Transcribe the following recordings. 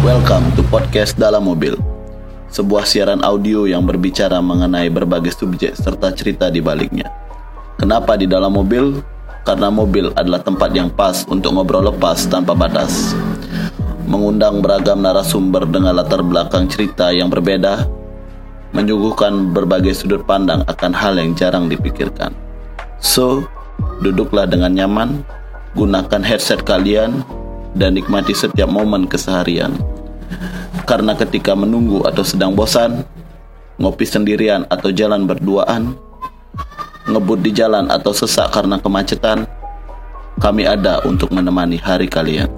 Welcome to podcast dalam mobil. Sebuah siaran audio yang berbicara mengenai berbagai subjek serta cerita di baliknya. Kenapa di dalam mobil? Karena mobil adalah tempat yang pas untuk ngobrol lepas tanpa batas. Mengundang beragam narasumber dengan latar belakang cerita yang berbeda, menyuguhkan berbagai sudut pandang akan hal yang jarang dipikirkan. So, duduklah dengan nyaman, gunakan headset kalian, dan nikmati setiap momen keseharian. Karena ketika menunggu atau sedang bosan, ngopi sendirian atau jalan berduaan, ngebut di jalan atau sesak karena kemacetan, kami ada untuk menemani hari kalian.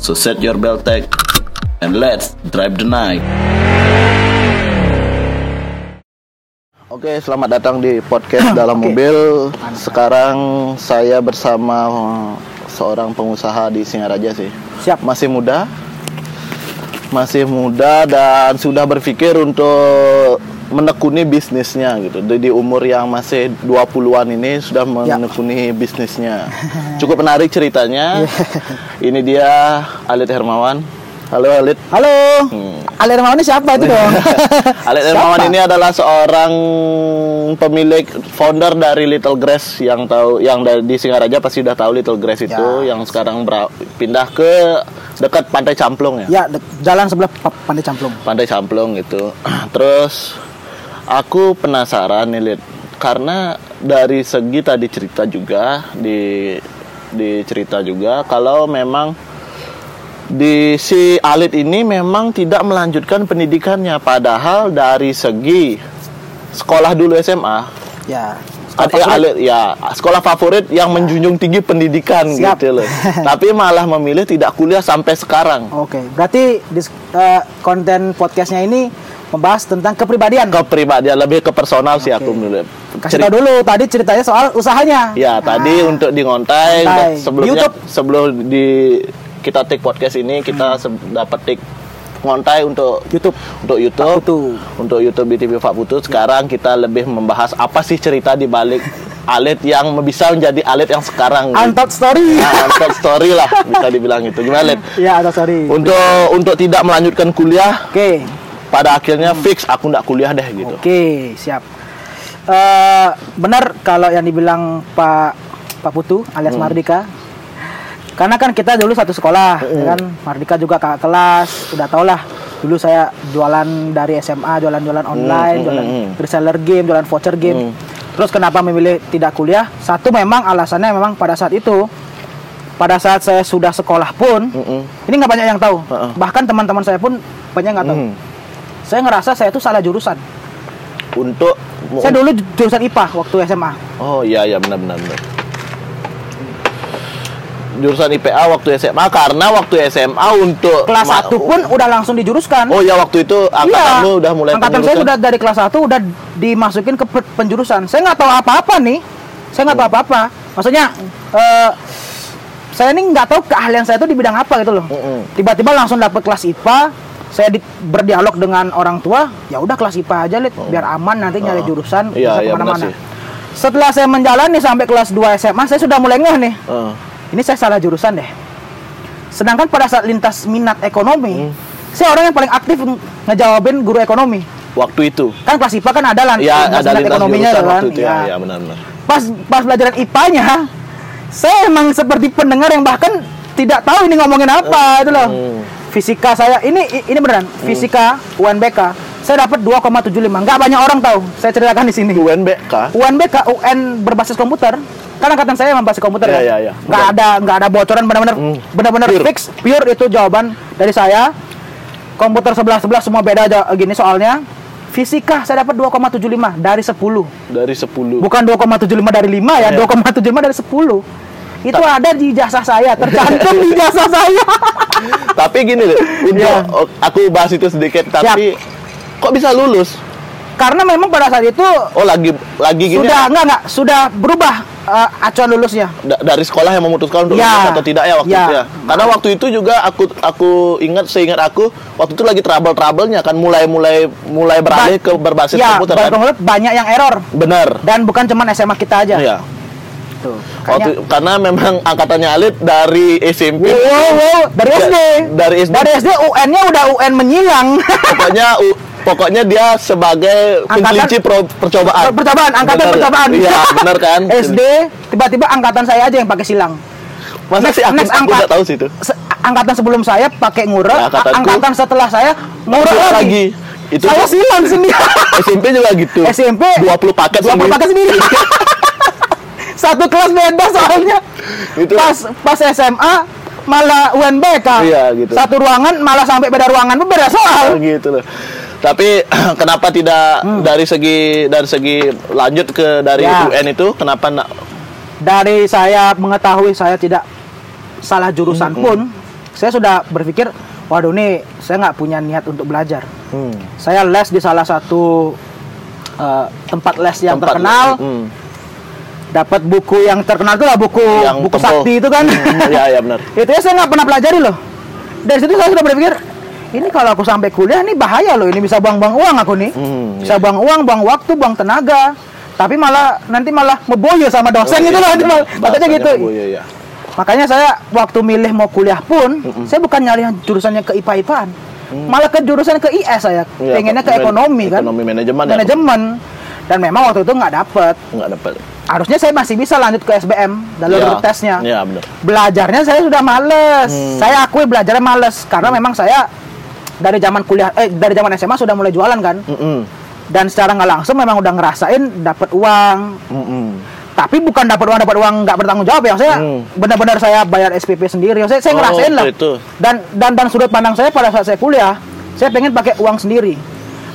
So set your belt tag and let's drive the night. Oke, selamat datang di podcast dalam mobil. Sekarang saya bersama seorang pengusaha di Singaraja sih. Siap. Masih muda. Masih muda dan sudah berpikir untuk menekuni bisnisnya gitu. Di, umur yang masih 20-an ini sudah Ya. menekuni bisnisnya. Cukup menarik ceritanya. Ini dia Alit Hermawan. Halo Alit. Halo. Hmm. Ali Hermawan ini siapa itu dong? Alit? Hermawan ini adalah seorang pemilik founder dari Little Grass yang tahu yang dari di Singaraja pasti udah tahu Little Grass itu Ya. yang sekarang bera- pindah ke dekat Pantai Camplung ya. ya, jalan sebelah Pa- Pantai Camplung. Pantai Camplung gitu. Terus aku penasaran nih Lit karena dari segi tadi cerita juga di di cerita juga kalau memang di si Alit ini memang tidak melanjutkan pendidikannya padahal dari segi sekolah dulu SMA Ya. Sekolah ya. Alit ya sekolah favorit yang menjunjung tinggi pendidikan Siap. gitu loh tapi malah memilih tidak kuliah sampai sekarang Oke, berarti di eh, konten podcastnya ini membahas tentang kepribadian. kepribadian lebih ke personal sih aku menurut Kasih tau dulu tadi ceritanya soal usahanya. Ya, tadi Nah, untuk di ngontai Ngontai. sebelumnya YouTube. sebelum di kita take podcast ini kita Hmm. dapat take ngontai untuk YouTube. untuk YouTube. Putu. Untuk YouTube di TV Pak Putu. Sekarang kita lebih membahas apa sih cerita di balik Alit yang bisa menjadi Alit yang sekarang. Untold story. Nah, untold story lah bisa dibilang itu. Gimana, Alit? ya, untold story. Untuk untuk tidak melanjutkan kuliah, Oke. pada akhirnya fix aku nggak kuliah deh gitu. Oke, siap. Eh benar kalau yang dibilang Pak Pak Putu alias Hmm. Mardika. Karena kan kita dulu satu sekolah, Hmm. ya kan? Mardika juga kakak kelas, udah tau lah. Dulu saya jualan dari SMA, jualan-jualan online, hmm, jualan hmm. reseller game, jualan voucher game. Hmm. Terus kenapa memilih tidak kuliah? Satu memang alasannya memang pada saat itu, pada saat saya sudah sekolah pun, Mm-mm. ini nggak banyak yang tahu. Heeh. Bahkan teman-teman saya pun banyak nggak tahu. Hmm. Saya ngerasa saya itu salah jurusan. Untuk Saya dulu ju- jurusan IPA waktu SMA. Oh iya iya benar benar benar. Jurusan IPA waktu SMA karena waktu SMA untuk Kelas ma- 1 pun udah langsung dijuruskan. Oh ya waktu itu angkatanmu udah mulai Iya. Angkatan saya penjurusan? udah dari kelas 1 udah dimasukin ke pe- penjurusan. Saya nggak tahu apa-apa nih. Saya nggak tahu Hmm. apa-apa. Maksudnya eh saya ini nggak tahu keahlian saya itu di bidang apa gitu loh. Tiba-tiba langsung dapet kelas IPA. Saya di- berdialog dengan orang tua, ya udah kelas IPA aja, Lid, biar aman nanti nyari Oh. jurusan Iya, bisa iya, ke mana-mana. Setelah saya menjalani sampai kelas 2 SMA, saya sudah mulai ngeh nih. Eh, ini saya salah jurusan deh. Sedangkan pada saat lintas minat ekonomi, Hmm. saya orang yang paling aktif nge- ngejawabin guru ekonomi. waktu itu. Kan kelas IPA kan ada lah Ya lintas ada minat lintas ekonominya kan. waktu itu ya, Ya. ya benar benar. Pas pas pelajaran IPA-nya, saya emang seperti pendengar yang bahkan tidak tahu ini ngomongin apa itu loh. Hmm. Fisika saya ini ini beneran, fisika UNBK saya dapat 2,75. Nggak banyak orang tahu. Saya ceritakan di sini. UNBK. UNBK UN berbasis komputer kan angkatan saya memang berbasis komputer ya. iya, iya. Nggak ada nggak ada bocoran benar-benar Hmm. benar-benar fix pure itu jawaban dari saya. Komputer sebelah sebelah semua beda aja gini soalnya. Fisika saya dapat 2,75 dari 10. Dari 10. Bukan 2,75 dari 5 ya, Iya. 2,75 dari 10. Itu ada di jasa saya, tercantum di jasa saya. Tapi gini loh, untuk oh, aku bahas itu sedikit tapi kok bisa lulus? Karena memang pada saat itu Oh lagi lagi gini sudah ya? enggak enggak sudah berubah eh, acuan lulusnya. Da- dari sekolah yang memutuskan untuk Ya. lulus atau tidak ya waktu Ya. itu ya. Karena waktu itu juga aku aku ingat seingat aku waktu itu lagi trouble troublenya kan mulai mulai mulai beralih ke berbasis ya, komputer kan. banyak yang error Benar. dan bukan cuman SMA kita aja. Iya. Tuh. Waktu karena memang angkatannya Alit dari SMP. Wow, wow, dari Da- SD. dari SD. Dari SD UN-nya udah UN menyilang. Pokoknya u- pokoknya dia sebagai pro- percobaan. percobaan, angkatan Benar. percobaan. Iya, benar kan? SD tiba-tiba angkatan saya aja yang pakai silang. Masa sih aku, next angkat- tahu sih itu. Se- angkatan sebelum saya pakai ngurek, Nah, angkatanku- angkatan setelah saya ngurek lagi. lagi. Itu saya silang sendiri. SMP juga gitu. SMP 20 paket 20 sendiri. paket sendiri. Satu kelas beda soalnya. Itu- Pas pas SMA malah UNBK. Iya, gitu. Satu ruangan malah sampai beda ruangan beda soal. gitu loh. Tapi kenapa tidak dari segi dari segi lanjut ke dari Hmm. Ya. UN itu kenapa nak Dari saya mengetahui saya tidak salah jurusan Hmm, pun, saya sudah berpikir, waduh nih saya nggak punya niat untuk belajar. Hmm. Saya les di salah satu eh, tempat les yang tempat- terkenal, Hmm. dapat buku yang terkenal itu lah buku Yang buku tebal. sakti itu kan. Hmm, Iya, iya benar. itu ya saya nggak pernah pelajari loh. Dari situ saya sudah berpikir, ini kalau aku sampai kuliah ini bahaya loh, ini bisa buang-buang uang aku nih. Hmm, bisa buang uang, buang waktu, buang tenaga. Tapi malah nanti malah meboyo sama dosen gitu loh, Takutnya Oh, Bahasanya gitu. Iya, iya. Makanya saya waktu milih mau kuliah pun, saya bukan nyari yang jurusannya ke IPA-IPAan. Malah ke jurusan ke IS saya. Mm. Iya, Pengennya ke ekonomi kan. ekonomi manajemen ya? Manajemen. Dan memang waktu itu nggak dapet. Nggak dapat. Harusnya saya masih bisa lanjut ke SBM dalam Iya. tesnya. Iya, benar. Belajarnya saya sudah males. Hmm. Saya akui belajarnya males karena memang saya dari zaman kuliah eh dari zaman SMA sudah mulai jualan kan. Mm-mm. Dan secara nggak langsung memang udah ngerasain dapat uang. Mm-mm. Tapi bukan dapat uang dapat uang nggak bertanggung jawab ya. Saya Hmm. benar-benar saya bayar SPP sendiri. Saya saya Oh, ngerasain lah. itu. Dan dan dan sudut pandang saya pada saat saya kuliah, saya pengen pakai uang sendiri.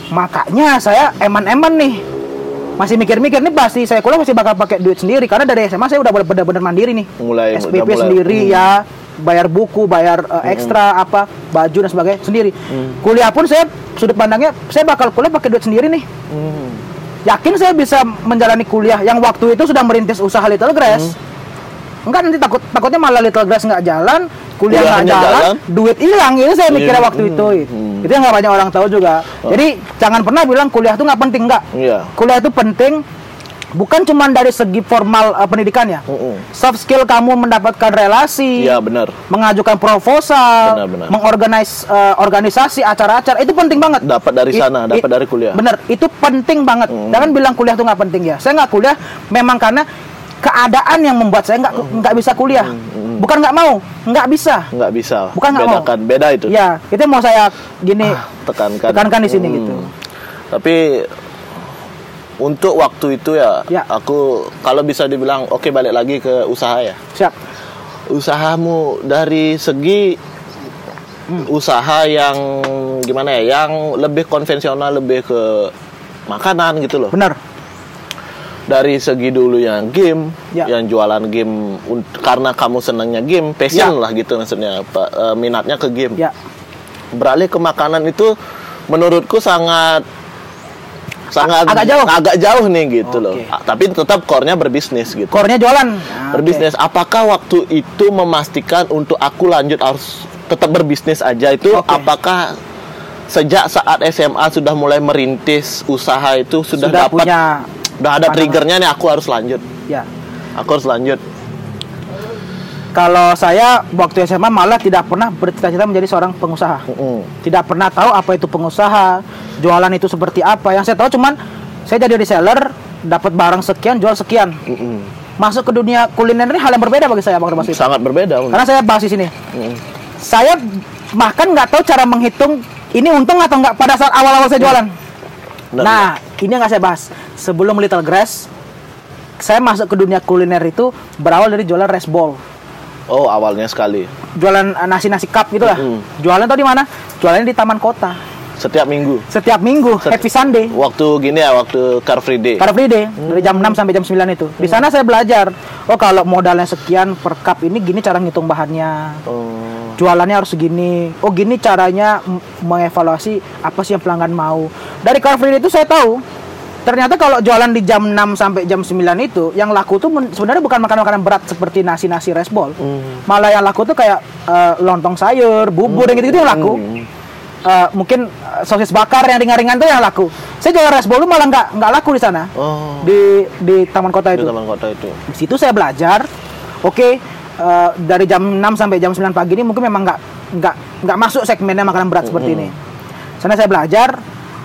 Makanya saya eman-eman nih. Masih mikir-mikir nih pasti saya kuliah masih bakal pakai duit sendiri karena dari SMA saya udah benar-benar mandiri nih. Mulai- SPP udah mulai- sendiri hmm. ya, bayar buku, bayar uh, ekstra apa, baju dan sebagainya sendiri. Hmm. Kuliah pun saya sudut pandangnya saya bakal kuliah pakai duit sendiri nih. Hmm. Yakin saya bisa menjalani kuliah yang waktu itu sudah merintis usaha Little Grass. Hmm. Enggak nanti takut takutnya malah Little Grass nggak jalan, kuliah nggak jalan, jalan. duit hilang itu saya mikirnya Iya. waktu Hmm. itu. Hmm. Itu yang nggak banyak orang tahu juga. Jadi jangan pernah bilang kuliah itu nggak penting nggak. Iya. Kuliah itu penting bukan cuma dari segi formal uh, pendidikannya. Mm-mm. Soft skill kamu mendapatkan relasi, Iya, benar. mengajukan proposal, Benar, benar. mengorganize uh, organisasi acara-acara itu penting banget. Dapat dari I- sana, dapat dari kuliah. Bener, itu penting banget. Hmm. Jangan bilang kuliah itu nggak penting ya. Saya nggak kuliah memang karena keadaan yang membuat saya nggak nggak bisa kuliah. Hmm, Bukan nggak mau, nggak bisa. Nggak bisa. Bukan nggak mau. Beda itu. Ya, itu mau saya gini Tekankan. tekankan di sini Hmm. gitu. Tapi untuk waktu itu ya, Ya. aku kalau bisa dibilang oke balik lagi ke usaha ya. Siap. Usahamu dari segi Hmm. usaha yang gimana ya, yang lebih konvensional, lebih ke makanan gitu loh. Bener. Dari segi dulu yang game, Ya. yang jualan game karena kamu senangnya game, passion Ya. lah gitu maksudnya, eh, minatnya ke game. Ya. Beralih ke makanan itu menurutku sangat sangat agak jauh. agak jauh nih gitu loh. Oke. Ah, Tapi tetap core-nya berbisnis gitu. Core-nya jualan. Nah, berbisnis. Apakah waktu itu memastikan untuk aku lanjut harus tetap berbisnis aja itu Oke. apakah sejak saat SMA sudah mulai merintis usaha itu sudah, Sudah dapat punya udah ada triggernya nih aku harus lanjut. ya. Aku harus lanjut. Kalau saya waktu SMA malah tidak pernah bercita-cita menjadi seorang pengusaha. Mm-mm. Tidak pernah tahu apa itu pengusaha, jualan itu seperti apa. Yang saya tahu cuman saya jadi reseller, dapat barang sekian, jual sekian. Mm-mm. Masuk ke dunia kuliner ini hal yang berbeda bagi saya, Bang Mas. Sangat berbeda. Karena saya bahas di sini. Mm. Saya bahkan nggak tahu cara menghitung ini untung atau nggak pada saat awal-awal saya jualan. Benar, nah, ini yang nggak saya bahas. Sebelum Little Grass, saya masuk ke dunia kuliner itu berawal dari jualan rice ball. Oh awalnya sekali. Jualan eh, nasi-nasi cup gitu lah. Mm. Jualan tahu di mana? Jualannya di Taman Kota. Setiap minggu. Setiap minggu, Set- Happy Sunday. Waktu gini ya, waktu Car Free Day. Car Free Day dari jam 6 sampai jam 9 itu. Di sana saya belajar, oh kalau modalnya sekian per cup ini gini cara ngitung bahannya. Oh. jualannya harus segini oh gini caranya mengevaluasi apa sih yang pelanggan mau dari Car Free Day itu saya tahu ternyata kalau jualan di jam 6 sampai jam 9 itu yang laku tuh sebenarnya bukan makanan-makanan berat seperti nasi-nasi resbol malah yang laku tuh kayak eh, lontong sayur bubur yang gitu-gitu yang laku. Eh, mungkin eh, sosis bakar yang ringan-ringan tuh yang laku. Saya jualan resbol tuh malah nggak nggak laku di sana. Oh. di di taman kota Di itu. taman kota itu. di situ saya belajar oke eh, dari jam 6 sampai jam 9 pagi ini mungkin memang nggak nggak nggak masuk segmennya makanan berat seperti ini. Sana saya belajar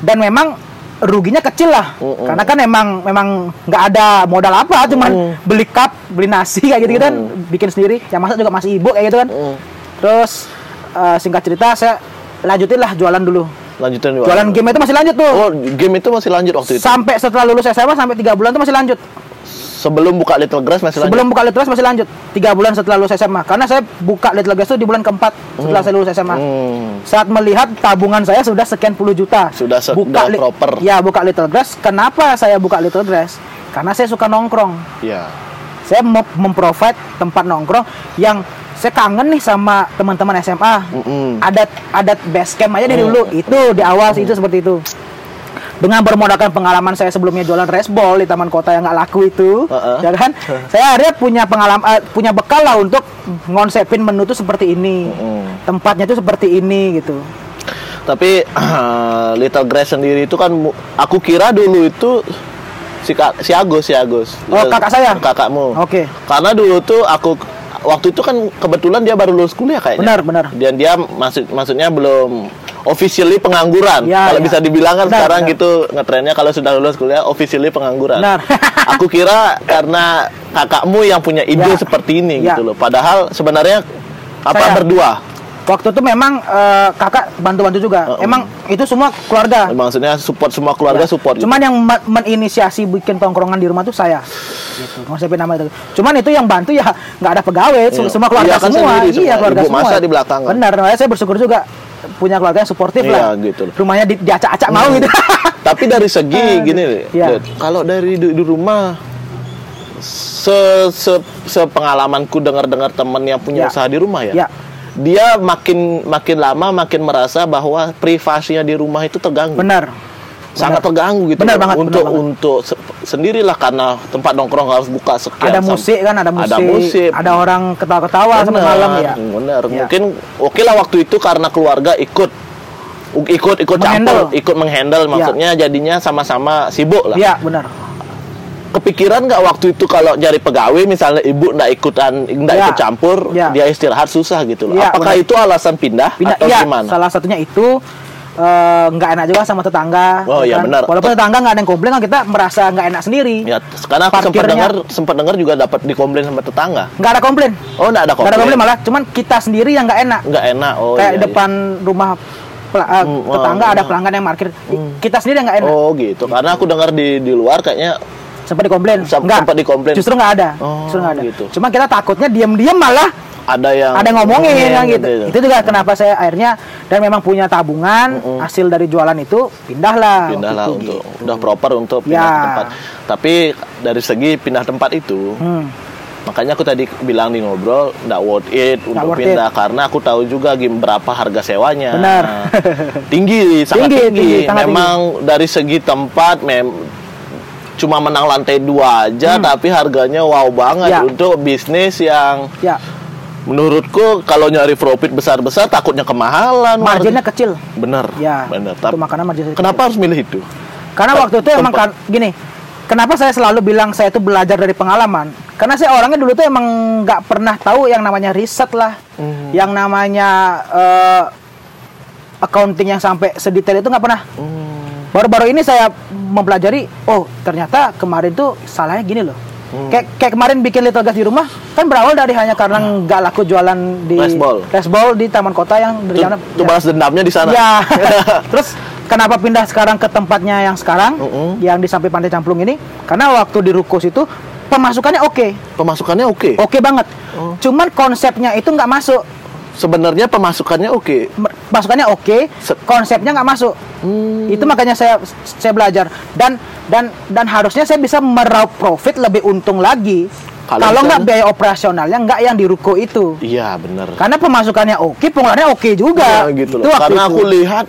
dan memang ruginya kecil lah. Mm-mm. karena kan memang memang nggak ada modal apa cuman beli cup beli nasi kayak gitu kan. Bikin sendiri. Yang masak juga masih ibu kayak gitu kan. Mm. terus eh, singkat cerita saya lanjutin lah jualan dulu. Lanjutin jualan game itu masih lanjut tuh. Oh, game itu masih lanjut waktu itu. sampai setelah lulus SMA sampai tiga bulan tuh masih lanjut Sebelum buka Little Grass masih lanjut. Sebelum buka Little Grass masih lanjut tiga bulan setelah lulus SMA karena saya buka Little Grass itu di bulan keempat setelah saya lulus SMA. Hmm. Saat melihat tabungan saya sudah sekian puluh juta. Sudah se- sudah li- proper. Ya buka Little Grass. Kenapa saya buka Little Grass? Karena saya suka nongkrong. Iya. Saya mau memprovide tempat nongkrong yang saya kangen nih sama teman-teman SMA. Mm-mm. Adat adat base camp aja dari Mm. dulu. Itu di awal sih itu seperti itu. Dengan bermodalkan pengalaman saya sebelumnya jualan resbol di taman kota yang nggak laku itu, Uh-uh. ya kan? saya akhirnya punya pengalaman, eh, punya bekal lah untuk ngonsepin menu tuh seperti ini, Mm. tempatnya tuh seperti ini gitu. Tapi Little Grass sendiri itu kan aku kira dulu itu si kak si Agus si Agus. Oh, Little- kakak saya? Kakakmu. Oke. Karena dulu tuh aku waktu itu kan kebetulan dia baru lulus kuliah kayaknya. Benar, benar. Dan dia maksud maksudnya belum officially pengangguran. Ya, kalau ya. bisa dibilang kan sekarang benar. gitu ngetrennya kalau sudah lulus kuliah officially pengangguran. Benar. aku kira karena kakakmu yang punya ide Ya. seperti ini Ya. gitu loh. Padahal sebenarnya apa Saya. berdua? Waktu itu memang eh, kakak bantu-bantu juga. Uh-uh. Emang itu semua keluarga. Maksudnya support semua keluarga Ya. support gitu. Cuman yang ma- meninisiasi bikin tongkrongan di rumah tuh saya. Gitu. Konsepin nama itu. Cuman itu yang bantu ya nggak ada pegawai, Iya. semua keluarga Iya, kan semua. sendiri semua. Iya, keluarga Ibu semua. masak di belakang, kan? Benar, saya bersyukur juga punya keluarga yang suportif Iya, lah. gitu loh. Rumahnya di, diacak-acak mau gitu. Tapi dari segi Aduh. gini, Iya. Dad, kalau dari di, di rumah se, se sepengalamanku dengar-dengar teman yang punya Ya. usaha di rumah ya. Ya. Dia makin makin lama makin merasa bahwa privasinya di rumah itu terganggu. Benar. Sangat terganggu gitu. Benar loh. banget, benar untuk banget. untuk se- sendirilah karena tempat nongkrong harus buka sekian Ada musik kan, ada musik. Ada musik. Ada orang ketawa-ketawa sampai malam ya. Benar. Ya. Mungkin oke lah waktu itu karena keluarga ikut ikut ikut campur, ikut menghandle Ya. maksudnya jadinya sama-sama sibuk lah. Iya, benar. Kepikiran nggak waktu itu kalau nyari pegawai misalnya ibu nggak ikutan nggak Ya. ikut campur, Ya. dia istirahat susah gitu loh. Ya, Apakah benar. itu alasan pindah, Pindah, atau iya, gimana? salah satunya itu eh, nggak enak juga sama tetangga. Oh, ya iya, benar. Walaupun tetangga nggak ada yang komplain kan kita merasa nggak enak sendiri. Ya, karena aku sempat dengar sempat dengar juga dapat dikomplain sama tetangga. Nggak ada komplain. Oh, nggak ada Nggak komplain. ada komplain malah, cuman kita sendiri yang nggak enak. Nggak enak. Oh, Kayak iya, di depan rumah eh, Hmm, wah, tetangga ada pelanggan yang parkir. Kita sendiri yang nggak iya. enak. Oh, gitu. Karena aku dengar di di luar kayaknya Sempat dikomplain. Sem- Nggak. sempat dikomplain. Justru nggak ada. Oh, Justru nggak ada. gitu. Cuma kita takutnya diam-diam malah ada yang ada yang ngomongin kan gitu. gitu. Itu juga kenapa saya akhirnya dan memang punya tabungan hasil dari jualan itu pindahlah. pindahlah itu, untuk gitu. udah proper untuk pindah Ya. tempat. Tapi dari segi pindah tempat itu, Hmm. makanya aku tadi bilang di ngobrol nggak worth it untuk worth pindah karena aku tahu juga berapa harga sewanya. Benar. tinggi, sangat Tinggi, tinggi. tinggi, sangat Memang dari segi tempat mem cuma menang lantai dua aja tapi harganya wow banget Hmm. Ya. untuk bisnis yang Ya, menurutku kalau nyari profit besar-besar takutnya kemahalan marginnya kecil. bener Ya. bener Itu Tapi makanan margin kenapa harus milih itu Karena waktu itu emang kan gini, kenapa saya selalu bilang saya itu belajar dari pengalaman? Karena saya orangnya dulu tuh emang nggak pernah tahu yang namanya riset lah, Hmm. yang namanya eh, accounting yang sampai sedetail itu nggak pernah. Hmm. Baru-baru ini saya mempelajari, oh ternyata kemarin tuh salahnya gini loh. Hmm. Kayak, kayak kemarin bikin little gas di rumah kan berawal dari hanya karena nggak laku jualan di Resbol. resbol di taman kota yang dari sana. tuh balas dendamnya di sana. Ya. Terus kenapa pindah sekarang ke tempatnya yang sekarang, Mm-mm. yang di samping Pantai Camplung ini? Karena waktu di Rukus itu pemasukannya oke, Pemasukannya oke. oke banget. Oh. Cuman konsepnya itu nggak masuk. Sebenarnya pemasukannya oke. Mer- masukannya oke, Se- konsepnya nggak masuk. Hmm. Itu makanya saya saya belajar dan dan dan harusnya saya bisa meraup profit lebih untung lagi. Kalau nggak biaya operasionalnya nggak yang di ruko itu. Iya bener. Karena pemasukannya oke, pengeluarannya oke juga. Ya, gitu Itu loh. Karena itu. aku lihat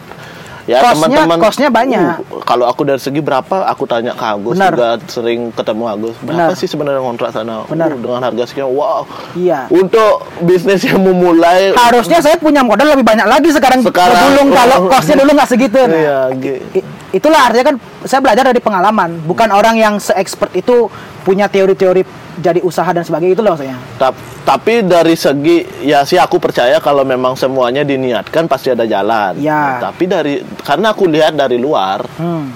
ya Kosnya- teman-teman kosnya banyak. Uh, kalau aku dari segi berapa aku tanya ke Agus Benar. juga sering ketemu Agus. Berapa Benar. sih sebenarnya kontrak sana? Benar. Uh, dengan harga sekian. Wow. Iya. Untuk bisnis yang memulai Harusnya saya punya modal lebih banyak lagi sekarang, Sekarang, gulung oh. kalau kosnya dulu nggak segitu. Nah, Iya, i- itulah artinya kan saya belajar dari pengalaman, bukan orang yang se-expert itu punya teori-teori jadi usaha dan sebagainya itu loh saya. Tap- tapi dari segi ya sih aku percaya kalau memang semuanya diniatkan pasti ada jalan. Ya. Tapi dari karena aku lihat dari luar, Hmm.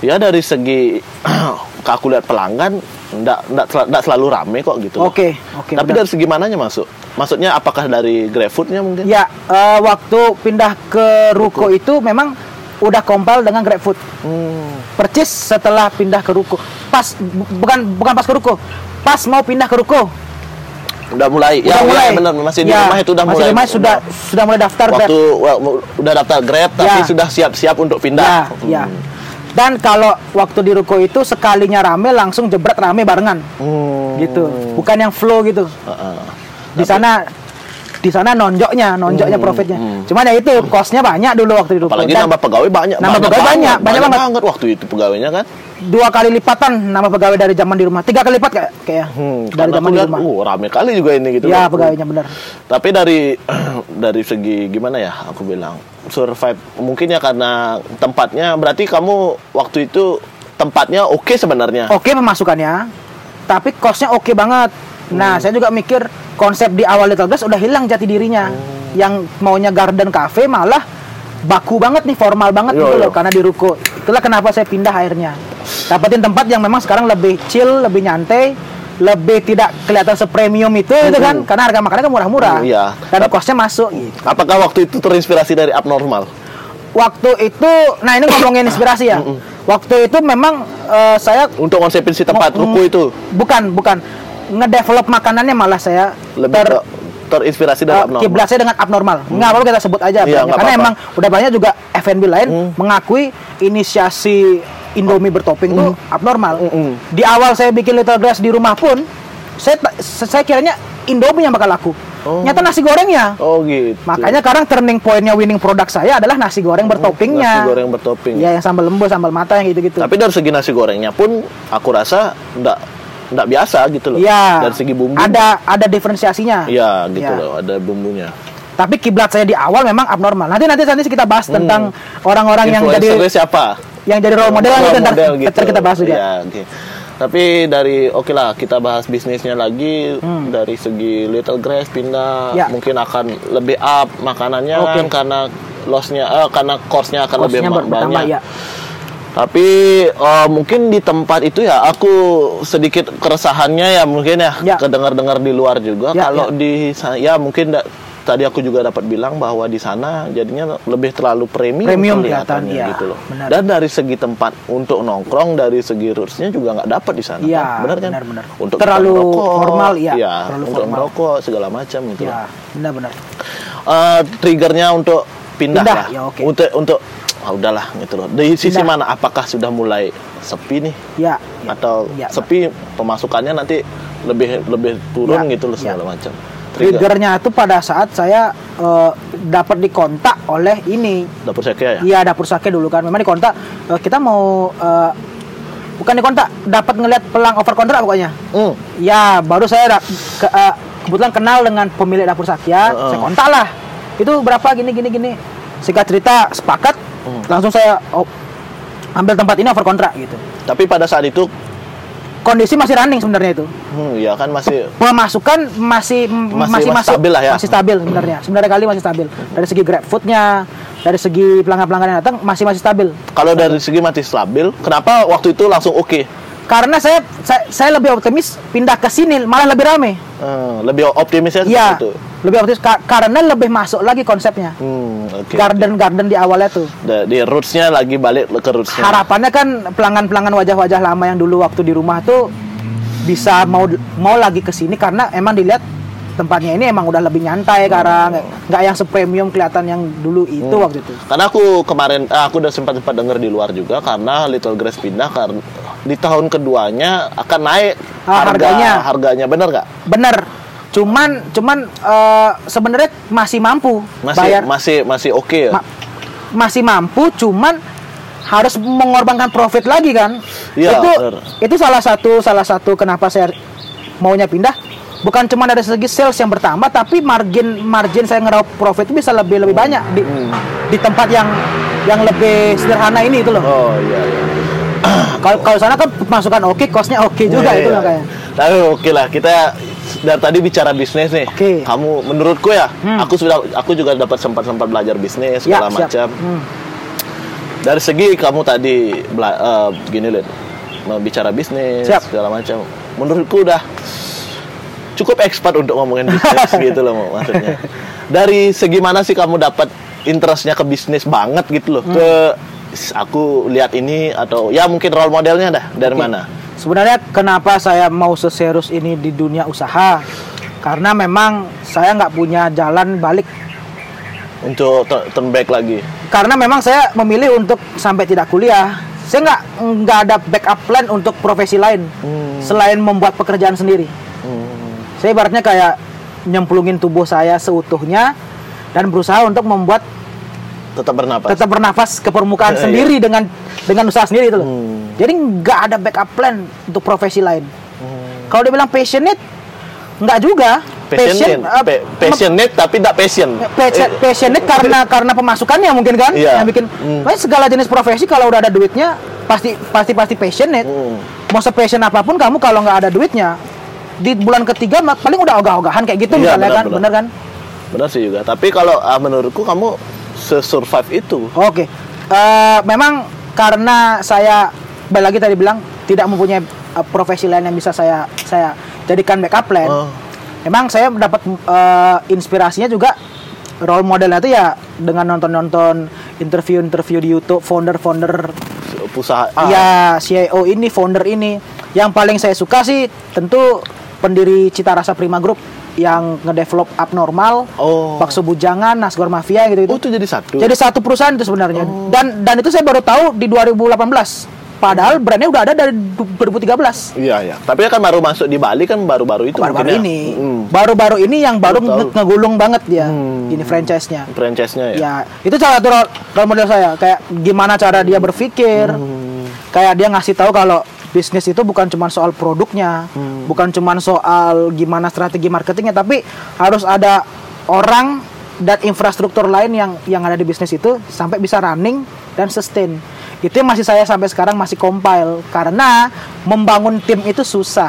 ya dari segi aku lihat pelanggan ndak ndak, ndak selalu rame kok gitu. Oke, oke. Tapi benar. dari segi mananya masuk? Maksudnya apakah dari GrabFoodnya mungkin? Ya, eh, waktu pindah ke ruko itu memang udah kompal dengan GrabFood. Hmm. Percis setelah pindah ke ruko. Pas bu- bukan bukan pas ke ruko. Pas mau pindah ke ruko. Udah mulai. ya, udah mulai. ya benar masih di Ya, rumah itu udah masih mulai. di rumah sudah sudah mulai daftar Grab. waktu wa- udah daftar Grab tapi Ya. sudah siap-siap untuk Ya, pindah. ya. Hmm. Dan kalau waktu di ruko itu sekalinya rame langsung jebret rame barengan. Hmm. Gitu. Bukan yang flow gitu. Heeh. Di sana di sana nonjoknya, nonjoknya Hmm, profitnya. hmm. Cuman ya itu kosnya banyak dulu waktu ruko. Apalagi Dan nambah pegawai banyak. Nambah pegawai banyak, banyak banget. waktu itu pegawainya kan. dua kali lipatan nama pegawai dari zaman di rumah. Tiga kali lipat kayak kayak Hmm, dari zaman di lihat, rumah. uh, rame kali juga ini gitu. ya pegawainya benar. Tapi dari dari segi gimana ya aku bilang survive mungkin ya karena tempatnya berarti kamu waktu itu tempatnya oke sebenarnya. Oke pemasukannya, tapi kosnya oke banget. Nah, Hmm. saya juga mikir konsep di awal Little Glass udah hilang jati dirinya. Hmm. Yang maunya garden cafe malah baku banget nih, formal banget Yo, gitu yo. loh karena di ruko. Itulah kenapa saya pindah akhirnya. Dapetin tempat yang memang sekarang lebih chill, lebih nyantai, lebih tidak kelihatan sepremium itu gitu kan. Karena harga makannya kan murah-murah. Hmm, iya. Dan kosnya masuk gitu. Apakah waktu itu terinspirasi dari abnormal? Waktu itu, nah ini ngomongin inspirasi ya. Waktu itu memang eh, saya Untuk konsepin si tempat ruko itu bukan bukan ngedevelop makanannya malah saya lebih ter, terinspirasi dari eh, abnormal. kiblat saya dengan abnormal. Nggak apa-apa kita sebut aja Iya, karena emang udah banyak juga F&B lain Hmm. mengakui inisiasi Indomie bertopping tuh abnormal. Hmm. Di awal saya bikin Little Grass di rumah pun saya saya kiranya Indomie yang bakal laku. Oh. Nyata nasi gorengnya. Oh gitu. Makanya sekarang turning pointnya winning produk saya adalah nasi goreng bertoppingnya. nasi goreng bertopping. Iya yang sambal lembu, sambal mata yang gitu-gitu. Tapi dari segi nasi gorengnya pun aku rasa enggak enggak biasa gitu loh. Iya. Dari segi bumbu. Ada ada diferensiasinya. Iya gitu Iya. loh, ada bumbunya. Tapi kiblat saya di awal memang abnormal. Nanti nanti nanti kita bahas tentang orang-orang yang jadi siapa? yang jadi role model Role nanti ntar, model ntar kita bahas juga. Iya, oke. Tapi dari oke lah kita bahas bisnisnya lagi dari segi Little Grass pindah Hmm. Ya. mungkin akan lebih up makanannya Oke. kan karena lossnya eh, karena cost-nya akan lebih ma- ber- bertambah banyak. ya. Tapi eh, mungkin di tempat itu ya aku sedikit keresahannya ya mungkin ya, Ya. kedengar-dengar di luar juga Ya, kalau ya. di ya mungkin da- tadi aku juga dapat bilang bahwa di sana jadinya lebih terlalu premium, Premium kelihatannya kelihatan, iya, gitu loh. benar. Dan dari segi tempat untuk nongkrong dari segi rootsnya juga nggak dapat di sana. Iya, kan? benar kan? benar-benar. Untuk Terlalu merokok, formal, iya, iya, terlalu untuk formal. merokok segala macam gitu. Ya, benar-benar. Eh, triggernya untuk pindah, Pindah, lah. ya, oke. Untuk untuk ah, udahlah gitu loh. Dari sisi mana? Apakah sudah mulai sepi nih? Ya, ya. atau Ya, sepi pemasukannya nanti lebih lebih turun Ya, gitu loh ya. segala macam. Trigger. Triggernya itu pada saat saya eh, dapat dikontak oleh ini. Dapur Sekia ya? Iya, dapur sake dulu kan. Memang dikontak eh, kita mau eh, bukan dikontak, dapat ngelihat pelang over kontrak pokoknya. Hmm. Ya, baru saya ke, eh, kebetulan kenal dengan pemilik dapur Sakya, Heeh. saya kontak lah. Itu berapa gini gini gini. Singkat cerita sepakat, Hmm. langsung saya oh, ambil tempat ini over kontrak gitu. Tapi pada saat itu, Kondisi masih running sebenarnya itu. hmm, ya kan masih Pemasukan masih Masih- masih, masih stabil lah ya. masih stabil sebenarnya. Sebenarnya kali masih stabil. Dari segi grab foodnya, dari segi pelanggan-pelanggan yang datang masih masih stabil. kalau dari segi mati stabil, kenapa waktu itu langsung oke? Karena saya, saya saya lebih optimis pindah ke sini malah lebih rame. Hmm, lebih optimisnya seperti Iya, itu. lebih optimis ka- karena lebih masuk lagi konsepnya. Hmm, oke. Garden-garden di awalnya tuh. Di rootsnya lagi balik ke rootsnya. Harapannya kan pelanggan-pelanggan wajah-wajah lama yang dulu waktu di rumah tuh bisa mau mau lagi ke sini karena emang dilihat tempatnya ini emang udah lebih nyantai karena nggak nggak yang sepremium kelihatan yang dulu itu Hmm. waktu itu. Karena aku kemarin ah, aku udah sempat sempat denger di luar juga karena Little Grass pindah karena di tahun keduanya akan naik Ah, harga harganya. harganya bener nggak? Bener. Cuman cuman eh, sebenarnya masih mampu Masih bayar masih masih oke ya. ma- masih mampu cuman harus mengorbankan profit lagi kan. Iya, itu bener. itu salah satu salah satu kenapa saya maunya pindah bukan cuma dari segi sales yang bertambah tapi margin margin saya ngeraup profit itu bisa lebih lebih banyak di di tempat yang yang lebih sederhana ini itu loh. Hmm. Oh iya iya. Kalau kalau sana kan masukan oke, costnya oke juga Iya, itu iya. makanya. Tapi oke lah kita dari tadi bicara bisnis nih. Oke. Kamu menurutku ya, Hmm. aku sudah aku juga dapat sempat sempat belajar bisnis Ya, segala siap. macam. Hmm. Dari segi kamu tadi bela, eh, gini lihat bicara bisnis Siap. segala macam. Menurutku udah cukup expert untuk ngomongin bisnis gitu loh maksudnya. Dari segi mana sih kamu dapat interestnya ke bisnis banget gitu loh? Ke aku lihat ini atau ya mungkin role modelnya dah dari Oke. mana? Sebenarnya kenapa saya mau seserius ini di dunia usaha? Karena memang saya nggak punya jalan balik. Untuk tu- turn back lagi. Karena memang saya memilih untuk sampai tidak kuliah. Saya nggak nggak ada backup plan untuk profesi lain Hmm. selain membuat pekerjaan sendiri. Hmm. Saya ibaratnya kayak nyemplungin tubuh saya seutuhnya dan berusaha untuk membuat Tetap bernapas. tetap bernafas ke permukaan Iya. sendiri dengan dengan usaha sendiri itu loh. Hmm. Jadi nggak ada backup plan untuk profesi lain. Hmm. Kalau dibilang passionate, nggak juga. Passionate, uh, pa- passionate tapi tidak passion. passion, Eh, passionate karena karena pemasukannya mungkin kan Iya. yang bikin Hmm. Segala jenis profesi kalau udah ada duitnya pasti pasti pasti passionate Hmm. mau sepassion apa pun kamu kalau nggak ada duitnya di bulan ketiga paling udah ogah-ogahan kayak gitu Iya, misalnya benar, kan benar. bener kan Benar sih juga. Tapi kalau ah, menurutku kamu se-survive itu. oke Eh, memang karena saya balik lagi tadi bilang tidak mempunyai eh, profesi lain yang bisa saya saya jadikan backup plan Oh. Emang saya dapat eh, inspirasinya juga role modelnya itu ya dengan nonton-nonton interview-interview di YouTube founder-founder usaha ah, ya CIO ini, founder ini. Yang paling saya suka sih tentu pendiri Cita Rasa Prima Group yang ngedevelop abnormal, Oh. Bakso Bujangan, Nasgor Mafia gitu Oh, itu. itu jadi satu. Jadi satu perusahaan itu sebenarnya. Dan dan itu saya baru tahu di 2018. Padahal brandnya udah ada dari du- 2013. Iya, iya. Tapi kan baru masuk di Bali kan baru-baru itu Baru-baru ya. ini, Hmm. baru-baru ini yang baru Baru nge- ngegulung banget dia Hmm. ini franchise-nya. Franchise-nya ya. Ya, itu salah satu role, role model saya. Kayak gimana cara dia berpikir. Hmm. Kayak dia ngasih tahu kalau bisnis itu bukan cuma soal produknya, Hmm. bukan cuma soal gimana strategi marketingnya, tapi harus ada orang dan infrastruktur lain yang yang ada di bisnis itu sampai bisa running dan sustain. Itu yang masih saya sampai sekarang masih compile karena membangun tim itu susah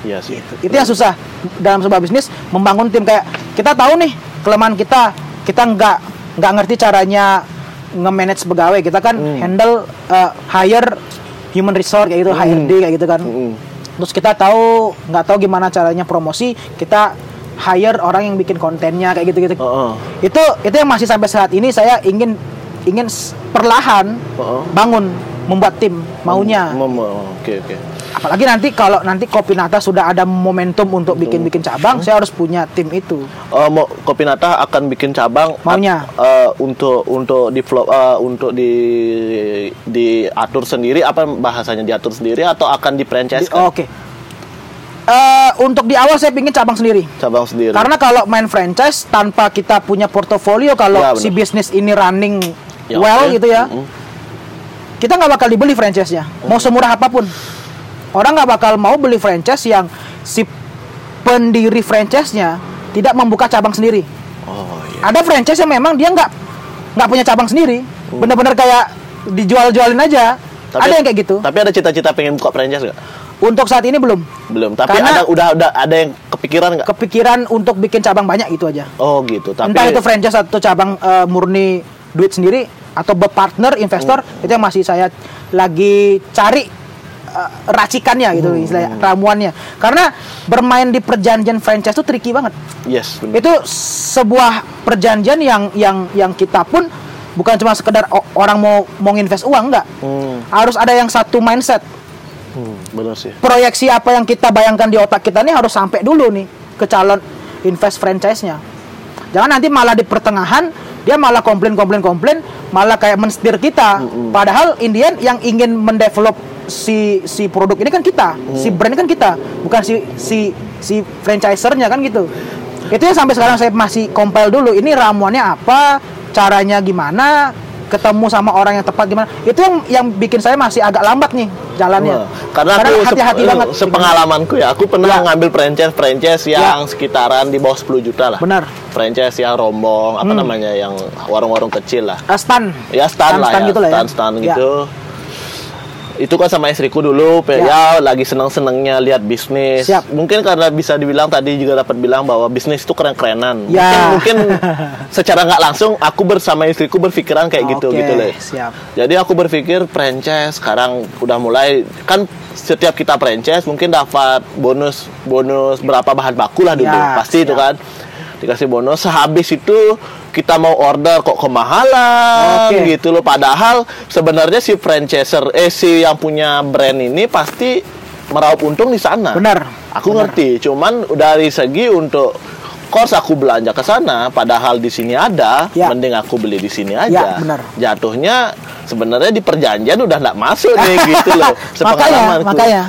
Iya sih. itu yang susah dalam sebuah bisnis membangun tim kayak kita tahu nih kelemahan kita kita nggak nggak ngerti caranya nge-manage pegawai kita kan Hmm. handle uh, hire human resource kayak gitu HRD kayak gitu kan Hmm. terus kita tahu nggak tahu gimana caranya promosi kita hire orang yang bikin kontennya kayak gitu gitu Oh, oh. itu itu yang masih sampai saat ini saya ingin ingin perlahan Oh, oh. bangun membuat tim maunya Oke, oke. Apalagi nanti kalau nanti Kopinata sudah ada momentum untuk bikin-bikin cabang saya harus punya tim itu. Oh, mau Kopinata akan bikin cabang Maunya. eh, untuk untuk develop eh, untuk di diatur sendiri? Apa bahasanya diatur sendiri atau akan di franchise Di- oke. Eh, untuk di awal saya ingin cabang sendiri. Cabang sendiri. Karena kalau main franchise tanpa kita punya portofolio kalau Ya, si bisnis ini running Ya, well oke. gitu ya Mm-mm. kita nggak bakal dibeli franchise-nya. Mau semurah apa pun orang nggak bakal mau beli franchise yang si pendiri franchise-nya tidak membuka cabang sendiri. Oh iya. Ada franchise yang memang dia nggak nggak punya cabang sendiri. Bener-bener kayak dijual-jualin aja. Ada yang kayak gitu. tapi ada cita-cita pengen buka franchise nggak? Untuk saat ini belum. Belum tapi Karena- ada udah udah ada yang kepikiran nggak? kepikiran untuk bikin cabang banyak itu aja. Oh gitu. Tapi entah itu franchise atau cabang eh, murni duit sendiri atau berpartner investor Hmm. itu yang masih saya lagi cari eh, racikannya gitu Hmm. istilahnya ramuannya. Karena bermain di perjanjian franchise itu tricky banget. Yes benar itu sebuah perjanjian yang yang yang kita pun bukan cuma sekedar orang mau mau invest uang enggak hmm, harus ada yang satu mindset. Hmm, benar sih. Proyeksi apa yang kita bayangkan di otak kita nih harus sampai dulu nih ke calon invest franchise-nya. Jangan nanti malah di pertengahan dia malah komplain komplain komplain, malah kayak menstir kita. Padahal Indian yang ingin mendevelop si si produk ini kan kita, si brand ini kan kita, bukan si si si franchisernya kan gitu. Itu yang sampai sekarang saya masih compile dulu. Ini ramuannya apa, caranya gimana, ketemu sama orang yang tepat gimana. Itu yang yang bikin saya masih agak lambat nih jalannya. Wah, karena, aku sep- hati-hati eh, banget. sepengalamanku ya aku pernah Ya. ngambil franchise franchise yang sekitaran di bawah 10 juta lah Benar. franchise yang rombong apa namanya yang warung-warung kecil lah Uh, stan. ya stand lah Stan-stan ya gitu lah ya. stand stand Ya. Itu kan sama istriku dulu pe- ya, lagi seneng senengnya lihat bisnis Siap. mungkin karena bisa dibilang tadi juga dapat bilang bahwa bisnis itu keren kerenan Ya. mungkin, mungkin secara nggak langsung aku bersama istriku berpikiran kayak gitu Oke, gitu loh siap. jadi aku berpikir franchise sekarang udah mulai kan setiap kita franchise mungkin dapat bonus bonus berapa bahan baku lah dulu Ya, pasti itu siap. kan dikasih bonus sehabis itu kita mau order kok kemahalan Oke. gitu loh padahal sebenarnya si franchiser eh si yang punya brand ini pasti meraup untung di sana Benar. aku Benar. ngerti cuman dari segi untuk course aku belanja ke sana padahal di sini ada Ya. mending aku beli di sini Ya, aja benar. jatuhnya sebenarnya di perjanjian udah nggak masuk nih gitu loh makanya, makanya.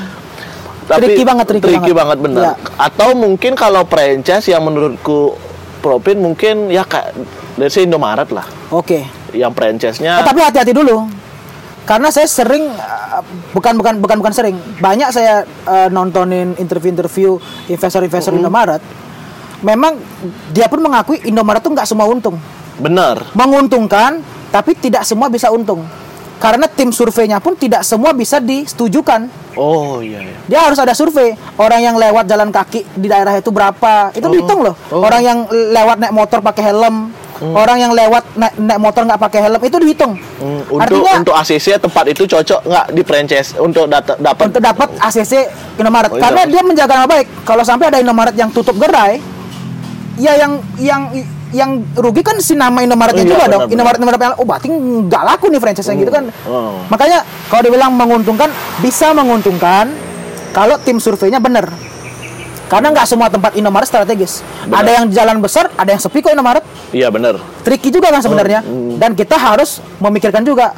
tricky banget, tricky banget. bener Ya. atau mungkin kalau franchise yang menurutku profit mungkin ya kayak dari si Indomaret lah Oke. yang franchise-nya Eh, tapi hati-hati dulu. Karena saya sering uh, bukan bukan bukan bukan sering. Banyak saya uh, nontonin interview-interview investor-investor Indomaret. Memang dia pun mengakui Indomaret tuh nggak semua untung. bener Menguntungkan, tapi tidak semua bisa untung. Karena tim surveinya pun tidak semua bisa disetujukan. oh iya, iya. Dia harus ada survei. Orang yang lewat jalan kaki di daerah itu berapa? Itu dihitung loh. Oh. Orang yang lewat naik motor pakai helm, orang yang lewat naik, naik motor nggak pakai helm itu dihitung. Hmm, untuk Artinya untuk ACC tempat itu cocok nggak di franchise untuk dapat untuk dapat ACC Indomaret Oh, karena iya. dia menjaga nama baik. Kalau sampai ada Indomaret yang tutup gerai, ya yang yang yang rugi kan si nama Indomaretnya Oh, iya, juga benar, dong. benar. Indomaret Indomaret yang oh berarti nggak laku nih franchise yang gitu kan. Oh. Makanya kalau dibilang menguntungkan bisa menguntungkan kalau tim surveinya benar. Karena nggak semua tempat Indomaret strategis. Benar. Ada yang jalan besar, ada yang sepi kok Indomaret. iya bener Tricky juga kan sebenarnya. Hmm, Dan kita harus memikirkan juga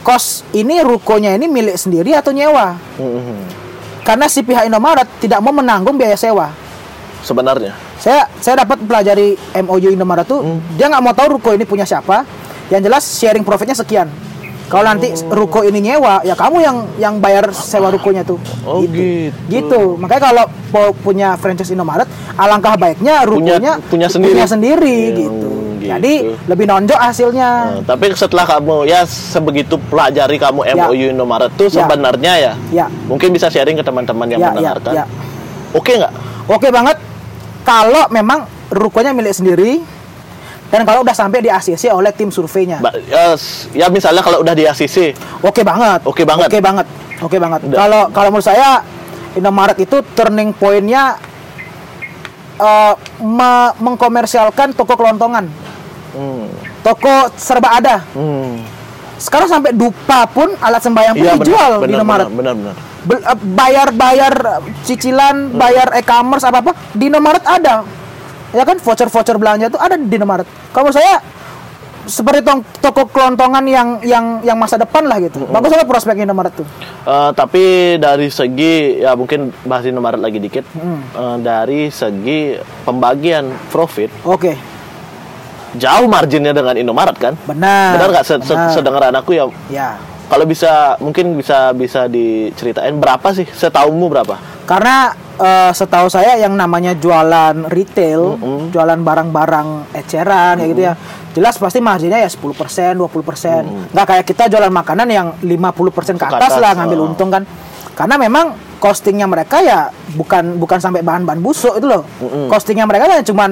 kos ini rukonya ini milik sendiri atau nyewa. Hmm, Karena si pihak Indomaret tidak mau menanggung biaya sewa. Sebenarnya Saya saya dapat pelajari MOU Indomaret tuh Hmm. dia nggak mau tahu ruko ini punya siapa. Yang jelas sharing profitnya sekian. Kalau nanti ruko ini nyewa, ya kamu yang yang bayar sewa rukonya tuh. Oh, gitu. Gitu. Makanya kalau mau punya franchise Indomaret, alangkah baiknya rukonya punya sendiri. sendiri Ya, gitu. gitu. Jadi lebih nonjok hasilnya. Nah, tapi setelah kamu ya sebegitu pelajari kamu Ya. MOU Indomaret tuh Ya. sebenarnya ya, Ya. mungkin bisa sharing ke teman-teman yang Ya, ya, mendengarkan. ya. Oke nggak? Oke banget kalau memang rukonya milik sendiri dan kalau udah sampai di ACC oleh tim surveinya. Ba- ya, s- ya misalnya kalau udah di ACC, Oke banget. Oke banget. Oke banget. Oke banget. Kalau kalau menurut saya Indomaret itu turning pointnya eh, me- mengkomersialkan toko kelontongan. hmm, Toko serba ada. hmm. Sekarang sampai dupa pun alat sembahyang pun Iya dijual benar, di benar, Indomaret. benar, benar. Bel- eh, bayar-bayar cicilan, bayar e-commerce apa apa di Indomaret ada. Ya kan voucher-voucher belanja itu ada di Indomaret. Kalau saya seperti tong- toko kelontongan yang yang yang masa depan lah gitu. Bagus banget prospek Indomaret tuh. Eh, tapi dari segi ya mungkin bahas Indomaret lagi dikit. Hmm. Eh, dari segi pembagian profit Oke, jauh marginnya dengan Indomaret kan? benar. Benar nggak? Se- se- Benar. Sedengaran aku ya Ya. Kalau bisa mungkin bisa bisa diceritain berapa sih setaumu berapa? Karena eh, setahu saya yang namanya jualan retail, jualan barang-barang eceran kayak gitu ya. Jelas pasti marginnya ya 10%, 20%. Nggak kayak kita jualan makanan yang 50% ke Ke atas atas, lah ngambil oh. untung kan. Karena memang costingnya mereka ya bukan bukan sampai bahan-bahan busuk itu loh. Costingnya mereka kan cuman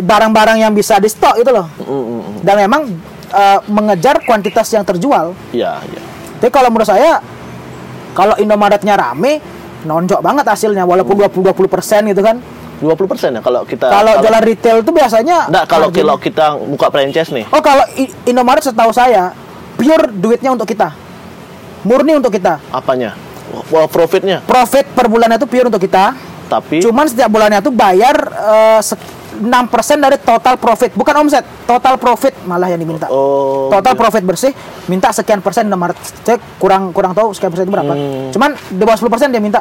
barang-barang yang bisa di stok itu loh. Mm-mm. Dan memang eh, mengejar kuantitas yang terjual. Iya, iya. Tapi kalau menurut saya kalau Indomaretnya rame nonjok banget hasilnya walaupun 20 20% gitu kan. 20% ya kalau kita Kalau jualan retail itu biasanya Enggak, kalau margin- kalau kita buka franchise nih. Oh, kalau Indomaret setahu saya pure duitnya untuk kita. Murni untuk kita. Apanya? Profitnya. Profit per bulannya itu pure untuk kita. Tapi Cuman setiap bulannya tuh bayar se- 6% dari total profit, bukan omset, total profit malah yang diminta. Oh, total gitu. profit bersih minta sekian persen Indomaret. Saya kurang kurang tahu sekian persen itu berapa. Hmm. Cuman di bawah 10% dia minta.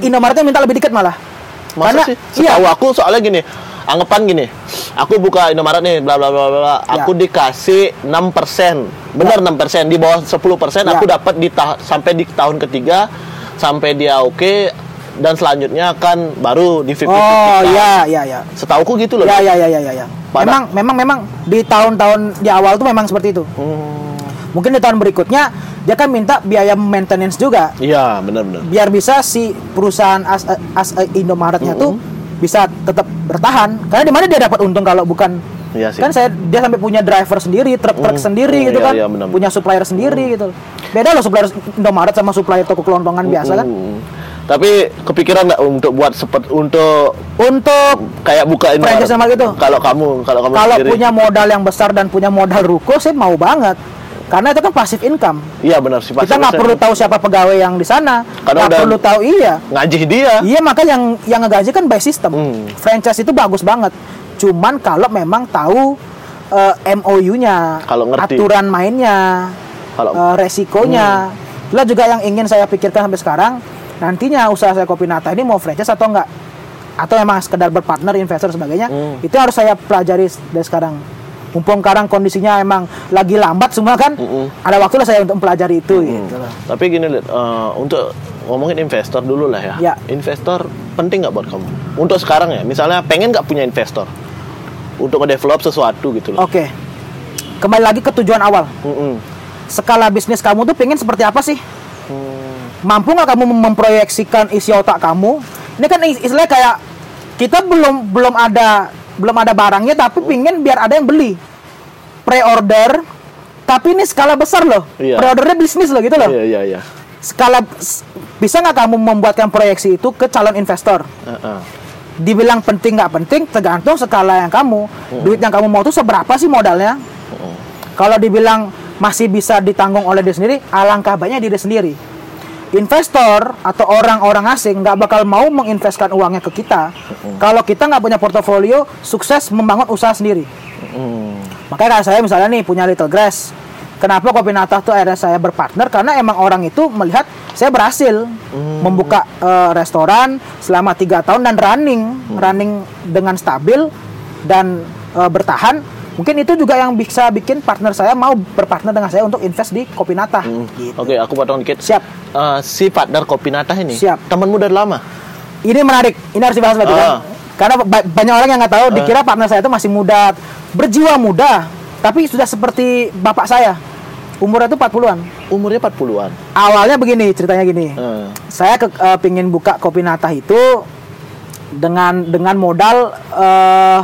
Indomaretnya minta lebih dikit malah. Masa Karena sih? iya, Setahu aku soalnya gini, anggapan gini. Aku buka Indomaret nih, bla bla bla bla. bla. Aku Ya. dikasih 6%. Benar 6%, di bawah 10% Ya. aku dapat di ta- sampai di tahun ketiga sampai dia oke dan selanjutnya kan baru di 50 Oh, iya iya iya. Setauku gitu loh. Ya ya ya ya ya. ya. Pada- Memang memang memang di tahun-tahun di awal tuh memang seperti itu. Hmm, Mungkin di tahun berikutnya dia kan minta biaya maintenance juga Iya, benar-benar. biar bisa si perusahaan as, as Indomaretnya tuh bisa tetap bertahan. Karena di mana dia dapat untung kalau bukan Iya sih. kan saya dia sampai punya driver sendiri, truk-truk Hmm. sendiri Hmm, gitu iya, kan, iya, benar. punya supplier sendiri gitu. Beda loh supplier Indomaret sama supplier toko kelontongan biasa kan. Hmm. Tapi kepikiran nggak untuk buat seperti untuk Untuk kayak buka? Franchise sama gitu? Kalau kamu, kalau kamu kalau sendiri. punya modal yang besar dan punya modal ruko sih mau banget. Karena itu kan pasif income. Iya benar sih. Kita nggak perlu tahu siapa pegawai yang di sana. Nggak perlu tahu iya. ngajih dia. Iya maka yang yang ngegaji kan by system. Hmm. Franchise itu bagus banget. Cuman kalau memang tahu eh, MOU-nya, Kalau ngerti. aturan mainnya, Kalau- eh, resikonya. Itulah juga yang ingin saya pikirkan sampai sekarang. Nantinya usaha saya Kopi Nata ini mau franchise atau enggak? Atau memang sekedar berpartner, investor sebagainya. Hmm. Itu harus saya pelajari dari sekarang. Mumpung sekarang kondisinya emang lagi lambat semua kan, Mm-mm. ada waktu lah saya untuk mempelajari itu gitu loh. Tapi gini lihat, eh, untuk ngomongin investor dulu lah ya. Ya. Investor penting nggak buat kamu? Untuk sekarang ya, misalnya pengen nggak punya investor untuk nge-develop sesuatu gitu loh. Oke. Kembali lagi ke tujuan awal. Mm-mm. skala bisnis kamu tuh pengen seperti apa sih? Mampu nggak kamu mem- memproyeksikan isi otak kamu? Ini kan is- istilahnya kayak kita belum belum ada belum ada barangnya tapi pingin biar ada yang beli. Pre-order tapi ini skala besar loh. Iya. Pre-ordernya bisnis loh gitu loh. Iya iya iya. Skala s- bisa nggak kamu membuatkan proyeksi itu ke calon investor? Heeh. Dibilang penting nggak penting tergantung skala yang kamu. Duit yang kamu mau tuh seberapa sih modalnya? Kalau dibilang masih bisa ditanggung oleh dia sendiri, alangkah baiknya diri sendiri. Investor atau orang-orang asing nggak bakal mau menginvestkan uangnya ke kita kalau kita nggak punya portofolio sukses membangun usaha sendiri. Mm. Makanya kayak saya misalnya nih punya Little Grass. Kenapa Kopi Natah tuh akhirnya saya berpartner? Karena emang orang itu melihat saya berhasil membuka eh, restoran selama tiga tahun dan running, running dengan stabil dan eh, bertahan. Mungkin itu juga yang bisa bikin partner saya mau berpartner dengan saya untuk invest di Kopi Natah. Gitu. Oke, aku potong dikit. Siap. Eh, si partner Kopi Natah ini, Siap. temanmu dari lama? Ini menarik. Ini harus dibahas berarti kan? Ah. Karena ba- banyak orang yang nggak tahu, dikira partner saya itu masih muda, berjiwa muda, tapi sudah seperti bapak saya. Umurnya itu 40-an. Umurnya 40-an. Awalnya begini, ceritanya gini. Eh, Saya ke, eh, pingin buka kopi natah itu dengan dengan modal eh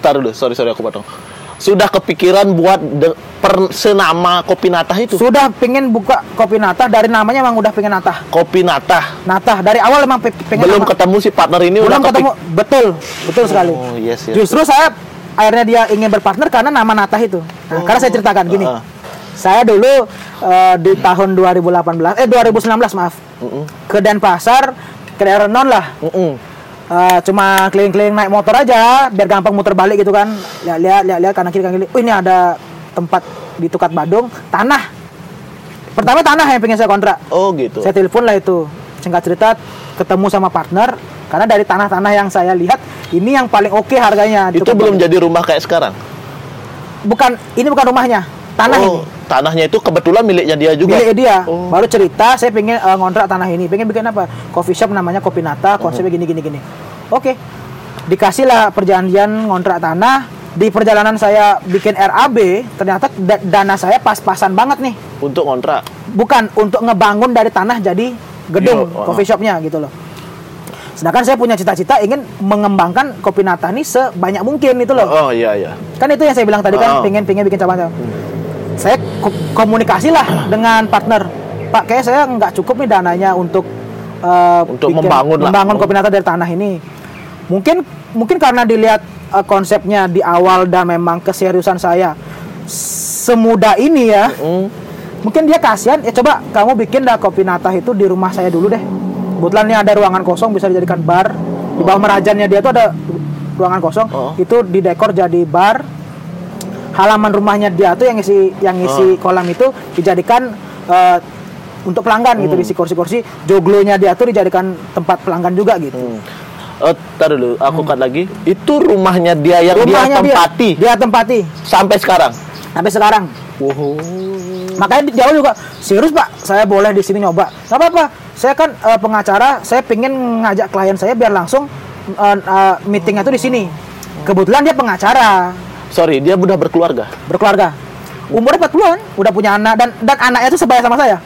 Ntar dulu, sorry sorry aku potong. Sudah kepikiran buat de- per senama Kopi Natah itu? sudah pingin buka kopi natah dari namanya emang udah pengen natah. Kopi Natah. Natah dari awal emang pe- pengen Belum nama- ketemu si partner ini belum udah kepik- ketemu betul betul sekali. Oh, yes, yes. Justru saya akhirnya dia ingin berpartner karena nama natah itu. Nah, karena saya ceritakan gini. Ah. Saya dulu eh, di tahun 2018 eh 2019 maaf. Ke Denpasar ke daerah non lah. Mm-mm. Eh, cuma keliling-keliling naik motor aja biar gampang muter balik gitu kan lihat-lihat lihat-lihat kanan kiri kanan kiri oh ini ada tempat di Tukat Badung tanah pertama tanah yang pengen saya kontrak Oh gitu. saya telepon lah itu singkat cerita ketemu sama partner karena dari tanah-tanah yang saya lihat ini yang paling oke harganya di Itu belum Badung. jadi rumah kayak sekarang. bukan ini bukan rumahnya tanah oh, ini. tanahnya itu kebetulan miliknya dia juga. milik dia. Oh. baru cerita saya pengen eh, ngontrak tanah ini. Pengen bikin apa? Coffee shop namanya kopi nata konsepnya gini gini gini. Oke. Dikasih lah perjanjian ngontrak tanah. Di perjalanan saya bikin RAB ternyata da- dana saya pas-pasan banget nih. Untuk kontrak. bukan untuk ngebangun dari tanah jadi gedung Iya, wah. coffee shopnya gitu loh. Sedangkan saya punya cita-cita ingin mengembangkan kopi nata ini sebanyak mungkin itu loh. Oh iya iya. kan itu yang saya bilang tadi kan Oh. pengen pengen bikin cabang saya ko- komunikasi lah dengan partner. Pak kayak saya nggak cukup nih dananya untuk eh, Untuk membangun lah. membangun kopi nata dari tanah ini. Mungkin mungkin karena dilihat eh, konsepnya di awal dan memang keseriusan saya semudah ini ya Mm. mungkin dia kasihan ya coba kamu bikin dah kopi nata itu di rumah saya dulu deh. Kebetulan ini ada ruangan kosong bisa dijadikan bar. Di bawah merajannya dia tuh ada ruangan kosong. Oh. itu didekor jadi bar halaman rumahnya dia tuh yang isi yang isi Oh. kolam itu dijadikan eh, untuk pelanggan gitu Hmm. diisi kursi-kursi. Joglonya dia tuh dijadikan tempat pelanggan juga gitu. Hmm. Oh, tar dulu, aku cut lagi. Itu rumahnya dia yang dia tempati? Dia tempati. Sampai sekarang. sampai sekarang. Wow. makanya jauh juga. Serius pak? Saya boleh di sini nyoba? Nggak apa-apa. Saya kan eh, pengacara saya pengen ngajak klien saya biar langsung eh, eh, meetingnya tuh di sini. Kebetulan dia pengacara Sorry, dia udah berkeluarga. berkeluarga umurnya 40-an udah punya anak dan dan anaknya tuh sebaya sama saya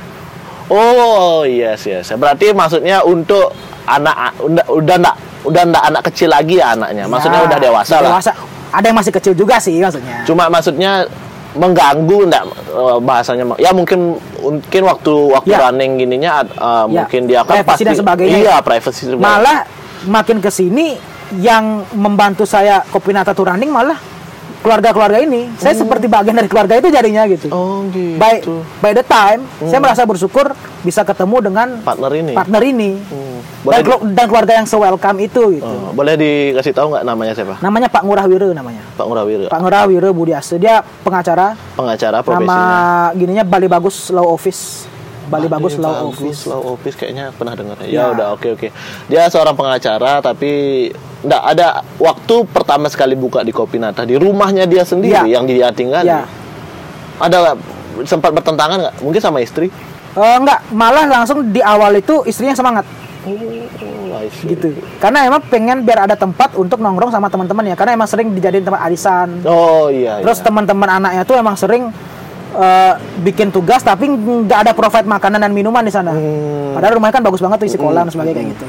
Oh, yes, yes. Berarti maksudnya untuk anak udah udah enggak udah enggak anak kecil lagi ya anaknya. Maksudnya Ya, udah dewasa lah. dewasa ada yang masih kecil juga sih maksudnya Cuma maksudnya mengganggu enggak eh, bahasanya ya mungkin mungkin waktu waktu Ya. running gininya eh, Ya. mungkin dia kan Privacy pasti dan sebagainya. iya privacy sebagainya. malah makin ke sini yang membantu saya Kopinata tuh running malah keluarga-keluarga ini saya seperti bagian dari keluarga itu jadinya gitu. Oh gitu. By by the time saya merasa bersyukur bisa ketemu dengan partner ini. partner ini. Hmm. dan, boleh di- kelu- dan keluarga yang se welcome itu gitu. Oh, boleh dikasih tahu nggak namanya siapa? Namanya Pak Ngurah Wiro namanya. Pak Ngurawira. Pak Ngurah Wiro Budiase dia pengacara pengacara nama profesinya gininya Bali Bagus Law Office Bali Bagus Law Office Law Office kayaknya pernah dengar ya. Ya udah oke oke. Dia seorang pengacara tapi enggak ada waktu pertama sekali buka di Kopinata di rumahnya dia sendiri Ya. yang dia tinggal. Ya. Ada sempat bertentangan nggak? Mungkin sama istri? Eh, enggak malah langsung di awal itu istrinya semangat Oh, gitu karena emang pengen biar ada tempat untuk nongkrong sama teman-teman ya karena emang sering dijadiin tempat arisan Oh iya. terus iya. teman-teman anaknya tuh emang sering eh, bikin tugas tapi nggak ada provide makanan dan minuman di sana Hmm. padahal rumahnya kan bagus banget tuh isi kolam dan sebagainya kayak gitu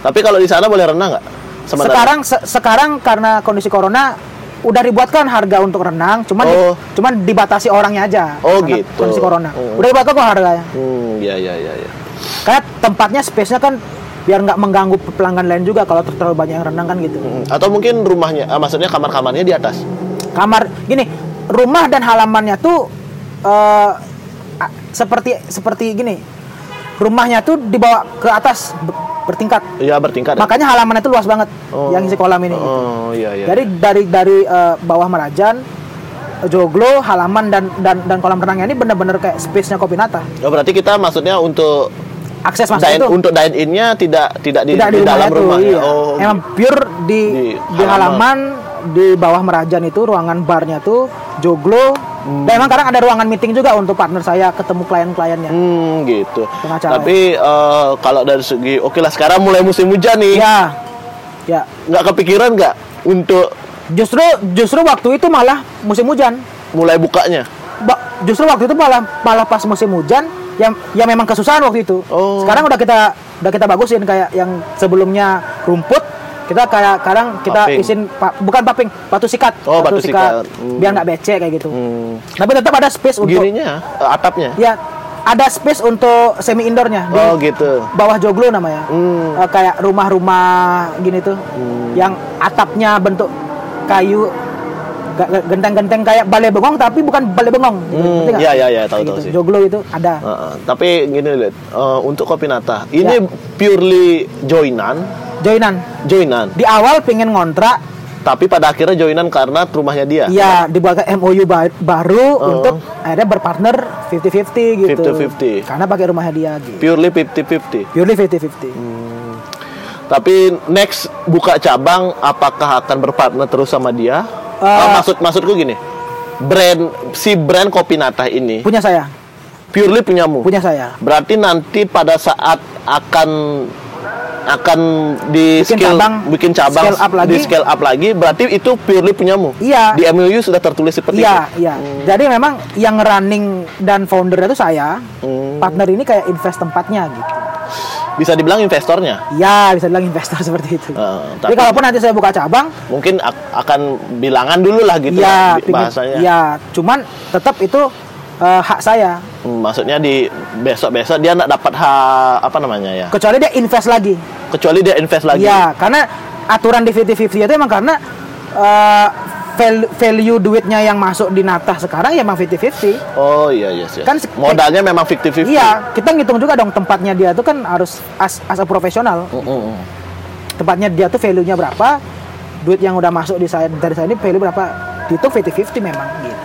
Tapi kalau di sana boleh renang nggak? Sekarang se- sekarang karena kondisi corona udah dibuatkan harga untuk renang cuman di- Oh. cuman dibatasi orangnya aja Oh, karena gitu. kondisi corona Hmm. udah dibuatkan kok harganya Hmm, iya iya iya. iya. karena tempatnya space-nya kan biar nggak mengganggu pelanggan lain juga kalau terlalu banyak yang renang kan gitu Hmm, Atau mungkin rumahnya, ah, maksudnya kamar-kamarnya di atas. kamar gini rumah dan halamannya tuh eh, a- seperti seperti gini rumahnya tuh dibawa ke atas be- bertingkat Iya bertingkat. ya? makanya halamannya tuh luas banget Oh. yang isi kolam ini gitu. Oh iya iya. jadi dari dari eh, bawah Merajan joglo halaman dan dan dan kolam renangnya ini bener-bener kayak space-nya Kopinata Oh, berarti kita maksudnya untuk akses masuk dine, itu untuk dine in-nya tidak tidak di, tidak di, di, dalam rumahnya tuh, rumahnya. iya. Oh. emang pure di Di di, halaman. halaman di bawah Merajan itu ruangan barnya tuh joglo Hmm. dan emang kadang ada ruangan meeting juga untuk partner saya ketemu klien-kliennya Hmm, gitu. Pengacara. Tapi eh, kalau dari segi oke lah sekarang mulai musim hujan nih. ya ya Nggak kepikiran nggak untuk justru justru waktu itu malah musim hujan mulai bukanya? Ba- justru waktu itu malah malah pas musim hujan yang yang memang kesusahan waktu itu Oh. sekarang udah kita udah kita bagusin kayak yang sebelumnya rumput kita kayak kadang kita Paping. isin pa- bukan paping batu sikat Oh, batu sikat. Hmm. biar nggak becek kayak gitu Hmm. tapi tetap ada space untuk Gininya, eh, atapnya. ya ada space untuk semi indoornya di Oh, gitu. bawah joglo namanya Hmm. Eh, kayak rumah-rumah gini tuh yang atapnya bentuk kayu genteng-genteng kayak balai bengong tapi bukan balai bengong gitu. Hmm, iya, iya, iya, tahu, tahu gitu. sih. joglo itu ada Heeh, tapi gini lihat, eh, untuk Kopinata, ini Ya. purely joinan, joinan joinan. di awal pengen ngontrak Tapi pada akhirnya joinan karena rumahnya dia. ya dibuat MOU ba- baru Oh. untuk akhirnya berpartner 50-50 gitu 50-50. karena pakai rumahnya dia gitu Purely 50-50. purely 50-50 Hmm. Tapi next buka cabang apakah akan berpartner terus sama dia? Eh. Ah, maksud maksudku gini. Brand si brand Kopinata ini punya saya purely punyamu. punya saya Berarti nanti pada saat akan akan di Bikin scale cabang, bikin cabang scale up lagi. di scale up lagi berarti itu purely punyamu. Iya. Di MOU sudah tertulis seperti Iya, itu. iya. Jadi memang yang running dan founder itu saya. Hmm. Partner ini kayak invest tempatnya gitu. Bisa dibilang investornya. Ya, bisa bilang investor seperti itu. Eh, Tapi tapi- kalaupun nanti saya buka cabang, Mungkin ak- akan bilangan dulu lah gitu ya, pingin- bahasanya. ya, cuman tetap itu eh, hak saya. Hmm, maksudnya di besok-besok dia nggak dapat hak apa namanya ya? Kecuali dia invest lagi. Kecuali dia invest lagi. Ya, karena aturan di 50-50 itu emang karena eh, val- value duitnya yang masuk di Natah sekarang ya emang 50-50. Oh iya iya sih. Kan se- modalnya memang 50-50. Iya, kita ngitung juga dong tempatnya dia tuh kan harus as, as a profesional. Mm, mm, mm. tempatnya dia tuh value-nya berapa duit yang udah masuk di saya dari saya ini value berapa dihitung 50-50 memang gitu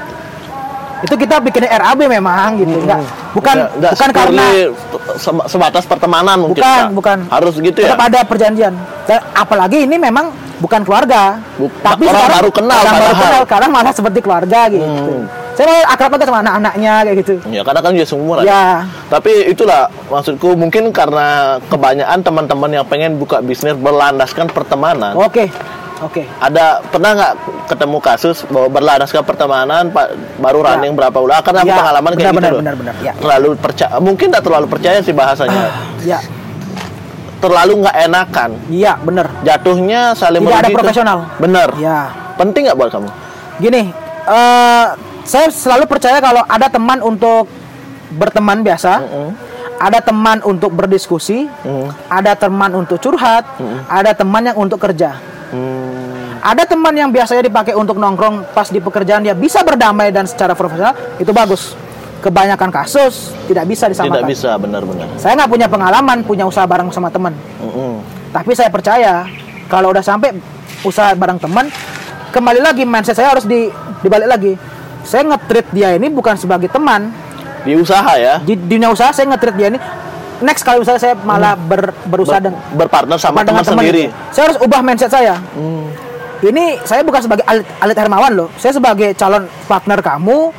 itu kita bikin RAB memang gitu enggak bukan Nggak- nggak bukan karena sebatas pertemanan mungkin bukan Kak. bukan harus gitu ya tetap ada perjanjian Dan apalagi ini memang bukan keluarga Buk- tapi orang sekarang baru kenal orang baru kenal karena malah seperti keluarga gitu Hmm. saya malah akrab banget sama anak-anaknya kayak gitu ya karena kan dia semua ya Tapi itulah maksudku mungkin karena kebanyakan teman-teman yang pengen buka bisnis berlandaskan pertemanan. oke oke Ada pernah nggak ketemu kasus bahwa berlandaskan pertemanan pak baru Ya. running berapa bulan? Karena Ya, pengalaman kayak benar, gitu benar, loh. benar, benar, ya. Terlalu percaya, mungkin tidak terlalu percaya sih bahasanya. ya terlalu nggak enakan. iya bener Jatuhnya saling Tidak ada profesional. Bener. ya Penting nggak buat kamu? gini eh saya selalu percaya kalau ada teman untuk berteman biasa Mm-mm. ada teman untuk berdiskusi Mm. ada teman untuk curhat ada teman yang untuk kerja Hmm. ada teman yang biasanya dipakai untuk nongkrong pas di pekerjaan dia bisa berdamai dan secara profesional itu bagus kebanyakan kasus tidak bisa Tidak disamakan bisa benar-benar. saya nggak punya pengalaman punya usaha bareng sama teman Mm-mm. tapi saya percaya kalau udah sampai usaha bareng teman kembali lagi mindset saya harus di dibalik lagi saya nge-treat dia ini bukan sebagai teman Di usaha ya. di dunia usaha saya nge-treat dia ini next kali usaha saya malah ber- berusaha Ber- dengan berpartner sama teman sendiri. saya harus ubah mindset saya Hmm. ini saya bukan sebagai Alit, Alit Hermawan loh saya sebagai calon partner kamu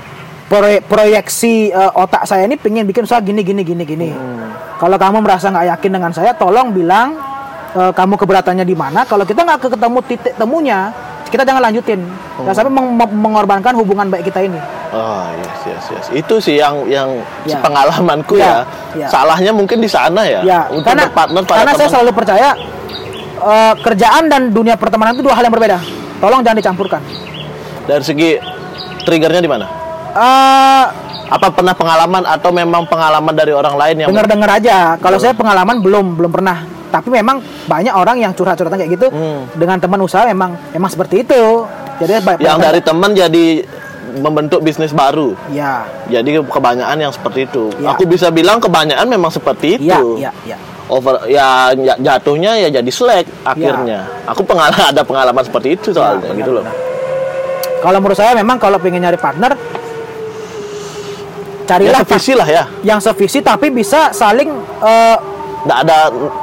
proye- proyeksi eh, otak saya ini pengen bikin usaha gini gini gini gini Hmm. kalau kamu merasa nggak yakin dengan saya tolong bilang eh, kamu keberatannya di mana kalau kita nggak ketemu titik temunya kita jangan lanjutin Hmm. jangan sampai meng- meng- mengorbankan hubungan baik kita ini Oh yes yes yes. Itu sih yang yang Ya. pengalamanku Ya, ya. ya. Salahnya mungkin di sana ya. ya Untuk karena berpartner pada karena saya teman. selalu percaya eh, kerjaan dan dunia pertemanan itu dua hal yang berbeda tolong jangan dicampurkan dari segi triggernya di mana? Eh Apa pernah pengalaman atau memang pengalaman dari orang lain yang dengar-dengar aja. Kalau saya pengalaman belum belum pernah. Tapi memang banyak orang yang curhat-curhatan kayak gitu Hmm. dengan teman usaha memang memang seperti itu. Jadi yang dari teman jadi membentuk bisnis baru. ya Jadi kebanyakan yang seperti itu. Ya. Aku bisa bilang kebanyakan memang seperti itu. ya ya ya. Over ya ya, jatuhnya ya jadi slack akhirnya. Aku pengalaman ada pengalaman seperti itu soalnya Ya, benar, gitu loh. benar. Kalau menurut saya memang kalau pengen nyari partner Ya carilah sevisi lah ya. yang sevisi tapi bisa saling eh, Nggak ada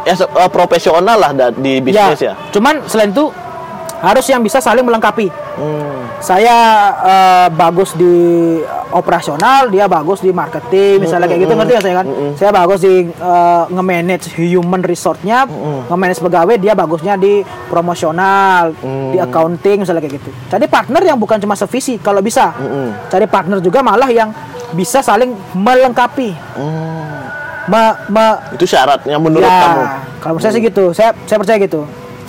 ya eh, profesional lah di bisnis ya. Cuman selain itu harus yang bisa saling melengkapi. Hmm. saya eh, bagus di operasional, dia bagus di marketing, misalnya kayak gitu ngerti nggak saya kan? Saya bagus di eh, nge-manage human resource-nya, nge-manage pegawai, dia bagusnya di promosional, di accounting misalnya kayak gitu. Cari partner yang bukan cuma sevisi kalau bisa. Cari partner juga malah yang bisa saling melengkapi. Hmm. Me- me- Itu syaratnya menurut ya, kamu. kalau saya sih gitu. Saya saya percaya gitu.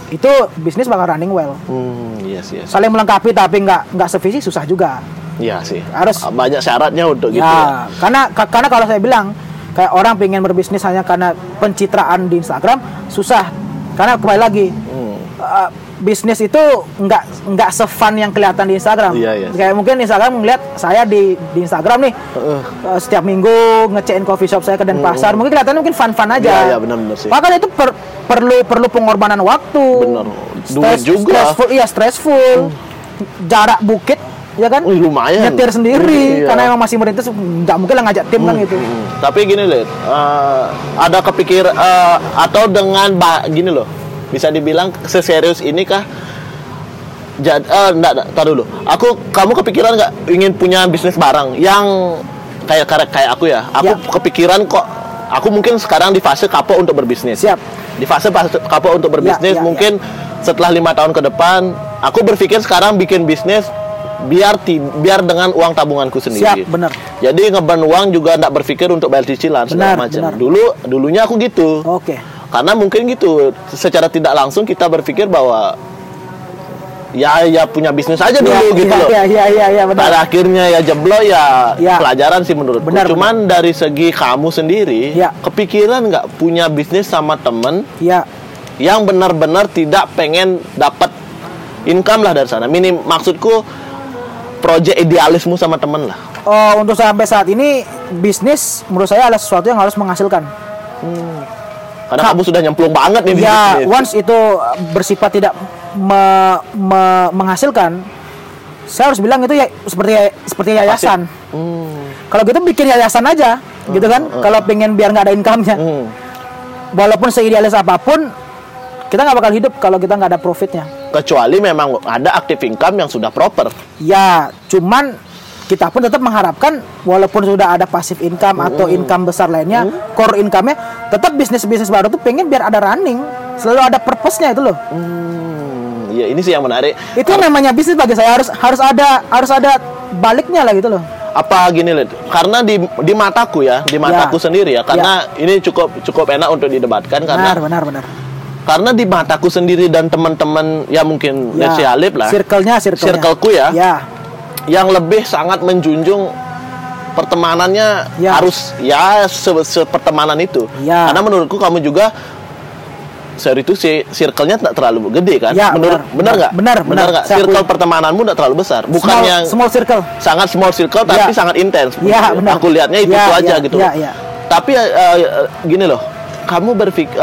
Itu bisnis bakal running well. Hmm, yes yes. Saling melengkapi tapi nggak nggak sevisi susah juga. Iya sih. Harus- banyak syaratnya untuk gitu ya. ya, karena ka- karena kalau saya bilang kayak orang pengen berbisnis hanya karena pencitraan di Instagram susah. Karena kembali lagi Hmm. uh, bisnis itu nggak nggak sefun yang kelihatan di Instagram. Iya, iya. Kayak mungkin Instagram melihat saya di di Instagram nih uh, setiap minggu ngecekin coffee shop saya ke Denpasar. Mungkin kelihatannya mungkin fun-fun aja. Iya, iya, benar-benar sih. Makanya itu per- perlu perlu pengorbanan waktu. Benar. Duit juga. Stressful, iya stressful. Jarak bukit ya kan? Wih, lumayan. Nyetir sendiri Iya. karena emang masih merintis nggak mungkin lah ngajak tim kan gitu. Hmm, Tapi gini lihat, eh, ada kepikir eh, atau dengan bah, gini loh, bisa dibilang seserius ini kah? Jad, eh, enggak, enggak, tar dulu. Aku, kamu kepikiran nggak ingin punya bisnis barang yang kayak kayak kayak aku ya? Aku Ya. kepikiran kok. Aku mungkin sekarang di fase kapok untuk berbisnis. Siap. Di fase fase kapok untuk berbisnis, ya, mungkin setelah lima tahun ke depan, aku berpikir sekarang bikin bisnis biar ti, biar dengan uang tabunganku sendiri. Siap, bener. Jadi ngeban uang juga nggak berpikir untuk bayar cicilan segala Benar, macam. benar. Dulu dulunya aku gitu. Oke. Karena mungkin gitu, secara tidak langsung kita berpikir bahwa ya ya punya bisnis aja dulu Iya, gitu iya, loh. Iya iya iya iya benar. Pada akhirnya ya jeblo ya, Ya. pelajaran sih menurutku. Benar, Cuman dari segi kamu sendiri, Ya. kepikiran nggak punya bisnis sama temen Iya. yang benar-benar tidak pengen dapat income lah dari sana. Minim maksudku project idealismu sama temen lah. Oh, untuk sampai saat ini bisnis menurut saya adalah sesuatu yang harus menghasilkan. Karena kamu sudah nyemplung banget nih di Ya, bisnis. once itu bersifat tidak me- me- menghasilkan, saya harus bilang itu ya seperti seperti yayasan. Hmm. Kalau gitu bikin yayasan aja, gitu kan? Kalau pengen biar nggak ada income-nya. Hmm. Walaupun seidealis apa pun, kita nggak bakal hidup kalau kita nggak ada profitnya. Kecuali memang ada active income yang sudah proper. Ya, cuman kita pun tetap mengharapkan walaupun sudah ada passive income atau income besar lainnya, core income-nya tetap bisnis-bisnis baru tuh pengen biar ada running, selalu ada purpose-nya itu loh. Hmm, ya ini sih yang menarik. Itu yang namanya bisnis bagi saya harus harus ada harus ada baliknya lah gitu loh. Apa gini Lid? Karena di di mataku ya, di mataku Ya. sendiri ya, karena ini cukup cukup enak untuk didebatkan karena Benar, benar, benar. karena di mataku sendiri dan teman-teman ya mungkin Ya, Alip lah, Circle-nya, circle-nya. Circleku ya. Ya, yang lebih sangat menjunjung pertemanannya Ya. harus ya se- sepertemanan itu. Ya. Karena menurutku kamu juga sorry itu si circle-nya tak terlalu gede kan? Ya, Menurut benar. benar nggak? Benar, benar. nggak? Circle akui. pertemananmu tidak terlalu besar, bukan small, yang small circle. sangat small circle tapi Ya. sangat intens. Ya, benar. Aku lihatnya itu, Ya, itu aja ya, gitu. ya, ya. Tapi eh, eh, gini loh, kamu berpikir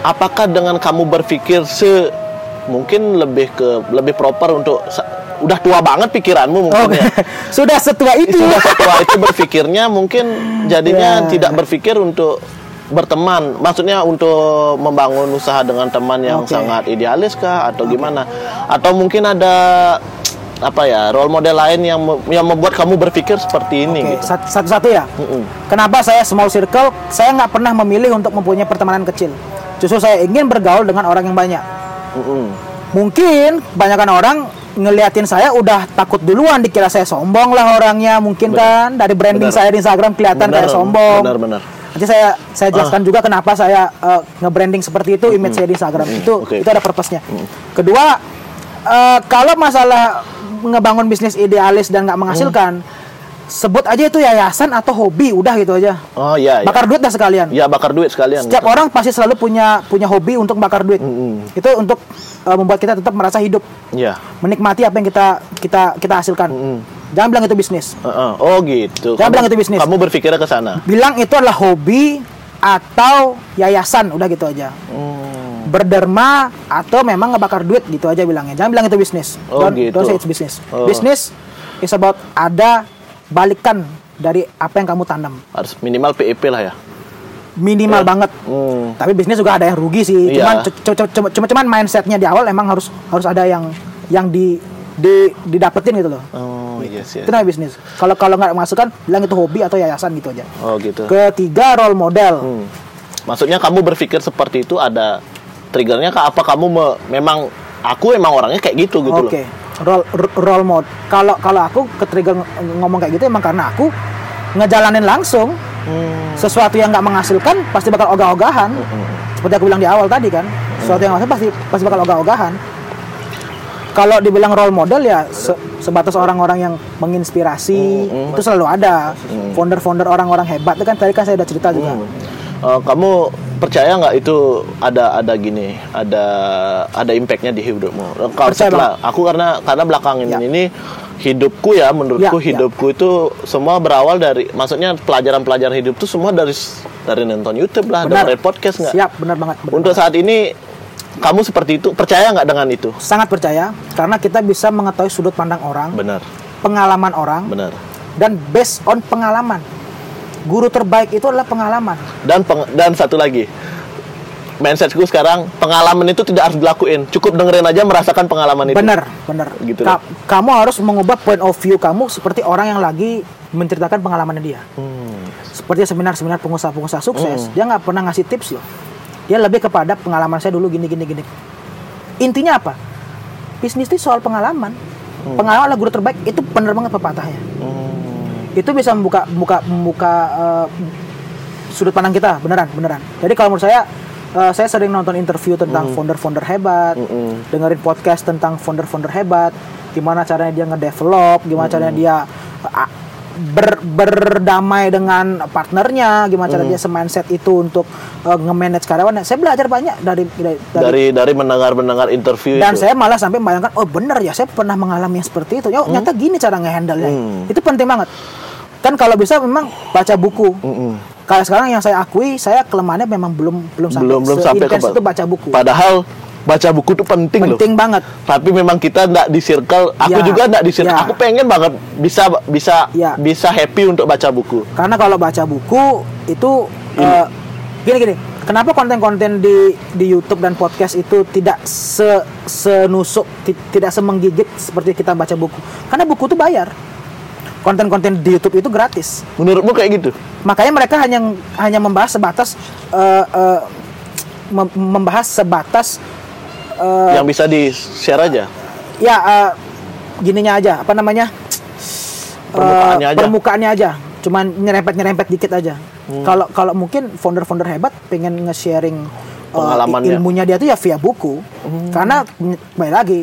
apakah dengan kamu berpikir se mungkin lebih ke lebih proper untuk udah tua banget pikiranmu mungkin Oh, ya. sudah setua itu. sudah setua itu berpikirnya mungkin jadinya Ya. tidak berpikir untuk berteman maksudnya untuk membangun usaha dengan teman yang Oke. sangat idealis kah atau gimana atau mungkin ada apa ya role model lain yang yang membuat kamu berpikir seperti ini Oke, gitu sat- satu-satu ya. Mm-mm. Kenapa saya small circle? Saya nggak pernah memilih untuk mempunyai pertemanan kecil. Justru saya ingin bergaul dengan orang yang banyak. Mm-mm. Mungkin kebanyakan orang ngeliatin saya udah takut duluan dikira saya sombong lah orangnya mungkin kan dari branding Benar. saya di Instagram kelihatan Benar, kayak sombong. benar, benar. Nanti saya saya jelaskan juga kenapa saya eh, nge-branding seperti itu image saya di Instagram. Itu oke. itu ada purpose-nya. Kedua, eh, kalau masalah ngebangun bisnis idealis dan nggak menghasilkan, sebut aja itu yayasan atau hobi, udah gitu aja. oh iya iya Bakar duit dah sekalian. ya bakar duit sekalian Setiap gitu. orang pasti selalu punya punya hobi untuk bakar duit. Mm-mm. Itu untuk eh, membuat kita tetap merasa hidup, Iya. menikmati apa yang kita kita kita hasilkan. Mm-mm. Jangan bilang itu bisnis. Heeh. oh gitu Jangan bilang itu bisnis. kamu berpikirnya ke sana Bilang itu adalah hobi atau yayasan, udah gitu aja. Hmm. Berderma atau memang ngebakar duit gitu aja bilangnya. Jangan bilang itu bisnis. Oh, don't, gitu. don't say it's business. Oh. Business is about ada balikan dari apa yang kamu tanam. harus minimal PEP lah ya Minimal banget. Hmm. Tapi bisnis juga ada yang rugi sih. Iya. Cuman cu- cu- cu- cuma cuma cuman mindsetnya di awal emang harus harus ada yang yang di di didapetin gitu loh. oh yes yes Itu namanya bisnis. Kalau kalau nggak masukkan bilang itu hobi atau yayasan gitu aja. oh gitu Ketiga role model. Hmm. Maksudnya kamu berpikir seperti itu ada triggernya? Apa kamu me- memang aku emang orangnya kayak gitu gitu loh? Role role model. Kalau kalau aku ke trigger ng- ngomong kayak gitu emang karena aku ngejalanin langsung Hmm. sesuatu yang nggak menghasilkan pasti bakal ogah-ogahan. Seperti aku bilang di awal tadi kan, sesuatu yang hasil pasti pasti bakal ogah-ogahan. Kalau dibilang role model ya se- sebatas orang-orang yang menginspirasi itu selalu ada. Founder-founder orang-orang hebat itu kan tadi kan saya udah cerita juga. Eh, kamu percaya nggak itu ada ada gini, ada ada impactnya di hidupmu? Eh, Kalau setelah aku karena karena belakangan Ya. ini hidupku ya menurutku Ya, ya. hidupku itu semua berawal dari maksudnya pelajaran-pelajaran hidup itu semua dari dari nonton YouTube lah, Benar. dari podcast nggak? Siap, benar banget. benar Untuk saat ini kamu seperti itu percaya nggak dengan itu? sangat percaya karena kita bisa mengetahui sudut pandang orang, Benar, pengalaman orang, benar. dan based on pengalaman. Guru terbaik itu adalah pengalaman. dan peng- dan satu lagi mindsetku sekarang pengalaman itu tidak harus dilakuin cukup dengerin aja merasakan pengalaman itu Benar, benar. Gitu Ka- kamu harus mengubah point of view kamu seperti orang yang lagi menceritakan pengalamannya dia. Hmm. Seperti seminar-seminar pengusaha-pengusaha sukses, dia nggak pernah ngasih tips loh. Dia lebih kepada pengalaman saya dulu gini gini gini. Intinya apa? Bisnis itu soal pengalaman. Pengalaman adalah guru terbaik. Itu benar banget pepatahnya. Hmm. Itu bisa membuka membuka membuka eh, sudut pandang kita. Beneran beneran. Jadi kalau menurut saya eh, saya sering nonton interview tentang founder-founder hebat Mm-mm. dengerin podcast tentang founder-founder hebat gimana caranya dia ngedevelop gimana caranya dia ah, ber, berdamai dengan partnernya gimana cara dia semindset itu untuk eh, nge-manage karyawannya. Saya belajar banyak dari dari, dari dari dari mendengar mendengar interview dan itu. saya malah sampai membayangkan oh bener ya saya pernah mengalami yang seperti itu. Oh nyata gini cara ngehandle nya Hmm. itu penting banget kan kalau bisa memang baca buku Mm-mm. kalau sekarang yang saya akui saya kelemahannya memang belum belum sampai belum belum sampai ke itu baca buku padahal baca buku tuh penting, loh. penting banget Tapi memang kita nggak di circle. Aku Ya, juga nggak di circle. ya. Aku pengen banget bisa bisa Ya. bisa happy untuk baca buku. karena kalau baca buku itu eh, gini gini kenapa konten-konten di di YouTube dan podcast itu tidak se senusuk ti- tidak semenggigit seperti kita baca buku karena buku itu bayar konten-konten di YouTube itu gratis Menurutmu kayak gitu? makanya mereka hanya hanya membahas sebatas eh, mem- membahas sebatas eh, Yang bisa di share aja. ya eh, gininya aja apa namanya Permukaannya aja. permukaannya aja cuman nyerempet nyerempet dikit aja Hmm. kalau kalau mungkin founder-founder hebat pengen nge-sharing. Hmm. ilmunya dia tuh ya via buku karena ny- balik lagi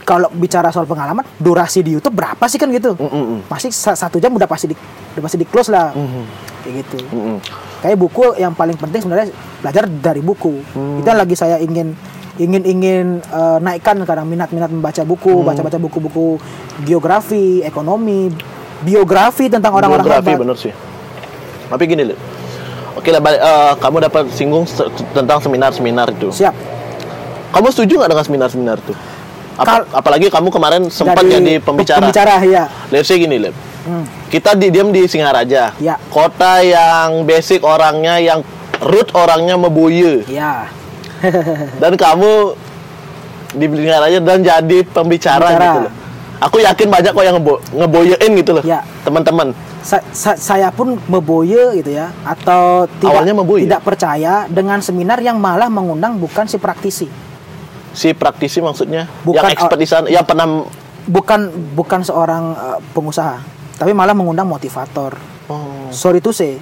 kalau bicara soal pengalaman durasi di YouTube berapa sih kan gitu masih sa- satu jam udah pasti di udah pasti di close lah Hmm. kayak gitu Mm-mm. kayak buku yang paling penting sebenarnya belajar dari buku Hmm. itu yang lagi saya ingin ingin ingin eh, naikkan sekarang minat-minat membaca buku Hmm. baca-baca buku-buku geografi ekonomi biografi tentang orang-orang Biografi hebat bener sih. Tapi gini, Lid. Oke lah, balik, eh, kamu dapat singgung se- tentang seminar-seminar itu. siap Kamu setuju nggak dengan seminar-seminar itu? Kal- apalagi kamu kemarin sempat jadi pe- pembicara. pembicara ya say gini, Lid. Hmm. Kita di diam di Singaraja. Ya. Kota yang basic orangnya yang root orangnya mebuye. ya Dan kamu di Singaraja dan jadi pembicara, Pembicara. gitu loh. Aku yakin banyak kok yang ngebo ngeboyein gitu loh. Ya. Teman-teman. Sa- sa- saya pun meboye gitu ya atau tidak Awalnya meboye? tidak percaya dengan seminar yang malah mengundang bukan si praktisi Si praktisi maksudnya Bukan, yang expert di sana, yang pernah bukan bukan seorang eh, pengusaha tapi malah mengundang motivator. Oh. sorry to say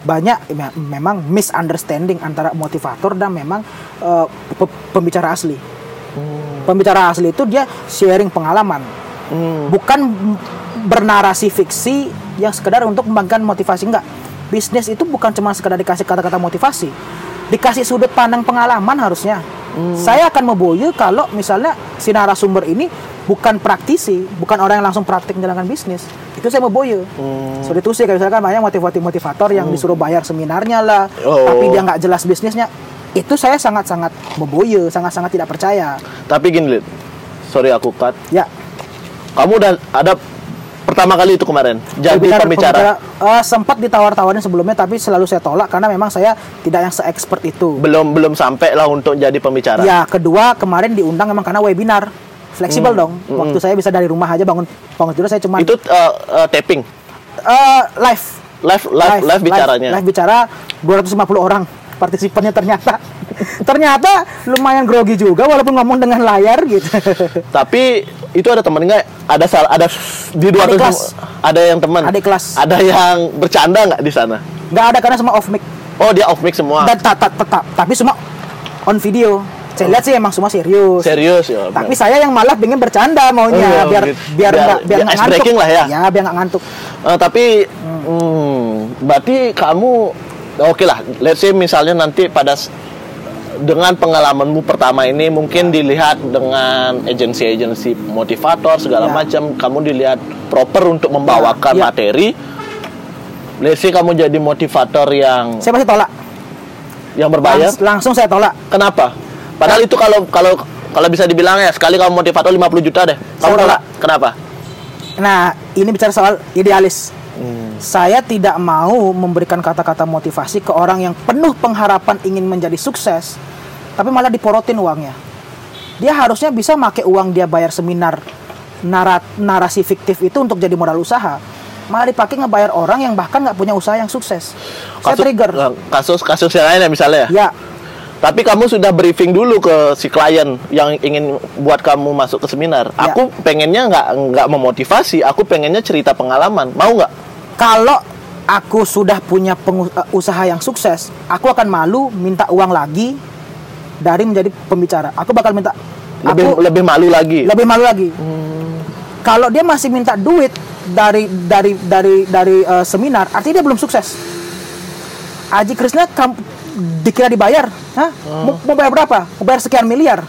banyak me- memang misunderstanding antara motivator dan memang eh, pe- pembicara asli. Pembicara asli itu dia sharing pengalaman. Hmm. bukan bernarasi fiksi yang sekedar untuk membangkitkan motivasi enggak. Bisnis itu bukan cuma sekedar dikasih kata-kata motivasi dikasih sudut pandang pengalaman harusnya. Saya akan memboye kalau misalnya si narasumber ini bukan praktisi bukan orang yang langsung praktik menjalankan bisnis. Itu saya memboye sorry itu sih kayak misalkan banyak motivator motivator yang disuruh bayar seminarnya lah Oh. tapi dia nggak jelas bisnisnya. Itu saya sangat-sangat memboye sangat-sangat tidak percaya. Tapi gini, Lid. Sorry aku cut. ya. Kamu udah ada pertama kali itu kemarin jadi pembicara. pembicara, eh, sempat ditawar-tawarin sebelumnya tapi selalu saya tolak karena memang saya tidak yang se-expert itu. Belum belum sampai lah untuk jadi pembicara. Ya, kedua kemarin diundang memang karena webinar. Fleksibel Hmm, dong. Waktu saya bisa dari rumah aja bangun bangun tidur saya cuma Itu eh, eh, taping. eh, live. Live live live, bicaranya. Live, bicara 250 orang partisipannya ternyata ternyata lumayan grogi juga walaupun ngomong dengan layar gitu. Tapi itu ada temen nggak? Ada sal ada di dua ratus kelas. ada yang teman. Adik kelas. Ada yang bercanda nggak di sana? nggak ada karena semua off mic. Oh dia off mic semua. Dan ta- ta- ta- ta- tapi semua on video. Saya lihat sih emang semua serius. Serius ya. Tapi saya yang malah pengen bercanda maunya Oh, biar gitu. biar Biar- nggak biar biar nggak ngantuk. lah ya. Ya, biar nggak ngantuk. Eh, tapi hmm, berarti kamu oke lah. Let's say misalnya nanti pada dengan pengalamanmu pertama ini mungkin dilihat dengan agensi-agensi motivator segala Ya. macam, kamu dilihat proper untuk membawakan Ya, ya. materi. Let's say kamu jadi motivator yang Saya pasti tolak. yang berbayar. Langs- langsung saya tolak. Kenapa? Padahal itu kalau kalau kalau bisa dibilang ya sekali kamu motivator 50 juta deh. Kamu Saya tolak. Kenapa? Nah, ini bicara soal idealis. Hmm. Saya tidak mau memberikan kata-kata motivasi ke orang yang penuh pengharapan ingin menjadi sukses, tapi malah diporotin uangnya. Dia harusnya bisa make uang dia bayar seminar narat, narasi fiktif itu untuk jadi modal usaha. Malah dipakai ngebayar orang yang bahkan nggak punya usaha yang sukses. Saya trigger. kasus kasus yang lain ya misalnya. Ya, Tapi kamu sudah briefing dulu ke si klien yang ingin buat kamu masuk ke seminar. Ya. Aku pengennya nggak nggak memotivasi, aku pengennya cerita pengalaman. Mau nggak? kalau aku sudah punya eh, usaha yang sukses, aku akan malu minta uang lagi dari menjadi pembicara. Aku bakal minta Lebih aku lebih malu lagi. lebih malu lagi. Kalau dia masih minta duit dari dari dari dari eh, seminar, artinya dia belum sukses. Aji Krisna dikira dibayar, Hah? Mau, mau bayar berapa? Mau bayar sekian miliar.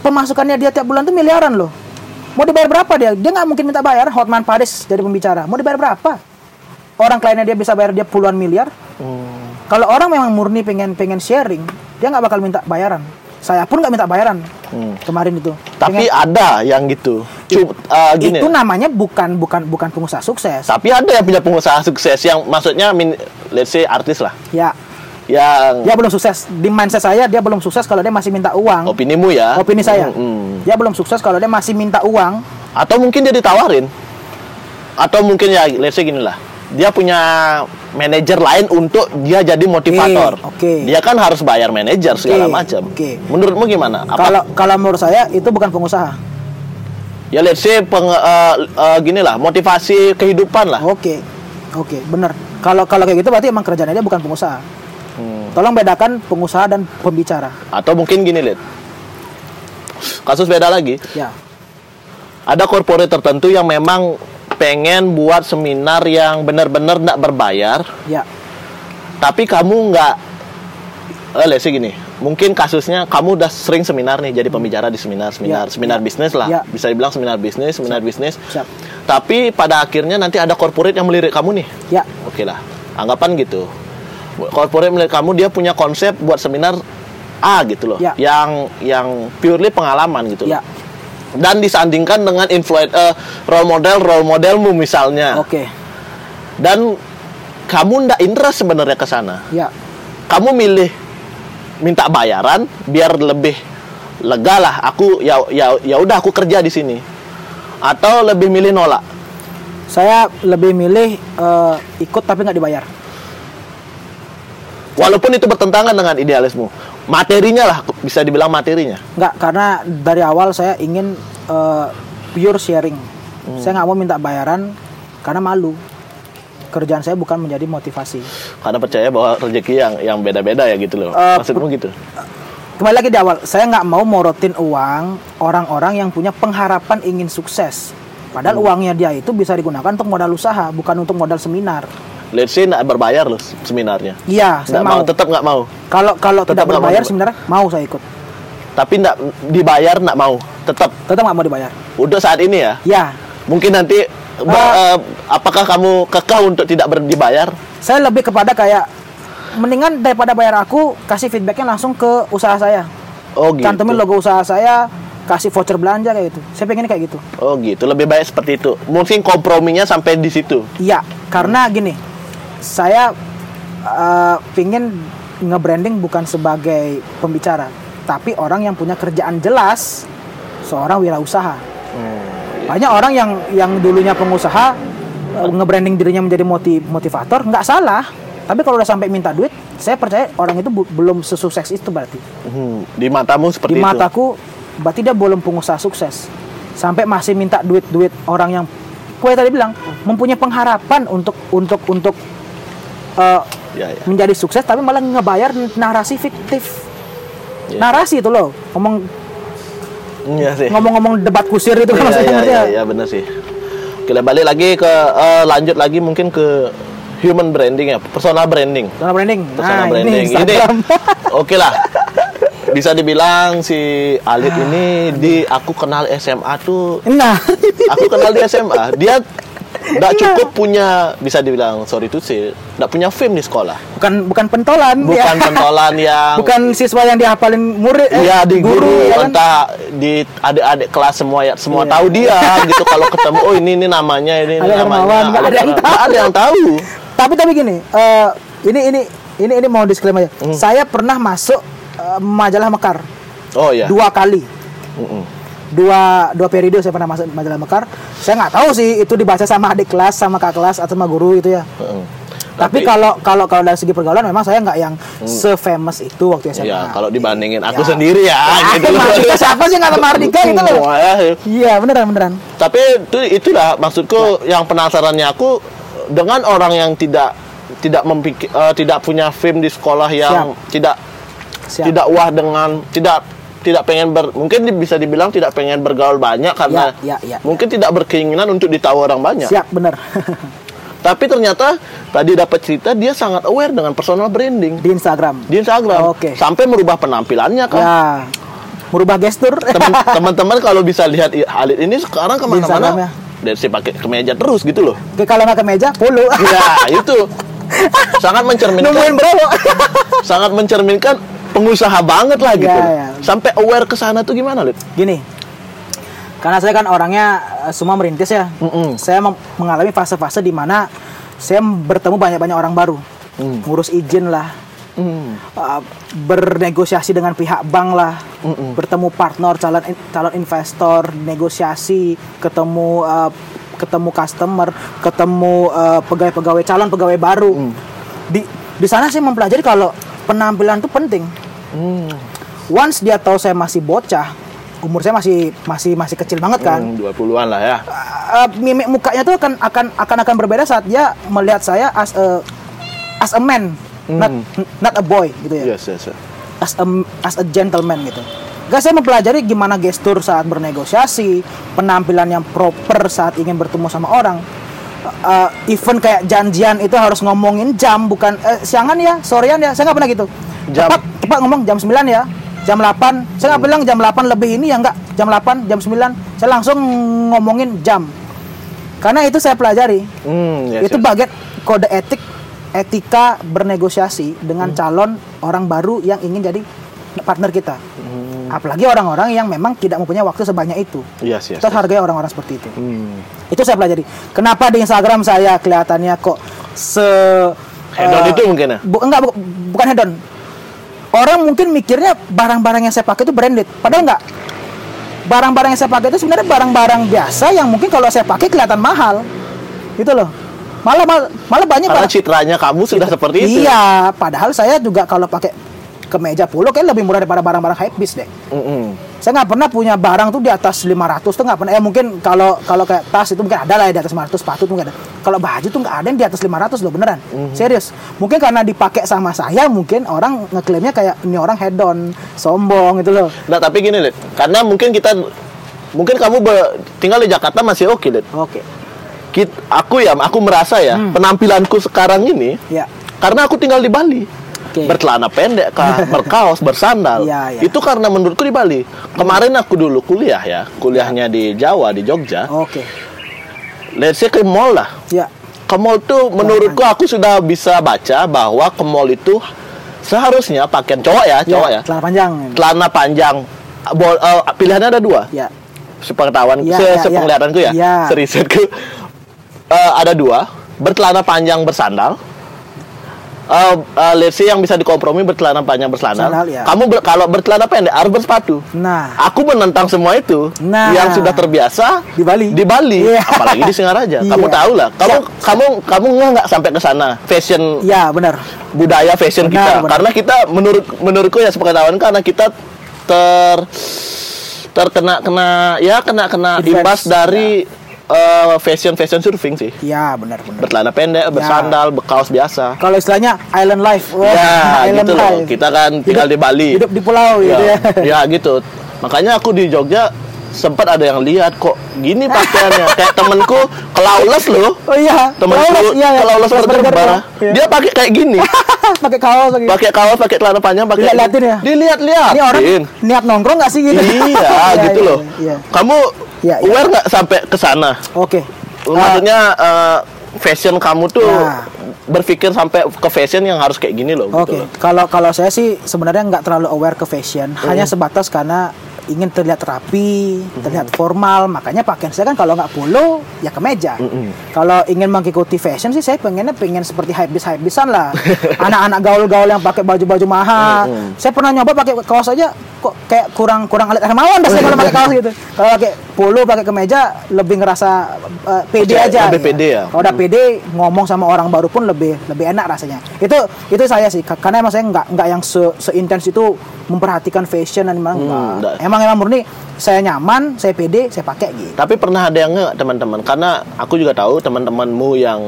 Pemasukannya dia tiap bulan tuh miliaran loh. Mau dibayar berapa dia? Dia nggak mungkin minta bayar. Hotman Paris jadi pembicara. Mau dibayar berapa? Orang kliennya dia bisa bayar dia puluhan miliar. Kalau orang memang murni pengen pengen sharing, dia nggak bakal minta bayaran. Saya pun nggak minta bayaran Hmm. kemarin itu. Tapi Pengen- ada yang gitu. Cuma uh, gini. itu namanya bukan bukan bukan pengusaha sukses. Tapi ada yang punya pengusaha sukses yang maksudnya min, let's say artis lah. Ya, Yang dia belum sukses. Di mindset saya dia belum sukses kalau dia masih minta uang. opinimu ya. Opini saya. Hmm, hmm. Dia belum sukses kalau dia masih minta uang. Atau mungkin dia ditawarin. Atau mungkin ya let's say gini lah. Dia punya manajer lain untuk dia jadi motivator. oke. Dia kan harus bayar manajer segala macam. oke. Menurutmu gimana? Apa Kalau kalau menurut saya itu bukan pengusaha. ya let's say peng, uh, uh, gini lah, motivasi kehidupan lah. Oke. Oke, bener. Kalau kalau kayak gitu berarti emang kerjanya dia bukan pengusaha. Tolong bedakan pengusaha dan pembicara. Atau mungkin gini, Lid. Kasus beda lagi. Ya. ada corporate tertentu yang memang pengen buat seminar yang benar-benar nggak berbayar, Ya. tapi kamu nggak, eh say gini, mungkin kasusnya kamu udah sering seminar nih, jadi pembicara di seminar, seminar, Ya, seminar ya, bisnis lah, ya. bisa dibilang seminar bisnis, seminar bisnis. Siap. Tapi pada akhirnya nanti ada corporate yang melirik kamu nih, Ya. oke lah, anggapan gitu. Corporate melirik kamu dia punya konsep buat seminar A gitu loh, Ya. yang yang purely pengalaman gitu. loh Ya. dan disandingkan dengan influencer role model role modelmu misalnya Oke. dan kamu ndak interest sebenarnya ke sana Ya. kamu milih minta bayaran biar lebih lega lah aku ya ya ya udah aku kerja di sini atau lebih milih nolak Saya lebih milih eh, ikut tapi nggak dibayar. Walaupun itu bertentangan dengan idealismu materinya lah bisa dibilang materinya Nggak, karena dari awal saya ingin eh, pure sharing. Hmm. Saya nggak mau minta bayaran karena malu. Kerjaan saya bukan menjadi motivasi. karena percaya bahwa rezeki yang yang beda-beda ya gitu loh Eh, maksudmu gitu Kembali lagi di awal, saya nggak mau morotin uang orang-orang yang punya pengharapan ingin sukses. Padahal Hmm. uangnya dia itu bisa digunakan untuk modal usaha, bukan untuk modal seminar. Let's say nggak berbayar loh seminarnya Iya, saya mau mau. tetap nggak mau Kalau kalau Tetap tidak mau berbayar dibayar. sebenarnya mau saya ikut. tapi nggak dibayar nggak mau tetap Tetap nggak mau dibayar. udah saat ini ya Ya, mungkin nanti Ah. eh, apakah kamu kekeh untuk tidak ber- dibayar saya lebih kepada kayak mendingan daripada bayar aku kasih feedbacknya langsung ke usaha saya. oh gitu Cantumin logo usaha saya, kasih voucher belanja kayak gitu. Saya pengen kayak gitu. oh gitu lebih baik seperti itu mungkin komprominya sampai di situ Iya, karena gini, saya uh, pingin nge-branding bukan sebagai pembicara, tapi orang yang punya kerjaan jelas, seorang wirausaha. Banyak orang yang yang dulunya pengusaha uh, nge-branding dirinya menjadi motiv motivator, nggak salah. Tapi kalau udah sampai minta duit, saya percaya orang itu belum sesukses itu berarti. Hmm, di matamu seperti Di itu mataku, berarti dia belum pengusaha sukses. Sampai masih minta duit-duit orang yang, gue tadi bilang, mempunyai pengharapan untuk untuk untuk uh, ya ya menjadi sukses, tapi malah ngebayar narasi fiktif. Ya. Narasi itu loh, ngomong iya sih ngomong-ngomong debat kusir itu kan Iya, maksudnya. iya, ngerti iya, ya? benar sih. Lah, balik lagi ke eh, lanjut lagi mungkin ke human branding ya, personal branding. Personal branding. Personal nah, branding. ini Instagram. Oke lah. Bisa dibilang si Alit ini di aku kenal SMA tuh nah, aku kenal di SMA dia nggak cukup punya bisa dibilang sorry tuh sih nggak punya fame di sekolah bukan bukan pentolan, bukan ya. pentolan yang bukan siswa yang dihafalin murid, eh, Iya di guru, ya kan? entah di adik-adik kelas semua ya semua Iya. tahu dia gitu kalau ketemu oh ini ini namanya ini, ini Ada namanya nggak ada yang tahu. ada yang tahu Tapi tapi gini, eh, ini ini ini ini mau disclaimer aja. Hmm. Saya pernah masuk eh, majalah Mekar oh ya dua kali. Mm-mm. Dua dua periode saya pernah masuk majalah Mekar. Saya nggak tahu sih itu dibaca sama adik kelas, sama kakak kelas atau sama guru itu ya. Mm-mm. Tapi, kalau kalau kalau dari segi pergaulan memang saya nggak yang se-famous itu waktu SMA. Hmm. ya kalau dibandingin aku Ya. sendiri ya, Ya, gitu. Mardika siapa sih nggak Mardika gitu loh. Wah, ya. Iya beneran beneran. tapi itu itulah maksudku yang penasarannya aku dengan orang yang tidak tidak mempikir eh, tidak punya fame di sekolah yang tidak Siap. tidak wah dengan tidak tidak pengen ber mungkin bisa dibilang tidak pengen bergaul banyak karena Ya, ya, ya, mungkin tidak berkeinginan untuk ditahu orang banyak Siap bener. tapi ternyata tadi dapat cerita dia sangat aware dengan personal branding Di Instagram. di Instagram Oke. sampai merubah penampilannya kan Ya. Merubah gestur. Teman-teman kalau bisa lihat Halid ini sekarang Instagram ya. ke mana-mana dari si pakai kemeja terus gitu loh Oke, kalau nggak ke meja, polo. ya itu sangat mencerminkan Nungguin bro. sangat mencerminkan pengusaha banget lah gitu. Iya, iya. Sampai aware ke sana tuh gimana, Lid? Gini, karena saya kan orangnya eh, semua merintis ya. Mm-mm. Saya mem- mengalami fase-fase di mana saya bertemu banyak-banyak orang baru, Mm. ngurus izin lah, Hmm. uh, bernegosiasi dengan pihak bank lah, Mm-mm. bertemu partner, calon calon investor, negosiasi, ketemu uh, ketemu customer, ketemu uh, pegawai-pegawai calon pegawai baru. Mm. Di di sana saya mempelajari kalau penampilan itu penting. Hmm. Once dia tahu saya masih bocah, umur saya masih masih masih kecil banget kan. Hmm, 20-an lah ya. Uh, mimik mukanya tuh akan akan akan akan berbeda saat dia melihat saya as a as a man, not Hmm. not a boy gitu ya Yes, yes, yes. as a as a gentleman gitu. Gak saya mempelajari gimana gestur saat bernegosiasi, penampilan yang proper saat ingin bertemu sama orang. Uh, even kayak janjian itu harus ngomongin jam bukan eh, siangan ya, sorean ya. Saya nggak pernah gitu. Jam. Tepat, tepat ngomong jam 9 ya. Jam 8. Saya nggak bilang jam 8 lebih ini ya enggak. Jam 8, jam 9. Saya langsung ngomongin jam. Karena itu saya pelajari Hmm, yes, itu yes. bagian kode etik etika bernegosiasi dengan Hmm. calon orang baru yang ingin jadi partner kita Hmm. apalagi orang-orang yang memang tidak mempunyai waktu sebanyak itu Yes, yes. kita harus hargai orang-orang seperti itu Hmm. Itu saya pelajari. Kenapa di Instagram saya kelihatannya kok se Hedon eh, itu mungkin ya? bu- enggak bu- bukan hedon. Orang mungkin mikirnya barang-barang yang saya pakai itu branded. Padahal enggak. Barang-barang yang saya pakai itu sebenarnya barang-barang biasa yang mungkin kalau saya pakai kelihatan mahal. Gitu loh. Malah malah, malah banyak Karena barang- citranya kamu sudah seperti itu. iya padahal saya juga kalau pakai kemeja polo kayak lebih murah daripada barang-barang hypebeast deh. Mm-mm. Saya nggak pernah punya barang tuh di atas 500 tuh nggak pernah ya mungkin kalau kalau kayak tas itu mungkin ada lah ya di atas 500 sepatu tuh mungkin ada kalau baju tuh nggak ada yang di atas 500 loh beneran serius mungkin karena dipakai sama saya mungkin orang ngeklaimnya kayak ini orang hedon sombong gitu loh Nah, tapi gini, Lid. Karena mungkin kita mungkin kamu be- tinggal di Jakarta masih oke, Lid. oke Kit- aku ya, aku merasa ya, Hmm. penampilanku sekarang ini ya karena aku tinggal di Bali. Oke. Bercelana pendek kah, berkaos, bersandal. Iya, iya. Itu karena menurutku di Bali. Kemarin aku dulu kuliah ya, kuliahnya di Jawa, di Jogja. oke Let's say ke mall lah. ya Ke mall tuh menurutku aku sudah bisa baca bahwa ke mall itu seharusnya pakaian cowok ya, cowok ya. celana panjang Celana panjang. Bol, eh, pilihannya ada dua. ya sepengetahuan Iya, se iya, sepenglihatanku ya, iya. serisetku Eh, ada dua bercelana panjang bersandal Eh, eh, let's say yang bisa dikompromi bercelana panjang bersandal Sandal, ya. kamu ber- kalau bercelana pendek harus bersepatu nah aku menentang semua itu Nah. yang sudah terbiasa Di Bali. di Bali Iya. apalagi di Singaraja kamu Iya. tahu lah kamu Siap. kamu kamu nggak sampai ke sana fashion ya benar budaya fashion Benar, kita benar. karena kita menurut menurutku ya sepengetahuan karena kita ter terkena kena ya kena kena imbas dari eh, fashion fashion surfing sih. Ya benar benar. Bercelana pendek bersandal berkaos biasa. Kalau istilahnya island life. Wah, ya island gitu loh. life. kita kan tinggal di Bali. hidup di pulau gitu ya. ya, ya gitu. Makanya aku di Jogja sempat ada yang lihat kok gini pakaiannya? Kayak temenku kelaules loh. Oh iya. Temenku Lawless, iya, iya. kelaules Burger, iya. dia pakai kayak gini. Pakai kaos lagi. Pakai kaos pakai celana panjang pakai Dilihat-lihatin ya? dilihat-lihat ini orang niat nongkrong nggak sih gitu? Iya gitu loh. iya. kamu Iya, iya. aware nggak sampai ke sana oke maksudnya eh, fashion kamu tuh Nah. berpikir sampai ke fashion yang harus kayak gini loh Oke, gitu loh. kalau kalau saya sih sebenarnya nggak terlalu aware ke fashion, hanya sebatas karena ingin terlihat rapi, terlihat formal, makanya pakaian saya kan kalau nggak polo ya kemeja. Kalau ingin mengikuti fashion sih saya pengennya pengen seperti hypebeast hypebeastan lah, anak-anak gaul-gaul yang pakai baju-baju mahal. Saya pernah nyoba pakai kaos aja kok kayak kurang kurang alit hermawan rasanya kalau pakai kaos gitu. Kalau pakai polo pakai kemeja lebih ngerasa uh, pede Percaya- aja. lebih pede ya? Kalau udah pede ngomong sama orang baru pun lebih lebih enak rasanya. Itu itu saya sih Ka- karena emang saya nggak nggak yang se seintens itu memperhatikan fashion dan emang Hmm, nggak. nggak. emang emang murni saya nyaman, saya pede, saya pakai gitu. tapi pernah ada yang nggak teman-teman karena aku juga tahu teman-temanmu yang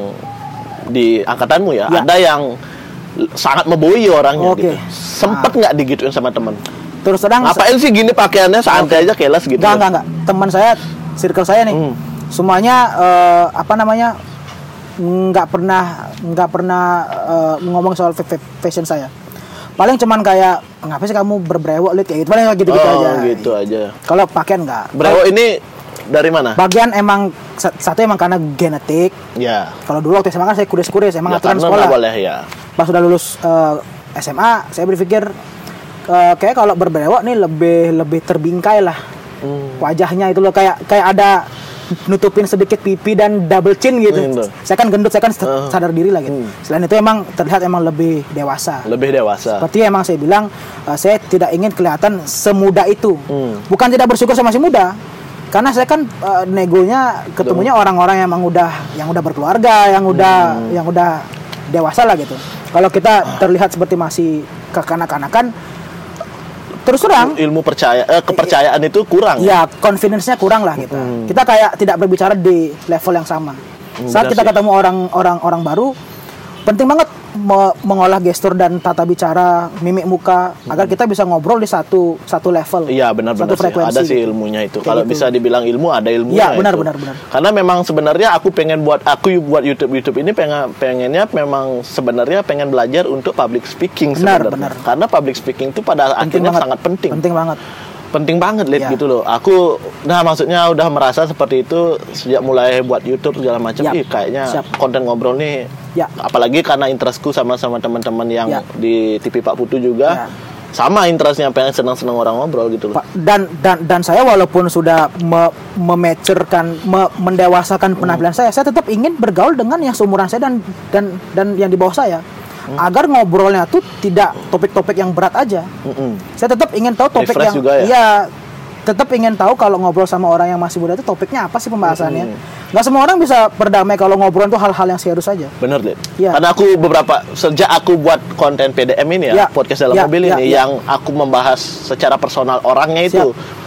di angkatanmu ya, Ya. ada yang sangat membui orangnya Oke. gitu sempet nggak digituin sama teman Terus terang ngapain sih gini pakaiannya santai aja keles gitu Enggak, enggak, enggak. Teman saya, circle saya nih, Hmm. semuanya eh, apa namanya? nggak pernah nggak pernah eh, ngomong soal fa- fa- fashion saya. Paling cuman kayak ngapain sih kamu berbrewok lihat kayak gitu paling gitu-gitu oh aja. gitu aja Kalau pakaian enggak. Brewo ini dari mana Bagian emang sa- satu emang karena genetik. ya Kalau dulu waktu SMA kan saya kuris-kuris, emang ya aturan sekolah. nggak boleh ya Pas sudah lulus eh, SMA, saya berpikir eh, kayak kalau berbelewak nih lebih lebih terbingkai lah Hmm. wajahnya itu loh kayak kayak ada nutupin sedikit pipi dan double chin gitu. Tuh. Saya kan gendut, saya kan Uh. sadar diri lah gitu. Hmm. Selain itu emang terlihat emang lebih dewasa. Lebih dewasa. Seperti emang saya bilang, eh, saya tidak ingin kelihatan semuda itu. Hmm. Bukan tidak bersyukur saya masih muda. Karena saya kan eh, negonya ketemunya orang-orang yang emang udah yang udah berkeluarga, yang udah Hmm. yang udah dewasa lah gitu. Kalau kita terlihat seperti masih kekanak-kanakan terus terang ilmu percaya eh, kepercayaan itu kurang. ya confidence-nya kurang lah kita. Hmm. Kita kayak tidak berbicara di level yang sama. Saat benar kita sih. ketemu orang-orang orang baru, penting banget me- mengolah gestur dan tata bicara, mimik muka agar kita bisa ngobrol di satu satu level. Hmm. Iya benar-benar Satu frekuensi. Ada sih ilmunya itu. Kayak Kalau gitu. bisa dibilang ilmu ada ilmunya. Iya, benar, itu. benar, benar. Karena memang sebenarnya aku pengen buat aku buat YouTube YouTube ini pengen pengennya memang sebenarnya pengen belajar untuk public speaking Benar, sebenarnya. benar. Karena public speaking itu pada Penting akhirnya banget. sangat penting. Penting banget. penting banget lihat Iya. gitu loh. Aku nah maksudnya udah merasa seperti itu sejak mulai buat YouTube segala macam. Ih kayaknya Siap. konten ngobrol nih Ya. apalagi karena interestku sama sama teman-teman yang Ya. di TV Pak Putu juga Ya. sama interestnya pengen senang-senang orang ngobrol gitu loh. Dan dan dan saya walaupun sudah me, mematurkan, me- mendewasakan penampilan saya, saya tetap ingin bergaul dengan yang seumuran saya dan dan dan yang di bawah saya. Hmm. Agar ngobrolnya tuh tidak topik-topik yang berat aja. Mm-mm. Saya tetap ingin tahu topik Refresh yang juga ya? iya tetap ingin tahu kalau ngobrol sama orang yang masih muda itu topiknya apa sih pembahasannya. Nggak semua orang bisa berdamai kalau ngobrol itu hal-hal yang serius saja. Bener deh. Iya. Karena aku beberapa sejak aku buat konten PDM ini ya, Iya. podcast dalam Iya, mobil ini iya. yang aku membahas secara personal orangnya itu. Siap.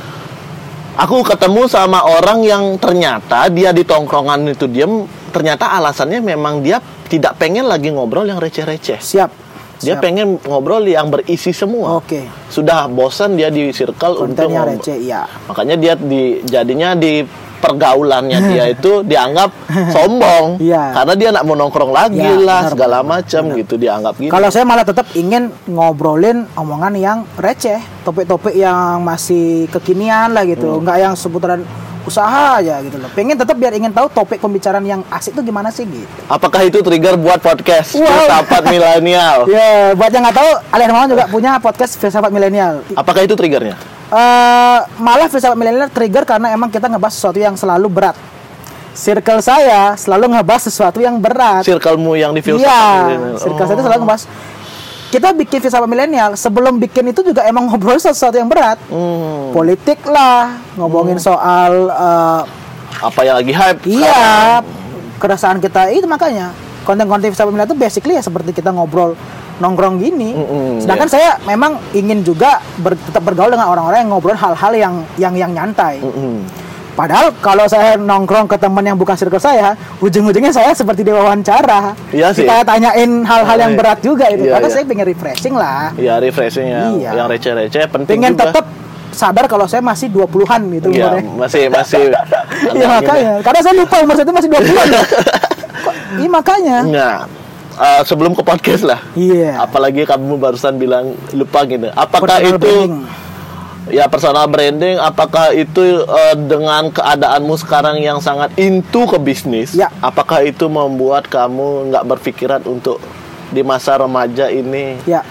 Aku ketemu sama orang yang ternyata dia di tongkrongan itu diem, ternyata alasannya memang dia tidak pengen lagi ngobrol yang receh-receh. Siap. Dia Siap. pengen ngobrol yang berisi semua. Oke. Sudah bosan dia di circle untuk Kontennya ngobrol. receh, iya. Makanya dia di jadinya di pergaulannya dia itu dianggap sombong Iya. karena dia nak mau nongkrong lagi Iya, lah benar, segala macam gitu dianggap gitu. Kalau saya malah tetap ingin ngobrolin omongan yang receh, topik-topik yang masih kekinian lah gitu, Hmm. nggak yang seputaran usaha aja gitu loh. Pengen tetap biar ingin tahu topik pembicaraan yang asik itu gimana sih gitu. Apakah itu trigger buat podcast Wow. filsafat milenial? Ya, buat yang nggak tahu, Alian Mawan juga punya podcast filsafat milenial. Apakah itu triggernya? Eh, malah filsafat milenial trigger karena emang kita ngebahas sesuatu yang selalu berat. Circle saya selalu ngebahas sesuatu yang berat. Circlemu yang di filsafat Iya, milenial. circle saya itu Oh. selalu ngebahas. Kita bikin filsafat milenial, sebelum bikin itu juga emang ngobrol sesuatu yang berat. Hmm, Politik lah, ngomongin soal eh, apa yang lagi hype? iya keresahan kita itu makanya konten-konten filsafat milenial itu basically ya seperti kita ngobrol nongkrong gini. Mm-mm, Sedangkan saya memang ingin juga ber- tetap bergaul dengan orang-orang yang ngobrol hal-hal yang yang yang nyantai. Mm-mm. Padahal kalau saya nongkrong ke teman yang bukan circle saya, ujung-ujungnya saya seperti diwawancara. Iya sih. Kita tanyain hal-hal yang Iya. berat juga itu. Iya, Karena iya. saya pengen refreshing lah. Iya refreshing yang, Iya. yang receh-receh penting Pengen juga. tetap sadar kalau saya masih 20-an gitu Iya, umurnya. masih masih Iya makanya. Karena saya lupa umur saya itu masih 20-an. Kok- Iya makanya. Nah, eh, sebelum ke podcast lah. Iya. Apalagi kamu barusan bilang lupa gitu. Apakah Personal itu branding. Ya personal branding? Apakah itu eh, dengan keadaanmu sekarang yang sangat into ke bisnis? Ya. Apakah itu membuat kamu nggak berpikiran untuk di masa remaja ini Ya.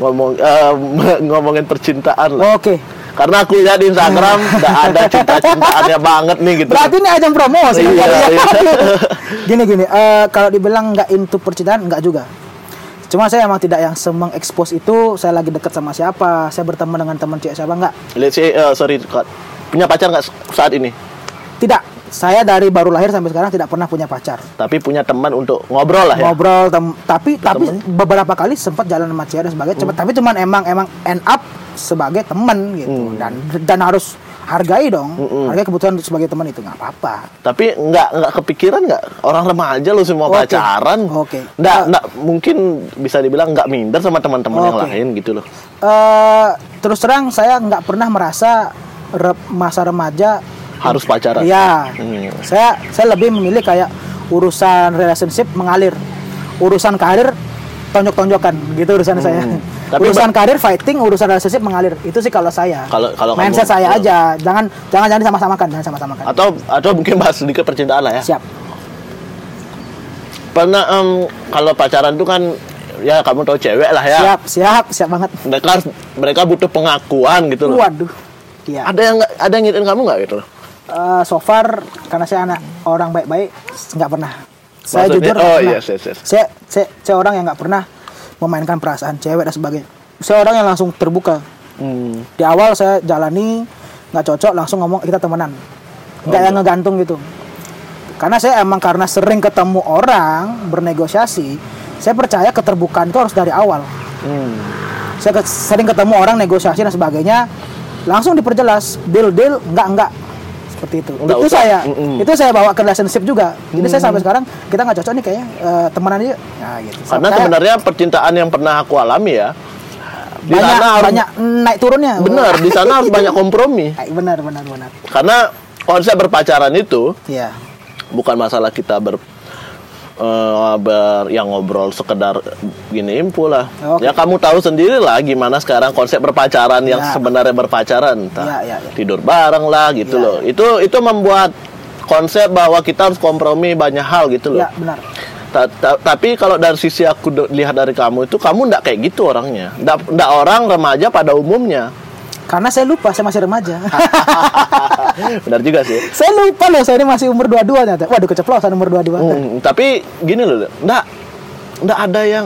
ngomong eh, ngomongin percintaan lah? Oke. Karena aku lihat di Instagram nggak ada cinta-cintaannya banget nih gitu. Berarti ini ajang promosi. Iya, iya. gini gini, eh, kalau dibilang nggak into percintaan nggak juga. Cuma saya emang tidak yang semeng expose itu saya lagi dekat sama siapa, saya berteman dengan teman cewek siapa nggak. Let's say, eh, sorry, Kak. punya pacar nggak saat ini? Tidak. Saya dari baru lahir sampai sekarang tidak pernah punya pacar. Tapi punya teman untuk ngobrol lah ya. Ngobrol tem- tapi tapi beberapa kali sempat jalan sama cewek dan sebagainya. Hmm. Cuma tapi cuman emang emang end up sebagai teman gitu. Hmm. Dan dan harus hargai dong. Mm-mm. Hargai kebutuhan sebagai teman itu nggak apa-apa. Tapi nggak nggak kepikiran nggak orang remaja lu semua Oke. pacaran? Oke. Nggak Eh. nggak mungkin bisa dibilang nggak minder sama teman-teman yang Oke. lain gitu loh. eh terus terang saya nggak pernah merasa re- masa remaja Harus pacaran. Iya. Hmm. Saya saya lebih memilih kayak urusan relationship mengalir. Urusan karir tonjok-tonjokan gitu urusan saya. Hmm. Tapi urusan karir fighting, urusan relationship mengalir. Itu sih kalau saya. Kalau- kalau mindset kamu- saya aja. Jangan jangan jangan sama-samakan, jangan sama-samakan. Atau atau mungkin bahas sedikit percintaan lah ya. Siap. Pernah em, kalau pacaran tuh kan ya kamu tahu cewek lah ya. Siap, siap, siap banget. Mereka mereka butuh pengakuan gitu loh. Waduh. Iya. Ada yang nggak- ada yang ngiriin kamu nggak gitu? Eh, so far karena saya anak orang baik-baik nggak pernah. Saya Maksudnya- jujur nggak oh, pernah. yes, yes, yes. Saya, saya saya orang yang nggak pernah memainkan perasaan cewek dan sebagainya. Saya orang yang langsung terbuka. Hmm. Di awal saya jalani nggak cocok langsung ngomong kita temenan. Nggak yang ngegantung gitu. Karena saya emang karena sering ketemu orang bernegosiasi, saya percaya keterbukaan itu harus dari awal. Hmm. Saya ke- sering ketemu orang negosiasi dan sebagainya, langsung diperjelas deal deal enggak enggak seperti itu. Nggak itu usah. saya, Mm-mm. itu saya bawa ke relationship juga. Jadi saya sampai sekarang kita nggak cocok nih kayaknya eh, temenan aja. Nah, gitu. Karena Saya- sebenarnya percintaan yang pernah aku alami ya. Di banyak sana harus banyak naik turunnya. benar, di sana harus banyak kompromi. Benar benar benar. Karena konsep berpacaran itu Iya. bukan masalah kita ber eh, ber yang ngobrol sekedar gini info lah. Oke. Ya kamu tahu sendiri lah gimana sekarang konsep berpacaran yang Ya. sebenarnya berpacaran, entah Ya, ya, ya. tidur bareng lah gitu Ya, loh. Itu itu membuat konsep bahwa kita harus kompromi banyak hal gitu loh. Ya benar. Ta- ta- tapi kalau dari sisi aku lihat dari kamu itu kamu ndak kayak gitu orangnya. Ndak orang remaja pada umumnya. Karena saya lupa saya masih remaja. Benar juga sih. saya lupa loh saya ini masih umur 22 ternyata. Waduh keceplosan umur 22. Hmm, tapi gini loh, ndak ndak ada yang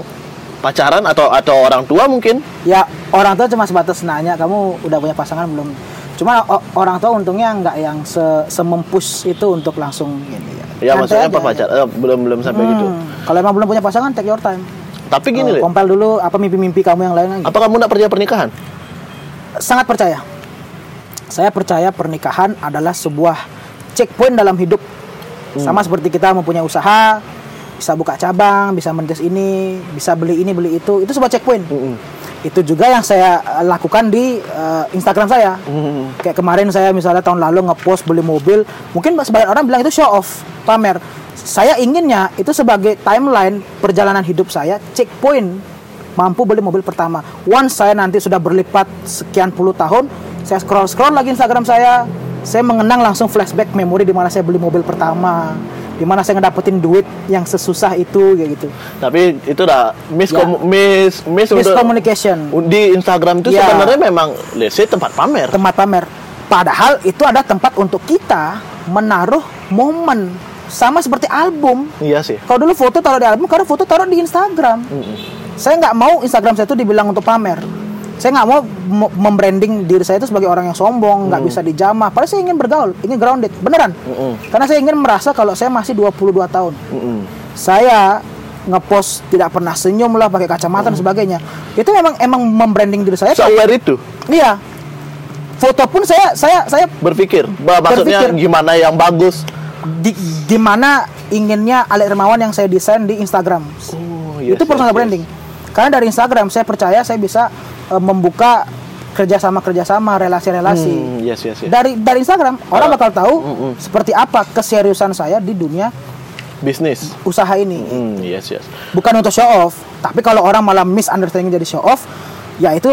pacaran atau atau orang tua mungkin. Ya orang tua cuma sebatas nanya kamu udah punya pasangan belum. Cuma orang tua untungnya nggak yang se semempus itu untuk langsung gini ya. Ya maksudnya apa pacar eh, belum belum sampai Hmm, gitu. Kalau emang belum punya pasangan take your time. Tapi gini Eh, loh, kompel dulu apa mimpi-mimpi kamu yang lain gitu. apa kamu ndak percaya pernikahan? Sangat percaya. Saya percaya pernikahan adalah sebuah checkpoint dalam hidup. Sama seperti kita mempunyai usaha, bisa buka cabang, bisa merintis ini, bisa beli ini, beli itu. Itu sebuah checkpoint. Mm-mm. Itu juga yang saya lakukan di eh, Instagram saya. Hmm. Kayak kemarin saya misalnya tahun lalu ngepost beli mobil, mungkin sebagian orang bilang itu show off, pamer. Saya inginnya itu sebagai timeline perjalanan hidup saya, checkpoint mampu beli mobil pertama. Once saya nanti sudah berlipat sekian puluh tahun, saya scroll scroll lagi Instagram saya, saya mengenang langsung flashback memori di mana saya beli mobil pertama, di mana saya ngedapetin duit yang sesusah itu kayak gitu. Tapi itu dah miss Ya. miss miss untuk Miscommunication. di Instagram itu Ya. sebenarnya memang say tempat pamer. tempat pamer. Padahal itu ada tempat untuk kita menaruh momen sama seperti album. Iya sih. Kalau dulu foto taruh di album, karena foto taruh di Instagram. Saya nggak mau Instagram saya itu dibilang untuk pamer. Saya nggak mau membranding diri saya itu sebagai orang yang sombong, nggak bisa dijamah. Padahal saya ingin bergaul, ingin grounded, beneran. Mm-mm. Karena saya ingin merasa kalau saya masih 22 tahun. Mm-mm. Saya ngepost tidak pernah senyum lah pakai kacamata dan sebagainya. Itu memang emang membranding diri saya. So aware itu Iya. Foto pun saya saya saya berpikir, maksudnya Berpikir. gimana yang bagus. di gimana inginnya Alek Hermawan yang saya desain di Instagram. Oh, itu personal branding. Karena dari Instagram saya percaya saya bisa eh, membuka kerjasama kerjasama relasi-relasi. Hmm, yes, yes, yes. Dari dari Instagram orang bakal tahu mm-mm. seperti apa keseriusan saya di dunia Bisnis. usaha ini. Hmm, yes, yes. Bukan untuk show off, tapi kalau orang malah misunderstanding jadi show off, ya itu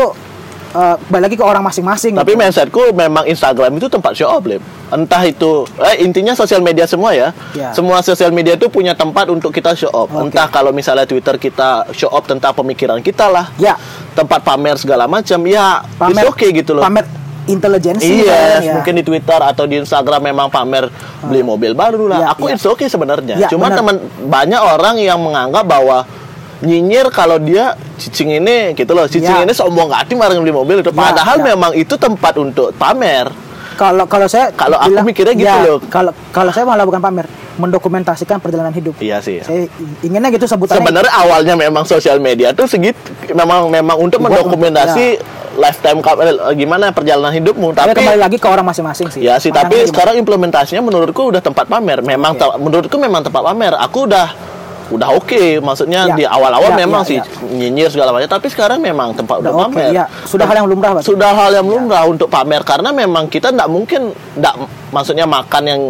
eh, balik lagi ke orang masing-masing. Tapi gitu. mindsetku memang Instagram itu tempat show off, Lem. Entah itu eh, intinya sosial media semua ya. Ya. Semua sosial media itu punya tempat untuk kita show off. Oke. Entah kalau misalnya Twitter kita show off tentang pemikiran kita lah. Ya. Tempat pamer segala macam. Ya, pamer it's okay gitu loh. Pamer intelijensi Iya, kan, ya. mungkin di Twitter atau di Instagram memang pamer beli mobil baru lah. Ya, Aku ya. it's okay sebenarnya. Ya, Cuma teman banyak orang yang menganggap bahwa nyinyir kalau dia cicing ini gitu loh. Cicing Ya. ini sombong hati marang beli mobil itu. Ya, Padahal ya. memang itu tempat untuk pamer. Kalau kalau saya Kalau aku mikirnya gitu ya, loh. Kalau kalau saya malah bukan pamer, mendokumentasikan perjalanan hidup. Iya sih. Saya inginnya gitu sebutannya. Sebenarnya awalnya memang sosial media tuh segit memang memang untuk Buat mendokumentasi lifetime ka- eh, gimana perjalanan hidupmu Tapi tapi kembali lagi ke orang masing-masing sih. Ya sih, tapi gimana. sekarang implementasinya menurutku udah tempat pamer. Memang te- menurutku memang tempat pamer. Aku udah udah oke, maksudnya Ya. di awal-awal Ya, memang ya, sih ya. nyinyir segala macam, tapi sekarang memang tempat Udah untuk oke, pamer. ya. Sudah hal yang lumrah, Pak. Sudah hal yang lumrah untuk pamer karena memang kita nggak mungkin nggak maksudnya makan yang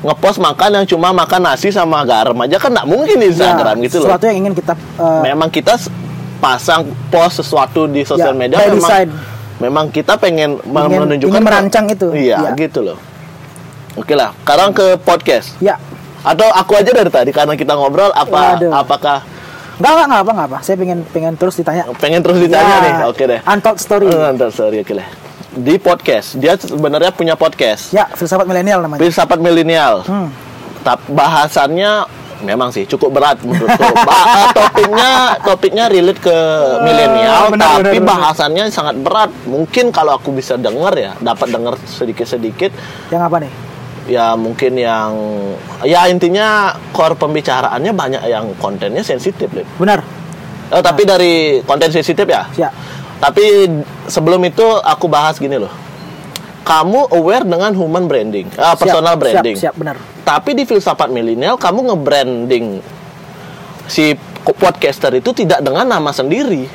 ngepost makan yang cuma makan nasi sama garam aja kan nggak mungkin di Instagram Ya, gitu loh. Sesuatu yang ingin kita eh, Memang kita pasang post sesuatu di sosial Ya, media memang design. memang kita pengen Ingin- menunjukkan ingin merancang itu. Iya, Ya. gitu loh. Oke lah, sekarang ke podcast. ya Atau aku aja dari tadi karena kita ngobrol apa Waduh. apakah Enggak, enggak, enggak apa, enggak apa. Saya pengen pengen terus ditanya. Pengen terus ditanya Ya, nih. Oke deh. Untold story. Eh, Untold story, oke deh. Di podcast, dia sebenarnya punya podcast. Ya, filsafat milenial namanya. Filsafat milenial. Hmm. Tapi bahasannya memang sih cukup berat menurutku. Ba- eh, topiknya topiknya relate ke milenial, benar, tapi benar, benar. bahasannya sangat berat. Mungkin kalau aku bisa dengar ya, dapat dengar sedikit-sedikit Yang apa nih? Ya mungkin yang ya intinya core pembicaraannya banyak yang kontennya sensitif Lip. Benar. Eh, tapi dari konten sensitif ya Siap. tapi sebelum itu aku bahas gini loh kamu aware dengan human branding Siap, personal branding Siap, siap, benar. tapi di filsafat milenial kamu nge-branding si podcaster itu tidak dengan nama sendiri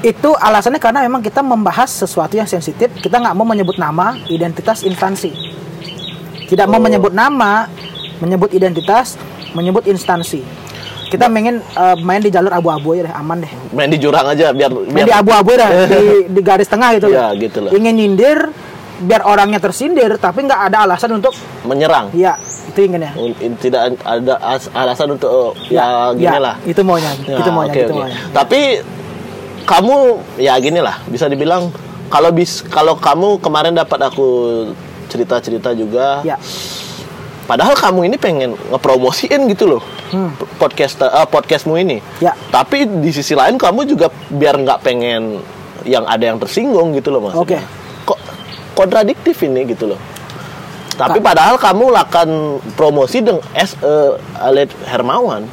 Itu alasannya karena memang kita membahas sesuatu yang sensitif, kita nggak mau menyebut nama, identitas instansi. Tidak mau Oh. menyebut nama, menyebut identitas, menyebut instansi. Kita pengen eh, main di jalur abu-abu aja deh, aman deh. main di jurang aja biar Main biar di abu-abu dah, di, di garis tengah gitu Ya, gitu loh. Ingin nyindir, biar orangnya tersindir, tapi nggak ada alasan untuk, menyerang ya itu inginnya. Un- tidak ada as- alasan untuk oh, ya, gini ya, lah Itu maunya, Ya, itu maunya, oke, itu oke. maunya. Tapi kamu ya gini lah, bisa dibilang kalau bis kalau kamu kemarin dapat aku cerita-cerita juga, Ya, padahal kamu ini pengen ngepromosiin gitu loh Hmm. podcast eh, podcastmu ini. Ya. Tapi di sisi lain kamu juga biar nggak pengen yang ada yang tersinggung gitu loh maksudnya. Oke. Kok kontradiktif ini gitu loh. Tapi padahal kamu akan promosi dengan as a Alet Hermawan.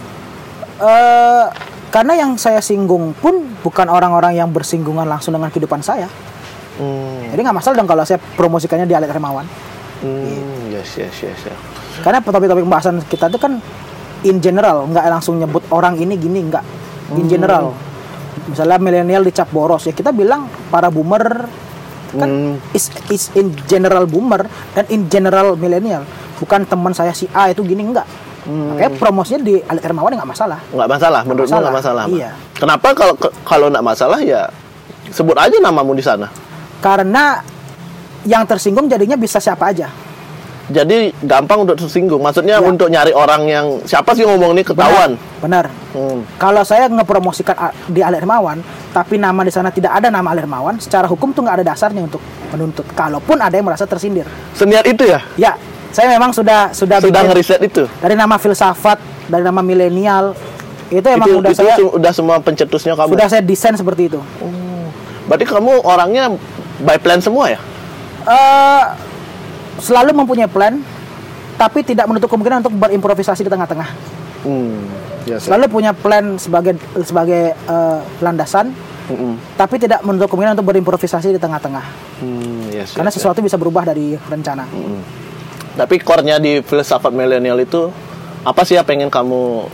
eh karena yang saya singgung pun bukan orang-orang yang bersinggungan langsung dengan kehidupan saya. Hmm. Jadi nggak masalah dong kalau saya promosikannya di Alet Hermawan. Hmm, yes, yes, yes, yes. Karena topik-topik pembahasan kita itu kan in general, nggak langsung nyebut orang ini gini, nggak. In Hmm. general. Misalnya milenial dicap boros ya kita bilang para boomer kan Hmm. is, is in general boomer dan in general milenial. Bukan teman saya si A itu gini enggak. Hmm. Makanya promosinya di Alet Hermawan ya nggak masalah. Nggak masalah, menurutmu masalah. nggak masalah. Iya. Kenapa kalau kalau nggak masalah ya sebut aja namamu di sana. Karena yang tersinggung jadinya bisa siapa aja. Jadi gampang untuk tersinggung. Maksudnya Ya. untuk nyari orang yang siapa sih ngomong ini ketahuan. Benar. Hmm. Kalau saya ngepromosikan di Alir Hermawan, tapi nama di sana tidak ada nama Alir Hermawan, secara hukum tuh nggak ada dasarnya untuk menuntut. Kalaupun ada yang merasa tersindir. Seniat itu ya? Ya, saya memang sudah sudah Sudah ngeriset itu. dari nama filsafat, dari nama milenial, itu emang itu udah itu saya su- udah semua pencetusnya kamu. sudah saya desain seperti itu. Berarti kamu orangnya by plan semua ya? eh selalu mempunyai plan, tapi tidak menutup kemungkinan untuk berimprovisasi di tengah-tengah. Hmm. Ya, Selalu punya plan sebagai sebagai eh, landasan, Mm-mm. tapi tidak menutup kemungkinan untuk berimprovisasi di tengah-tengah. Hmm, yes, Karena yes, yes. sesuatu bisa berubah dari rencana. Mm. Tapi core-nya di filsafat milenial itu apa sih yang pengen kamu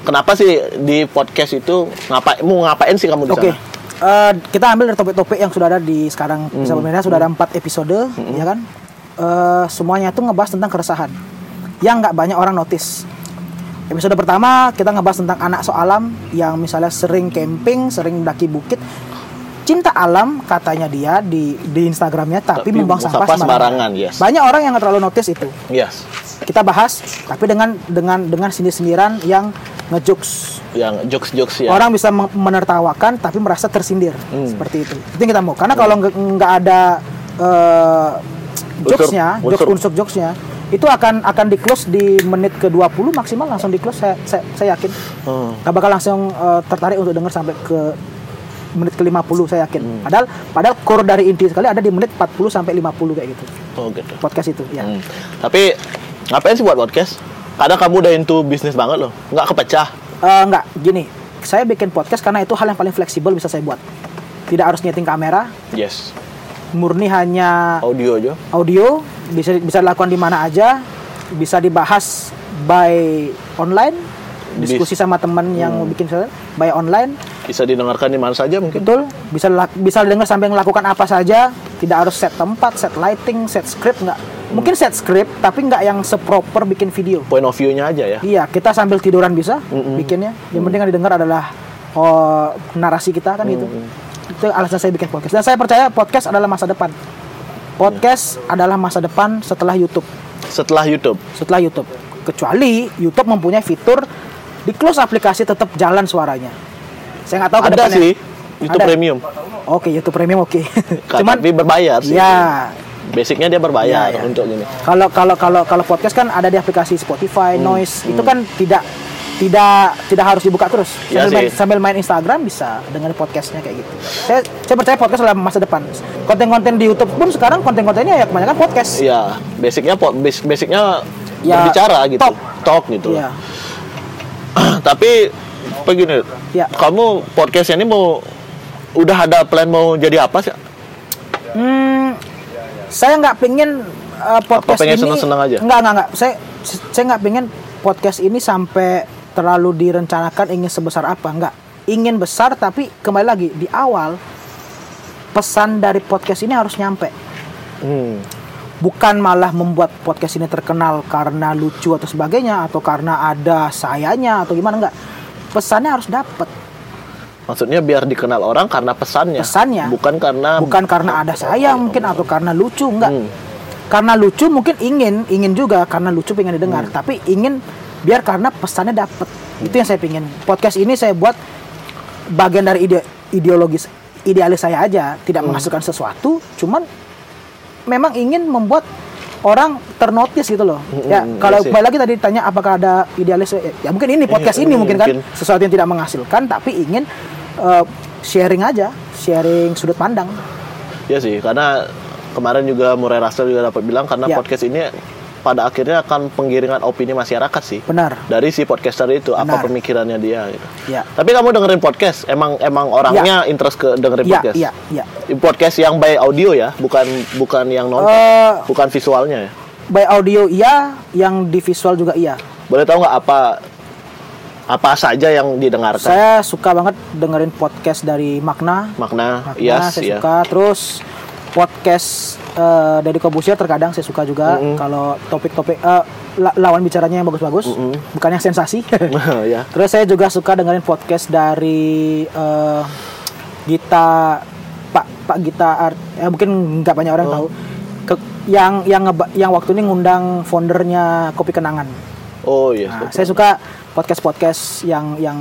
Kenapa sih di podcast itu ngapain mau ngapain sih kamu di sana? Eh, kita ambil dari topik-topik yang sudah ada di sekarang bisa berbeda sudah ada empat episode, ya kan? Eh, semuanya itu ngebahas tentang keresahan yang nggak banyak orang notice. Episode pertama kita ngebahas tentang anak soalam yang misalnya sering camping, sering mendaki bukit. Cinta alam katanya dia di di Instagramnya tapi, Tapi membuang sampah, sampah sembarangan, yes. Banyak orang yang nggak terlalu notice itu. Yes. Kita bahas tapi dengan dengan dengan sindir-sindiran yang ngejokes Yang jokes-jokes ya. orang bisa men- menertawakan tapi merasa tersindir Hmm. seperti itu itu yang kita mau karena kalau nggak ada eh, jokesnya Unsur- jokes unsur. jokesnya itu akan akan di close di menit ke 20 maksimal langsung di close saya saya, saya yakin Hmm. nggak bakal langsung eh, tertarik untuk dengar sampai ke menit ke 50 saya yakin Hmm. padahal padahal core dari inti sekali ada di menit 40 sampai 50 kayak gitu Oh gitu. podcast itu ya Hmm. Tapi ngapain sih buat podcast? Kadang kamu udah into bisnis banget loh, nggak kepecah. Eh, nggak gini. Saya bikin podcast karena itu hal yang paling fleksibel bisa saya buat. Tidak harus nyeting kamera. Yes. murni hanya Audio aja. audio. Bisa bisa dilakukan di mana aja. Bisa dibahas by online. Diskusi sama teman yang mau bikin by online. Bisa didengarkan di mana saja mungkin. betul. Bisa bisa dengar sambil melakukan apa saja. Tidak harus set tempat set lighting set script nggak mungkin set script tapi nggak yang seproper bikin video Point of view-nya aja ya. iya kita sambil tiduran bisa Mm-mm. bikinnya yang penting yang didengar adalah oh, narasi kita kan gitu itu alasan saya bikin podcast dan saya percaya podcast adalah masa depan podcast adalah masa depan setelah YouTube Setelah YouTube. setelah YouTube kecuali YouTube mempunyai fitur di close aplikasi tetap jalan suaranya. Saya nggak tahu Ada sih YouTube Ada. Premium. Oke, YouTube Premium oke. Kan, Cuman tapi berbayar sih. ya Basicnya dia berbayar Ya, ya. untuk gini. kalau kalau kalau kalau podcast kan ada di aplikasi Spotify, Hmm, Noise, itu kan tidak tidak tidak harus dibuka terus. Iya Sambil main, sih. sambil main Instagram bisa dengan podcastnya kayak gitu. Saya saya percaya podcast adalah masa depan. Konten-konten di YouTube pun sekarang konten-kontennya ya kebanyakan podcast. Iya, basicnya po- bas- basicnya Ya, berbicara gitu. talk. Talk gitu. Iya. Tapi begini, Ya. kamu podcastnya ini mau udah ada plan mau jadi apa sih? Hmm, saya nggak pengen uh, podcast pengen ini seneng-seneng aja? Nggak nggak nggak. Saya saya nggak pengen podcast ini sampai terlalu direncanakan ingin sebesar apa. Nggak. Ingin besar tapi kembali lagi di awal pesan dari podcast ini harus nyampe. Hmm. Bukan malah membuat podcast ini terkenal karena lucu atau sebagainya atau karena ada sayanya atau gimana nggak. Pesannya harus dapet. Maksudnya biar dikenal orang karena pesannya. Pesannya. Bukan karena bukan karena ada saya mungkin atau karena lucu enggak Hmm. karena lucu mungkin ingin ingin juga karena lucu pengen didengar Hmm. tapi ingin biar karena pesannya dapet itu yang saya pingin podcast ini saya buat bagian dari ide ideologis idealis saya aja tidak Hmm. menghasilkan sesuatu cuman memang ingin membuat orang ternotis gitu loh ya hmm, kalau iya kembali lagi tadi ditanya apakah ada idealis ya, ya mungkin ini podcast Iya, ini mungkin kan mungkin. sesuatu yang tidak menghasilkan tapi ingin eh, sharing aja sharing sudut pandang Ya sih, karena kemarin juga Murai Russell juga dapat bilang karena Ya. podcast ini pada akhirnya akan penggiringan opini masyarakat sih. benar Dari si podcaster itu apa Benar. pemikirannya dia gitu. ya Tapi kamu dengerin podcast, emang emang orangnya interest ke dengerin iya podcast. iya iya Podcast yang by audio ya, bukan bukan yang nonton, Eh, bukan visualnya ya. by audio iya yang di visual juga iya Boleh tahu nggak apa apa saja yang didengarkan? saya suka banget dengerin podcast dari Makna Makna, Makna yes, saya ya. suka terus podcast eh, dari Kobusier terkadang saya suka juga kalau topik-topik la- lawan bicaranya yang bagus-bagus bukan yang sensasi ya. terus saya juga suka dengerin podcast dari eh, Gita Pak Pak Gita Art ya mungkin nggak banyak orang Oh. tahu Ke- yang yang yang waktu ini ngundang foundernya Kopi Kenangan Oh iya. Nah, saya suka podcast-podcast yang yang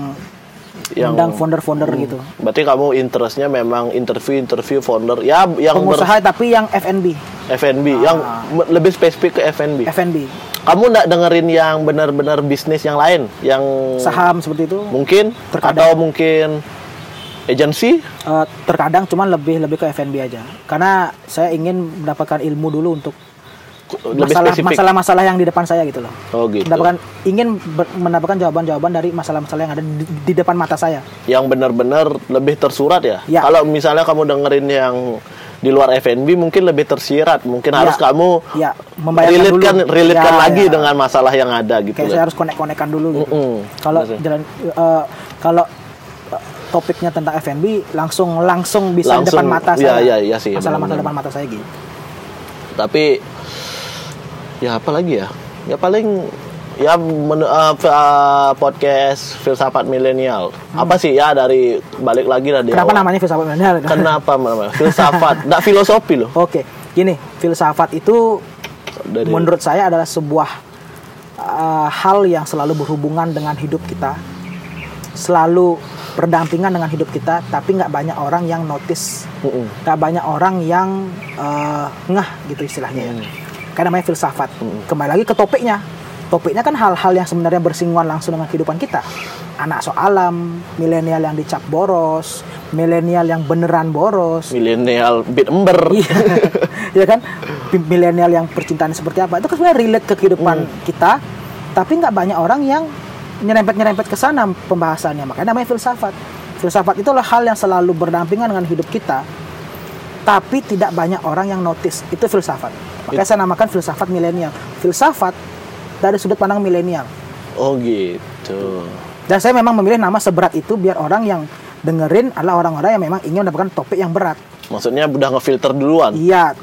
Yang- undang founder-founder gitu. Berarti kamu interestnya memang interview-interview founder ya yang ber- Pengusaha tapi yang F&B, F&B yang me- lebih spesifik ke F&B. F&B, Kamu nggak dengerin yang benar-benar bisnis yang lain, yang saham seperti itu. mungkin Terkadang. atau mungkin agensi? Eh, terkadang cuman lebih lebih ke F&B aja. Karena saya ingin mendapatkan ilmu dulu untuk lebih masalah spesifik. masalah-masalah yang di depan saya gitu loh. Oh gitu. Mendapatkan ingin ber- mendapatkan jawaban-jawaban dari masalah-masalah yang ada di, di depan mata saya. Yang benar-benar lebih tersurat ya. Ya. Kalau misalnya kamu dengerin yang di luar F&B mungkin lebih tersirat, mungkin harus kamu Ya, relate-kan Ya, lagi ya. dengan masalah yang ada gitu. Kayak ya. saya harus konek-konekan dulu gitu. Mm-mm. Kalau Betul. jalan eh, kalau eh, topiknya tentang F&B langsung langsung bisa di Langsung, depan mata iya, saya. iya, iya sih, Masalah-masalah depan mata saya gitu. Tapi ya apa lagi ya? Ya paling ya men- uh, f- uh, podcast filsafat milenial. Apa sih ya dari balik lagi dari Hmm. Kenapa awal. namanya filsafat milenial? Kenapa namanya? Filsafat, enggak filosofi loh. Oke, gini, filsafat itu Dari menurut saya adalah sebuah uh, hal yang selalu berhubungan dengan hidup kita, selalu berdampingan dengan hidup kita, tapi nggak banyak orang yang notice, nggak banyak orang yang uh, ngeh gitu istilahnya ya. Karena namanya filsafat. Kembali lagi ke topiknya. Topiknya kan hal-hal yang sebenarnya bersinggungan langsung dengan kehidupan kita. Anak so alam, milenial yang dicap boros, milenial yang beneran boros, milenial bit ember. Iya, ya kan? Milenial yang percintaan seperti apa? Itu kan sebenarnya relate ke kehidupan kita, tapi nggak banyak orang yang nyerempet-nyerempet ke sana pembahasannya. Makanya namanya filsafat. Filsafat itulah hal yang selalu berdampingan dengan hidup kita, tapi tidak banyak orang yang notice. Itu filsafat. Makanya saya namakan filsafat milenial. Filsafat dari sudut pandang milenial. Oh gitu. Dan saya memang memilih nama seberat itu biar orang yang dengerin adalah orang-orang yang memang ingin mendapatkan topik yang berat. Maksudnya udah ngefilter duluan. Iya,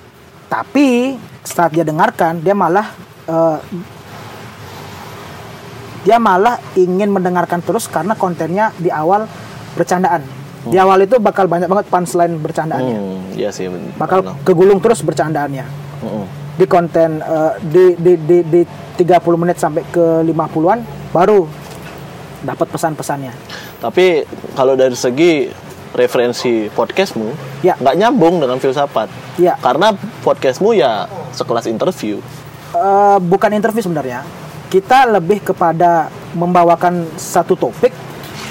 tapi setelah dia dengarkan, dia malah eh, dia malah ingin mendengarkan terus karena kontennya di awal bercandaan. Di awal itu bakal banyak banget punchline bercandaannya. Hmm, iya sih. Bakal kegulung terus bercandaannya. Mm-mm. Di konten eh, di, di di di 30 menit sampai ke 50-an baru dapat pesan-pesannya. Tapi kalau dari segi referensi podcastmu, Ya. nggak nyambung dengan filsafat. Ya. Karena podcastmu ya sekelas interview. Eh, bukan interview sebenarnya. Kita lebih kepada membawakan satu topik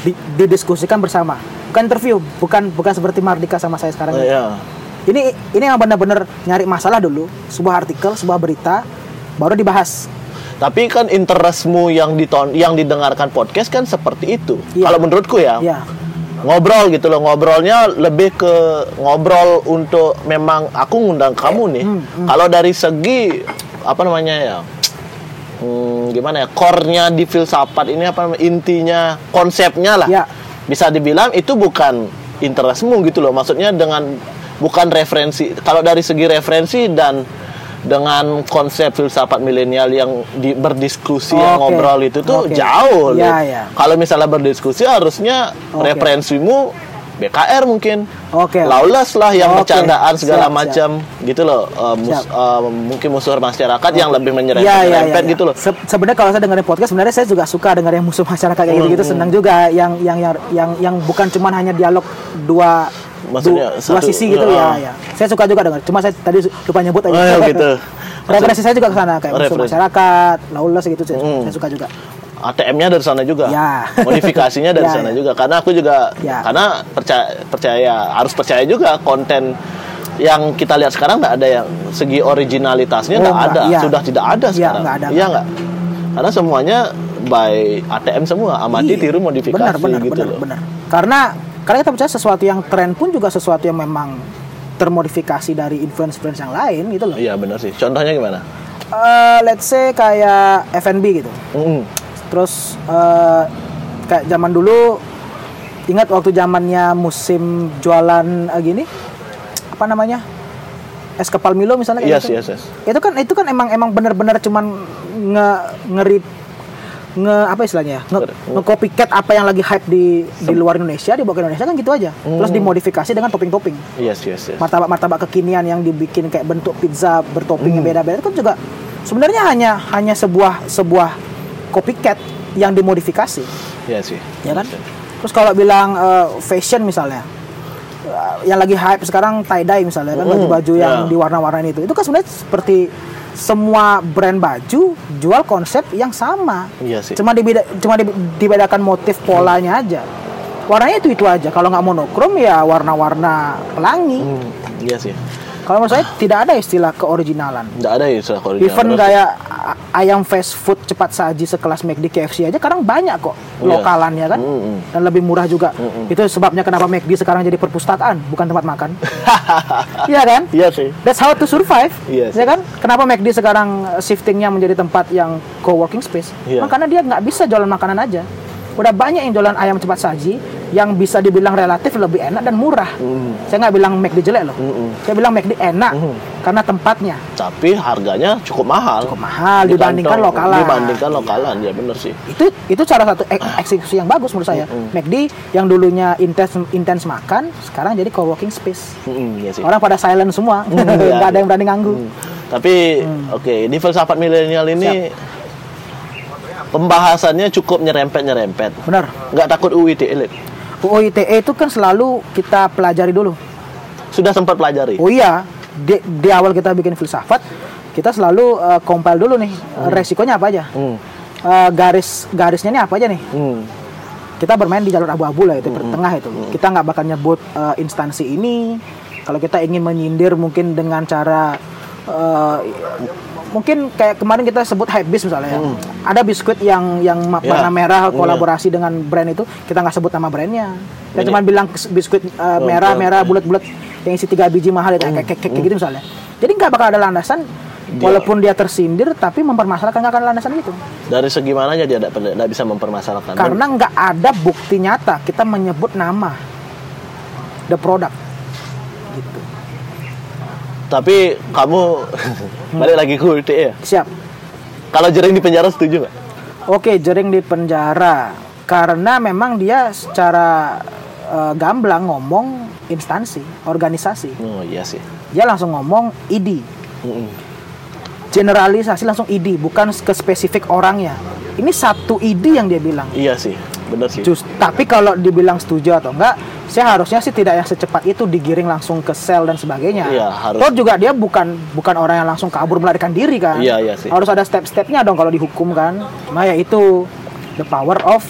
di- didiskusikan bersama. Bukan interview, bukan bukan seperti Mardika sama saya sekarang. Eh, ya. Ini ini yang benar-benar nyari masalah dulu, sebuah artikel, sebuah berita, baru dibahas. Tapi kan interestmu yang diton yang didengarkan podcast kan seperti itu. Iya. Kalau menurutku ya, Ya, ngobrol gitu loh. Ngobrolnya lebih ke ngobrol untuk memang aku ngundang kamu nih. Hmm, Kalau dari segi apa namanya ya? Hmm, gimana ya? Core-nya di filsafat ini apa namanya? intinya, konsepnya lah. Ya. Bisa dibilang itu bukan interestmu gitu loh. Maksudnya dengan bukan referensi. Kalau dari segi referensi dan dengan konsep filsafat milenial yang di, berdiskusi yang Oke. ngobrol itu tuh Oke. jauh. Ya, ya. Kalau misalnya berdiskusi harusnya Oke. referensimu BKR mungkin. Oke. Lawless lah yang Oke. bercandaan segala Siap, macam gitu loh. Eh, mus- Siap. eh, mungkin musuh masyarakat yang lebih Iya, iya, menyerempet-nyerempet iya. gitu loh. Se- sebenarnya kalau saya dengerin podcast, sebenarnya saya juga suka dengerin musuh masyarakat kayak Hmm, gitu-gitu, senang juga yang yang yang yang yang bukan cuman hanya dialog dua Maksudnya du- dua sisi gitu ya. ya, ya. Saya suka juga denger. Cuma saya tadi lupa nyebut aja. Oh, ya, gitu. Referensi saya juga ke sana kayak musuh Referensi. masyarakat, lawless gitu saya, Hmm. saya suka juga. ATM-nya dari sana juga. Ya. Modifikasinya dari Ya, sana ya. juga. Karena aku juga Ya. karena percaya percaya harus percaya juga konten yang kita lihat sekarang nggak ada yang segi originalitasnya Oh, nggak nggak, ada, iya. sudah tidak ada Iya, sekarang. nggak ada, Iya nggak nggak? Karena semuanya by ATM semua, amati Iya. tiru modifikasi benar, benar, gitu benar, loh. benar. Karena karena kita percaya sesuatu yang tren pun juga sesuatu yang memang termodifikasi dari influence-influence yang lain gitu loh. Iya benar sih. Contohnya gimana? Eh, let's say kayak F&B gitu. Mm-mm. Terus eh, kayak zaman dulu ingat waktu zamannya musim jualan eh, gini apa namanya? Es kepal Milo misalnya kayak Yes, gitu. yes, yes. Itu kan itu kan emang emang benar-benar cuman nge ngeri nge apa istilahnya? Nge, Nge- copycat apa yang lagi hype di di luar Indonesia, dibawa ke Indonesia kan gitu aja. Terus Hmm. dimodifikasi dengan topping-topping. Yes, yes, yes. Martabak-martabak kekinian yang dibikin kayak bentuk pizza bertopping Hmm. yang beda-beda itu kan juga sebenarnya hanya hanya sebuah sebuah copycat yang dimodifikasi, Iya sih. ya kan? Terus kalau bilang eh, fashion misalnya eh, yang lagi hype sekarang tie dye misalnya kan Hmm, baju-baju yang ya. diwarna-warnain itu. Itu kan sebenarnya seperti semua brand baju jual konsep yang sama. Iya sih. Cuma dibeda cuma dibe- dibedakan motif polanya aja. Warnanya itu itu aja. Kalau nggak monokrom ya warna-warna pelangi. Hmm, iya sih. Kalau menurut saya tidak ada istilah keoriginalan. Nggak ada ya istilah original. Even kayak ayam fast food cepat saji sekelas McD KFC aja kadang banyak kok Iya. lokalannya kan Mm-mm. dan lebih murah juga. Mm-mm. Itu sebabnya kenapa McD sekarang jadi perpustakaan bukan tempat makan. Iya kan? Iya sih. That's how to survive. Iya sih. Ya kan? Kenapa McD sekarang shiftingnya menjadi tempat yang co-working space? Iya. Makanya dia nggak bisa jualan makanan aja. Udah banyak yang jualan ayam cepat saji yang bisa dibilang relatif lebih enak dan murah. Mm. Saya nggak bilang McD jelek loh. Mm-mm. Saya bilang McD enak Mm. karena tempatnya Tapi harganya cukup mahal. cukup mahal Di dibandingkan kantong. lokalan. Dibandingkan lokalan, ya bener sih. Itu itu salah satu ek- eksekusi yang bagus menurut saya. Mm-mm. McD yang dulunya intens intens makan, sekarang jadi co-working space. Mm, iya sih. Orang pada silent semua, Mm, nggak iya, ada iya. yang berani ganggu. Hmm. Tapi oke, di filsafat milenial ini pembahasannya cukup nyerempet-nyerempet. Benar. Nggak takut UIT elit. UU ITE itu kan selalu kita pelajari dulu. Sudah sempat pelajari. Oh iya, di, di awal kita bikin filsafat, kita selalu uh, compile dulu nih uh, resikonya apa aja. Hmm. Uh, garis garisnya ini apa aja nih? Hmm. Kita bermain di jalur abu-abu lah itu tengah itu. Kita nggak bakal nyebut uh, instansi ini. Kalau kita ingin menyindir mungkin dengan cara uh, mungkin kayak kemarin kita sebut Hypebeast misalnya ya. Ada biskuit yang yang Ya. warna merah Iya. kolaborasi dengan brand itu, kita nggak sebut nama brandnya. Kita cuma bilang biskuit uh, Oh, merah oh, merah bulat-bulat yang isi tiga biji mahal itu kayak, kayak, kayak gitu misalnya. Jadi nggak bakal ada landasan Dia- walaupun dia tersindir tapi mempermasalahkan nggak akan landasan itu. Dari segi mananya dia tidak bisa mempermasalahkan. Karena nggak ada bukti nyata kita menyebut nama the product. Tapi kamu balik lagi ke UIT ya. Siap. Kalau jering di penjara setuju nggak? Oke, jering di penjara karena memang dia secara eh, gamblang ngomong instansi, organisasi. Oh iya sih. Dia langsung ngomong ID. Mm-mm. Generalisasi langsung ID, bukan ke spesifik orangnya. Ini satu ID yang dia bilang. Iya sih. bener sih Jus, tapi kalau dibilang setuju atau enggak, saya harusnya sih tidak yang secepat itu digiring langsung ke sel dan sebagainya. Iya, harus. Toh juga dia bukan bukan orang yang langsung kabur melarikan diri kan. Iya, iya sih. Harus ada step-stepnya dong kalau dihukum kan. Nah ya itu the power of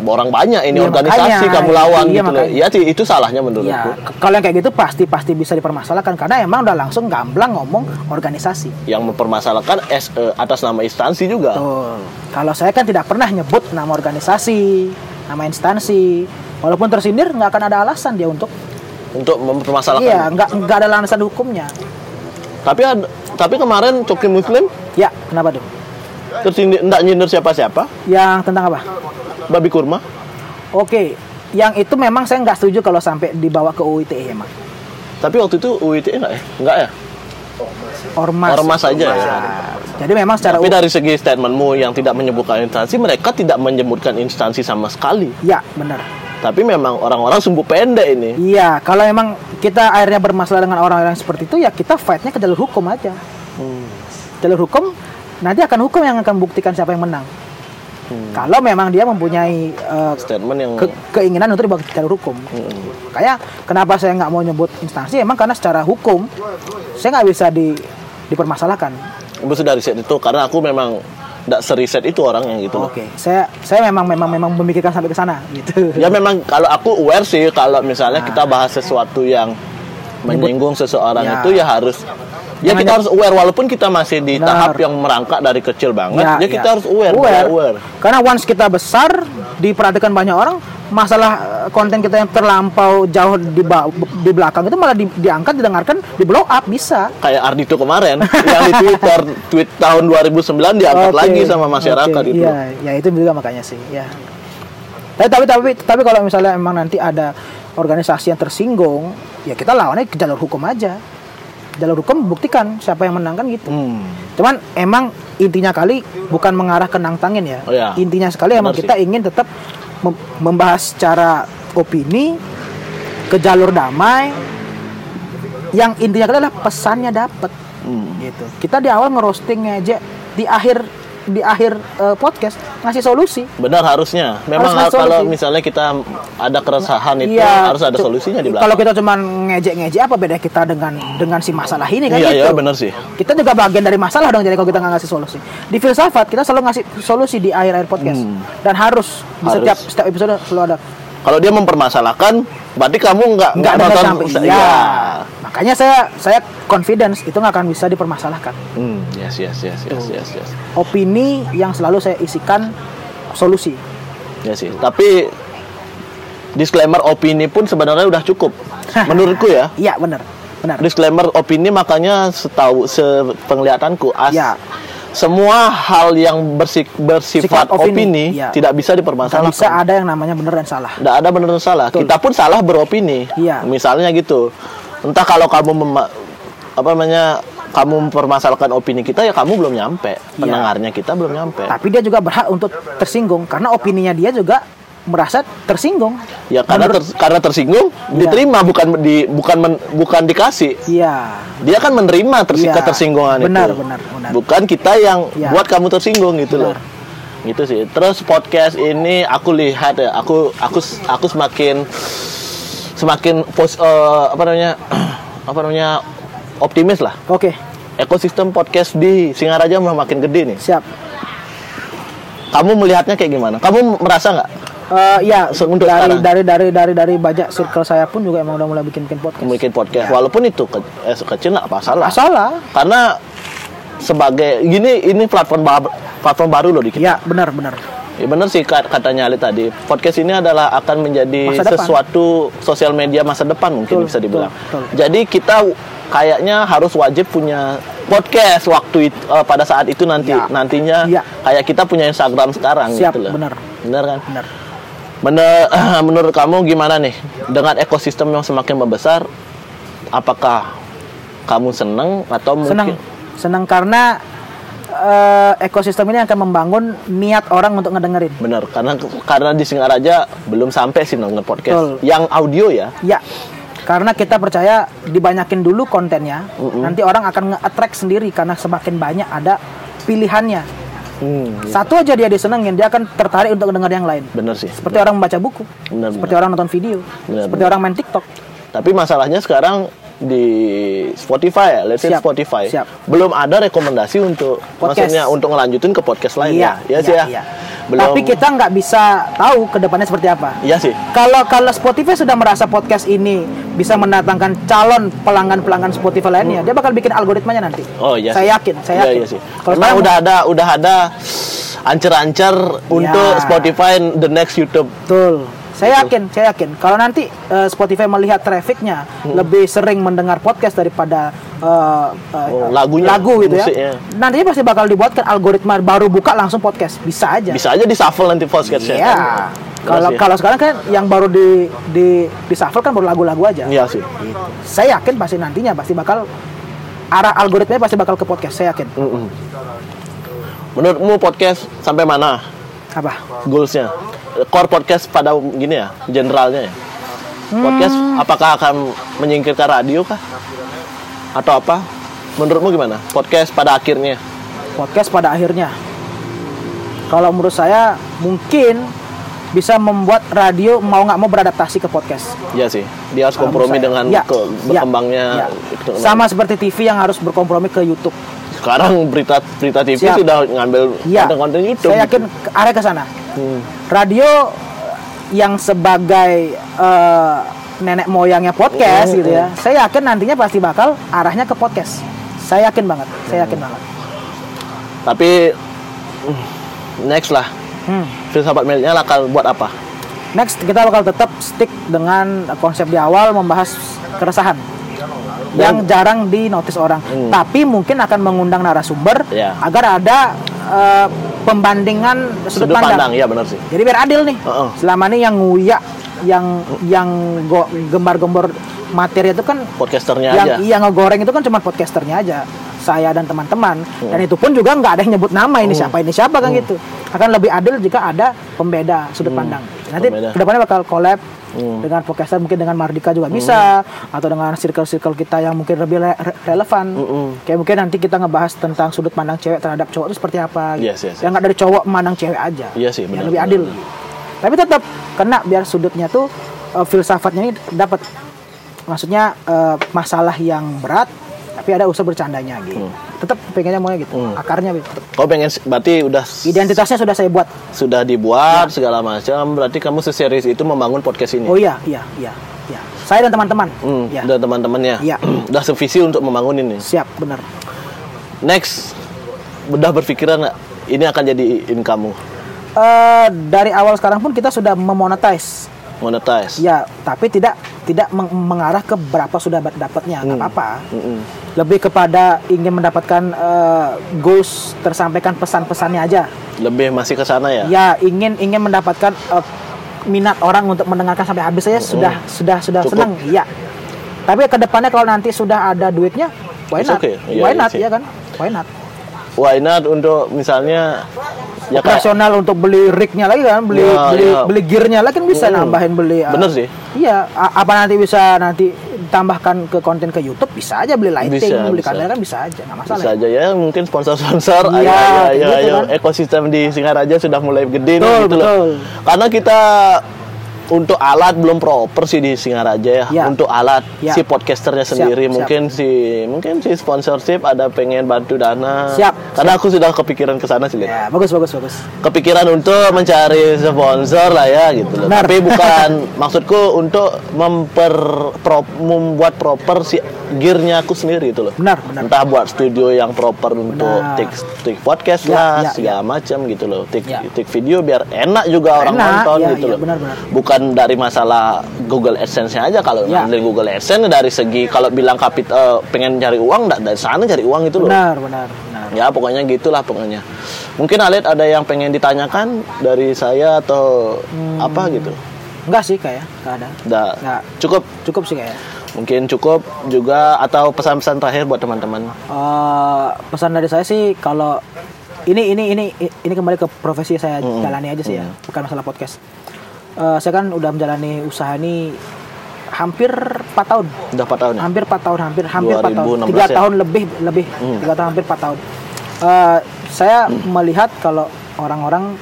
orang banyak ini Iya, organisasi makanya. kamu lawan Iya, gitu loh ya itu salahnya menurutku ya kalau yang kayak gitu pasti pasti bisa dipermasalahkan karena emang udah langsung gamblang ngomong organisasi. yang mempermasalahkan S, eh, atas nama instansi juga Betul. Kalau saya kan tidak pernah nyebut nama organisasi, nama instansi. Walaupun tersindir nggak akan ada alasan dia untuk untuk mempermasalahkan Iya, nggak nggak ada alasan hukumnya. tapi tapi kemarin Coki Muslim Ya, kenapa tuh? Tersindir enggak nyindir siapa-siapa Yang tentang apa? babi kurma Oke, yang itu memang saya nggak setuju kalau sampai dibawa ke UU ITE emang. tapi waktu itu UIT enggak ya enggak ya Ormas. Ormas aja ya. Jadi memang secara tapi U- dari segi statementmu yang tidak menyebutkan instansi mereka tidak menyebutkan instansi sama sekali Ya, benar. tapi memang orang-orang sumbu pendek ini Iya, kalau emang kita akhirnya bermasalah dengan orang-orang seperti itu ya kita fightnya ke jalur hukum aja. Hmm. Jalur hukum nanti akan hukum yang akan buktikan siapa yang menang. Hmm. Kalau memang dia mempunyai eh, statement yang ke- keinginan untuk jalur hukum. Hmm. Kayak kenapa saya nggak mau nyebut instansi? Emang karena secara hukum saya nggak bisa di dipermasalahkan. Maksud dari riset itu karena aku memang tidak seriset itu orangnya gitu loh. Oke, saya saya memang memang memang memikirkan sampai ke sana gitu. Ya memang kalau aku aware sih kalau misalnya kita bahas sesuatu yang menyinggung seseorang Ya. itu ya harus ya kita harus aware walaupun kita masih di Benar. tahap yang merangkak dari kecil banget ya, Ya, kita ya. harus aware, Aware. aware. Karena once kita besar diperhatikan banyak orang, masalah eh, konten kita yang terlampau jauh di ba- di belakang itu malah di- diangkat, didengarkan, di blow up bisa. Kayak Ardito kemarin yang di Twitter tweet tahun 2009 diangkat Oke, lagi sama masyarakat oke, itu. Iya, ya itu juga makanya sih, ya. Tapi tapi tapi tapi kalau misalnya emang nanti ada organisasi yang tersinggung, ya kita lawannya ke jalur hukum aja. Jalur hukum buktikan siapa yang menang kan gitu. Hmm. Cuman emang intinya kali bukan mengarah ke nangtangin ya. Oh, ya. Intinya sekali emang Benar kita ingin tetap mem- membahas secara opini ke jalur damai. Yang intinya kali adalah pesannya dapat. Hmm. Gitu. Kita di awal ngerosting aja di akhir di akhir eh, podcast ngasih solusi. Benar harusnya. Memang Harus kalau solusi. misalnya kita ada keresahan itu Iya, harus ada solusinya di Kalau belakang. kita cuma ngejek-ngejek apa beda kita dengan dengan si masalah ini kan Iya, gitu. iya benar sih. Kita juga bagian dari masalah dong jadi kalau kita nggak ngasih solusi. Di filsafat kita selalu ngasih solusi di akhir-akhir podcast Hmm. dan harus di Harus. setiap setiap episode selalu ada. Kalau dia mempermasalahkan, berarti kamu nggak Nggak nonton- sampai Iya. iya. Makanya saya saya confidence itu nggak akan bisa dipermasalahkan. Hmm, yes, yes, yes, yes, yes, yes. Opini yang selalu saya isikan solusi. Ya sih. Tapi disclaimer opini pun sebenarnya udah cukup. Menurutku ya. Iya benar benar. Disclaimer opini makanya setahu sepenglihatanku as Ya. Semua hal yang bersik- bersifat Sifat opini, opini, ya. tidak bisa dipermasalahkan. bisa ada yang namanya benar dan salah. Tidak ada benar dan salah. Betul. Kita pun salah beropini. Iya. Misalnya gitu. Entah kalau kamu mema- apa namanya kamu mempermasalahkan opini kita ya kamu belum nyampe. Iya. Pendengarnya kita belum nyampe. Tapi dia juga berhak untuk tersinggung karena opininya dia juga merasa tersinggung. Ya karena Menurut- ter- karena tersinggung Iya. diterima bukan di bukan men- bukan dikasih. Iya. Dia kan menerima tersi- Iya. ketersinggungan Benar, itu. benar, benar. Bukan kita yang Iya. buat kamu tersinggung gitu loh. Benar. Gitu sih. Terus podcast ini aku lihat ya, aku aku aku semakin semakin pos, eh, apa namanya? apa namanya? optimis lah. Oke, Ekosistem podcast di Singaraja makin gede nih. siap. Kamu melihatnya kayak gimana? Kamu merasa nggak Eh ya, untuk dari, sekarang. dari dari dari dari banyak circle saya pun juga emang udah mulai bikin bikin podcast. bikin podcast? Ya. Walaupun itu ke- eh, kecil nggak masalah. Salah. karena sebagai gini ini platform ba- platform baru loh di kita. Ya, benar benar. Ya bener sih kat- katanya Ali tadi. Podcast ini adalah akan menjadi sesuatu sosial media masa depan mungkin Betul, bisa dibilang. betul, betul. Jadi kita kayaknya harus wajib punya podcast waktu itu, eh, pada saat itu nanti Ya. nantinya Ya. kayak kita punya Instagram sekarang Siap, gitu loh. benar. Bener kan? Benar. Bener, menurut kamu gimana nih dengan ekosistem yang semakin membesar? Apakah kamu seneng atau mungkin Senang karena eh, ekosistem ini akan membangun niat orang untuk ngedengerin. bener karena karena di Singaraja belum sampai sih nonton podcast Betul. yang audio ya Ya. Karena kita percaya dibanyakin dulu kontennya, Mm-mm. nanti orang akan nge-attract sendiri karena semakin banyak ada pilihannya. Hmm, Satu aja dia disenengin, dia akan tertarik untuk dengar yang lain. bener sih. Seperti orang membaca buku, Benar, seperti benar. orang nonton video, Benar, seperti orang main TikTok. Tapi masalahnya sekarang di Spotify ya, let's say Siap, Spotify. siap. Belum ada rekomendasi untuk Podcast. maksudnya untuk ngelanjutin ke podcast lain Iya, ya. Iya sih ya. iya. Belum Tapi kita nggak bisa tahu ke depannya seperti apa. Iya sih. Kalau kalau Spotify sudah merasa podcast ini bisa mendatangkan calon pelanggan-pelanggan Spotify lainnya, dia bakal bikin algoritmanya nanti. Oh iya. Saya sih. yakin, saya Iya, yakin. iya sih. Kalau Karena sekarang udah ada udah ada ancer-ancer untuk Spotify the next YouTube. Betul. Saya yakin, saya yakin. Kalau nanti eh, Spotify melihat trafficnya Hmm. lebih sering mendengar podcast daripada eh, eh, Oh, lagunya, lagu gitu musiknya. ya, nantinya pasti bakal dibuatkan algoritma baru buka langsung podcast. Bisa aja. Bisa aja di shuffle nanti podcastnya. Iya. kan? Kalau Iya sih. kalau sekarang kan yang baru di di di shuffle kan baru lagu-lagu aja. Iya sih. Saya yakin pasti nantinya pasti bakal arah algoritmanya pasti bakal ke podcast. Saya yakin. Mm-mm. Menurutmu podcast sampai mana Apa? goalsnya? Core podcast pada gini ya, generalnya ya. Podcast Hmm. apakah akan menyingkirkan radio kah? Atau apa? Menurutmu gimana? Podcast pada akhirnya? Podcast pada akhirnya. Kalau menurut saya mungkin bisa membuat radio mau nggak mau beradaptasi ke podcast. Iya sih. Dia harus kompromi dengan Ya, ke, ya, berkembangnya. ya. itu- Sama seperti TV yang harus berkompromi ke YouTube. Sekarang berita berita TV Siap. sudah ngambil Iya. konten-konten YouTube. Saya yakin ke arah ke sana. Hmm. Radio yang sebagai eh, nenek moyangnya podcast Hmm, gitu ya. Saya yakin nantinya pasti bakal arahnya ke podcast. Saya yakin banget. Saya yakin banget. Tapi next lah. Hmm. Filsafat milenial akan buat apa? Next kita bakal tetap stick dengan konsep di awal membahas keresahan yang jarang di notice orang. Hmm. Tapi mungkin akan mengundang narasumber Ya. agar ada eh, pembandingan sudut, Sudut pandang. pandang, ya benar sih. Jadi biar adil nih. Heeh. Selama ini yang nguyak yang yang gembar-gembor materi itu kan Podcasternya yang aja. iya ngegoreng itu kan cuma podcasternya aja saya dan teman-teman Hmm. dan itu pun juga nggak ada yang nyebut nama ini siapa ini siapa kan gitu akan lebih adil jika ada pembeda sudut pandang nanti Hmm. Pembeda. ke depannya bakal collab Hmm. dengan podcaster mungkin dengan Mardika juga bisa atau dengan circle-circle kita yang mungkin lebih re- re- relevan. Mm-mm. kayak mungkin nanti kita ngebahas tentang sudut pandang cewek terhadap cowok itu seperti apa gitu. Yes, yes, yang nggak dari cowok memandang cewek aja. Iya sih, yang benar, lebih benar, adil. tapi tetap kena biar sudutnya tuh eh, filsafatnya ini dapat. Maksudnya eh, masalah yang berat tapi ada usaha bercandanya gitu tetap pengennya maunya gitu Hmm. akarnya gitu Kau pengen berarti udah identitasnya sudah saya buat sudah dibuat segala macam. Berarti kamu seserius itu membangun podcast ini. oh iya iya iya iya saya dan teman-teman Hmm, ya dan teman-temannya. Iya. udah sevisi untuk membangun ini. siap benar Next, udah berpikiran ini akan jadi income Eh, dari awal sekarang pun kita sudah memonetize monetize. ya tapi tidak tidak meng- mengarah ke berapa sudah dapatnya nggak Hmm. apa-apa Mm-mm. lebih kepada ingin mendapatkan eh, goals tersampaikan pesan-pesannya aja Lebih masih ke sana ya. ya ingin ingin mendapatkan eh, minat orang untuk mendengarkan sampai habis saja sudah sudah sudah Cukup. senang iya tapi ke depannya kalau nanti sudah ada duitnya why It's not okay. Iya, why not ya kan why not Why not untuk misalnya ya kayak operasional untuk beli rignya lagi kan beli Ya, beli ya. beli gearnya lagi kan bisa Hmm. nambahin beli uh, Bener sih. iya apa nanti bisa nanti tambahkan ke konten ke YouTube bisa aja beli lighting Bisa, beli bisa. kamera kan bisa aja nggak masalah bisa aja ya mungkin sponsor-sponsor Iya, ayo ayo ayo, gitu ayo. kan. ekosistem di Singaraja sudah mulai gede nih, Betul, gitu loh betul. karena kita untuk alat belum proper sih di Singaraja ya, Ya. untuk alat Ya. si podcasternya Siap, sendiri siap. mungkin si mungkin si sponsorship ada pengen bantu dana Siap, karena aku sudah kepikiran ke sana sih ya bagus bagus bagus kepikiran untuk mencari sponsor lah ya gitu loh. Tapi bukan maksudku untuk memper pro- membuat proper si gearnya aku sendiri itu loh. benar benar Entah buat studio yang proper untuk Benar. take, take podcast Ya, lah ya, segala macam gitu loh. Take, Ya. take video biar enak juga orang Enak, nonton ya, gitu ya, loh. benar-benar. Bukan dari masalah Google AdSense-nya aja kalau Ya. dari Google AdSense dari segi kalau bilang kapit eh, pengen cari uang nggak dari sana cari uang itu loh. benar benar benar Ya pokoknya gitulah pokoknya. Mungkin Alit ada yang pengen ditanyakan dari saya atau Hmm. apa gitu. enggak sih kayak nggak ada Udah Nggak. cukup. cukup sih kayak Mungkin cukup juga atau pesan-pesan terakhir buat teman-teman. Eh, pesan dari saya sih kalau ini ini ini ini kembali ke profesi saya Hmm. jalani aja sih ya bukan masalah podcast Eh, saya kan udah menjalani usaha ini hampir 4 tahun Udah 4 tahun ya? hampir 4 tahun hampir hampir 4 tahun 2016 tiga ya? tahun lebih lebih Hmm. tiga tahun hampir 4 tahun Eh, saya melihat kalau orang-orang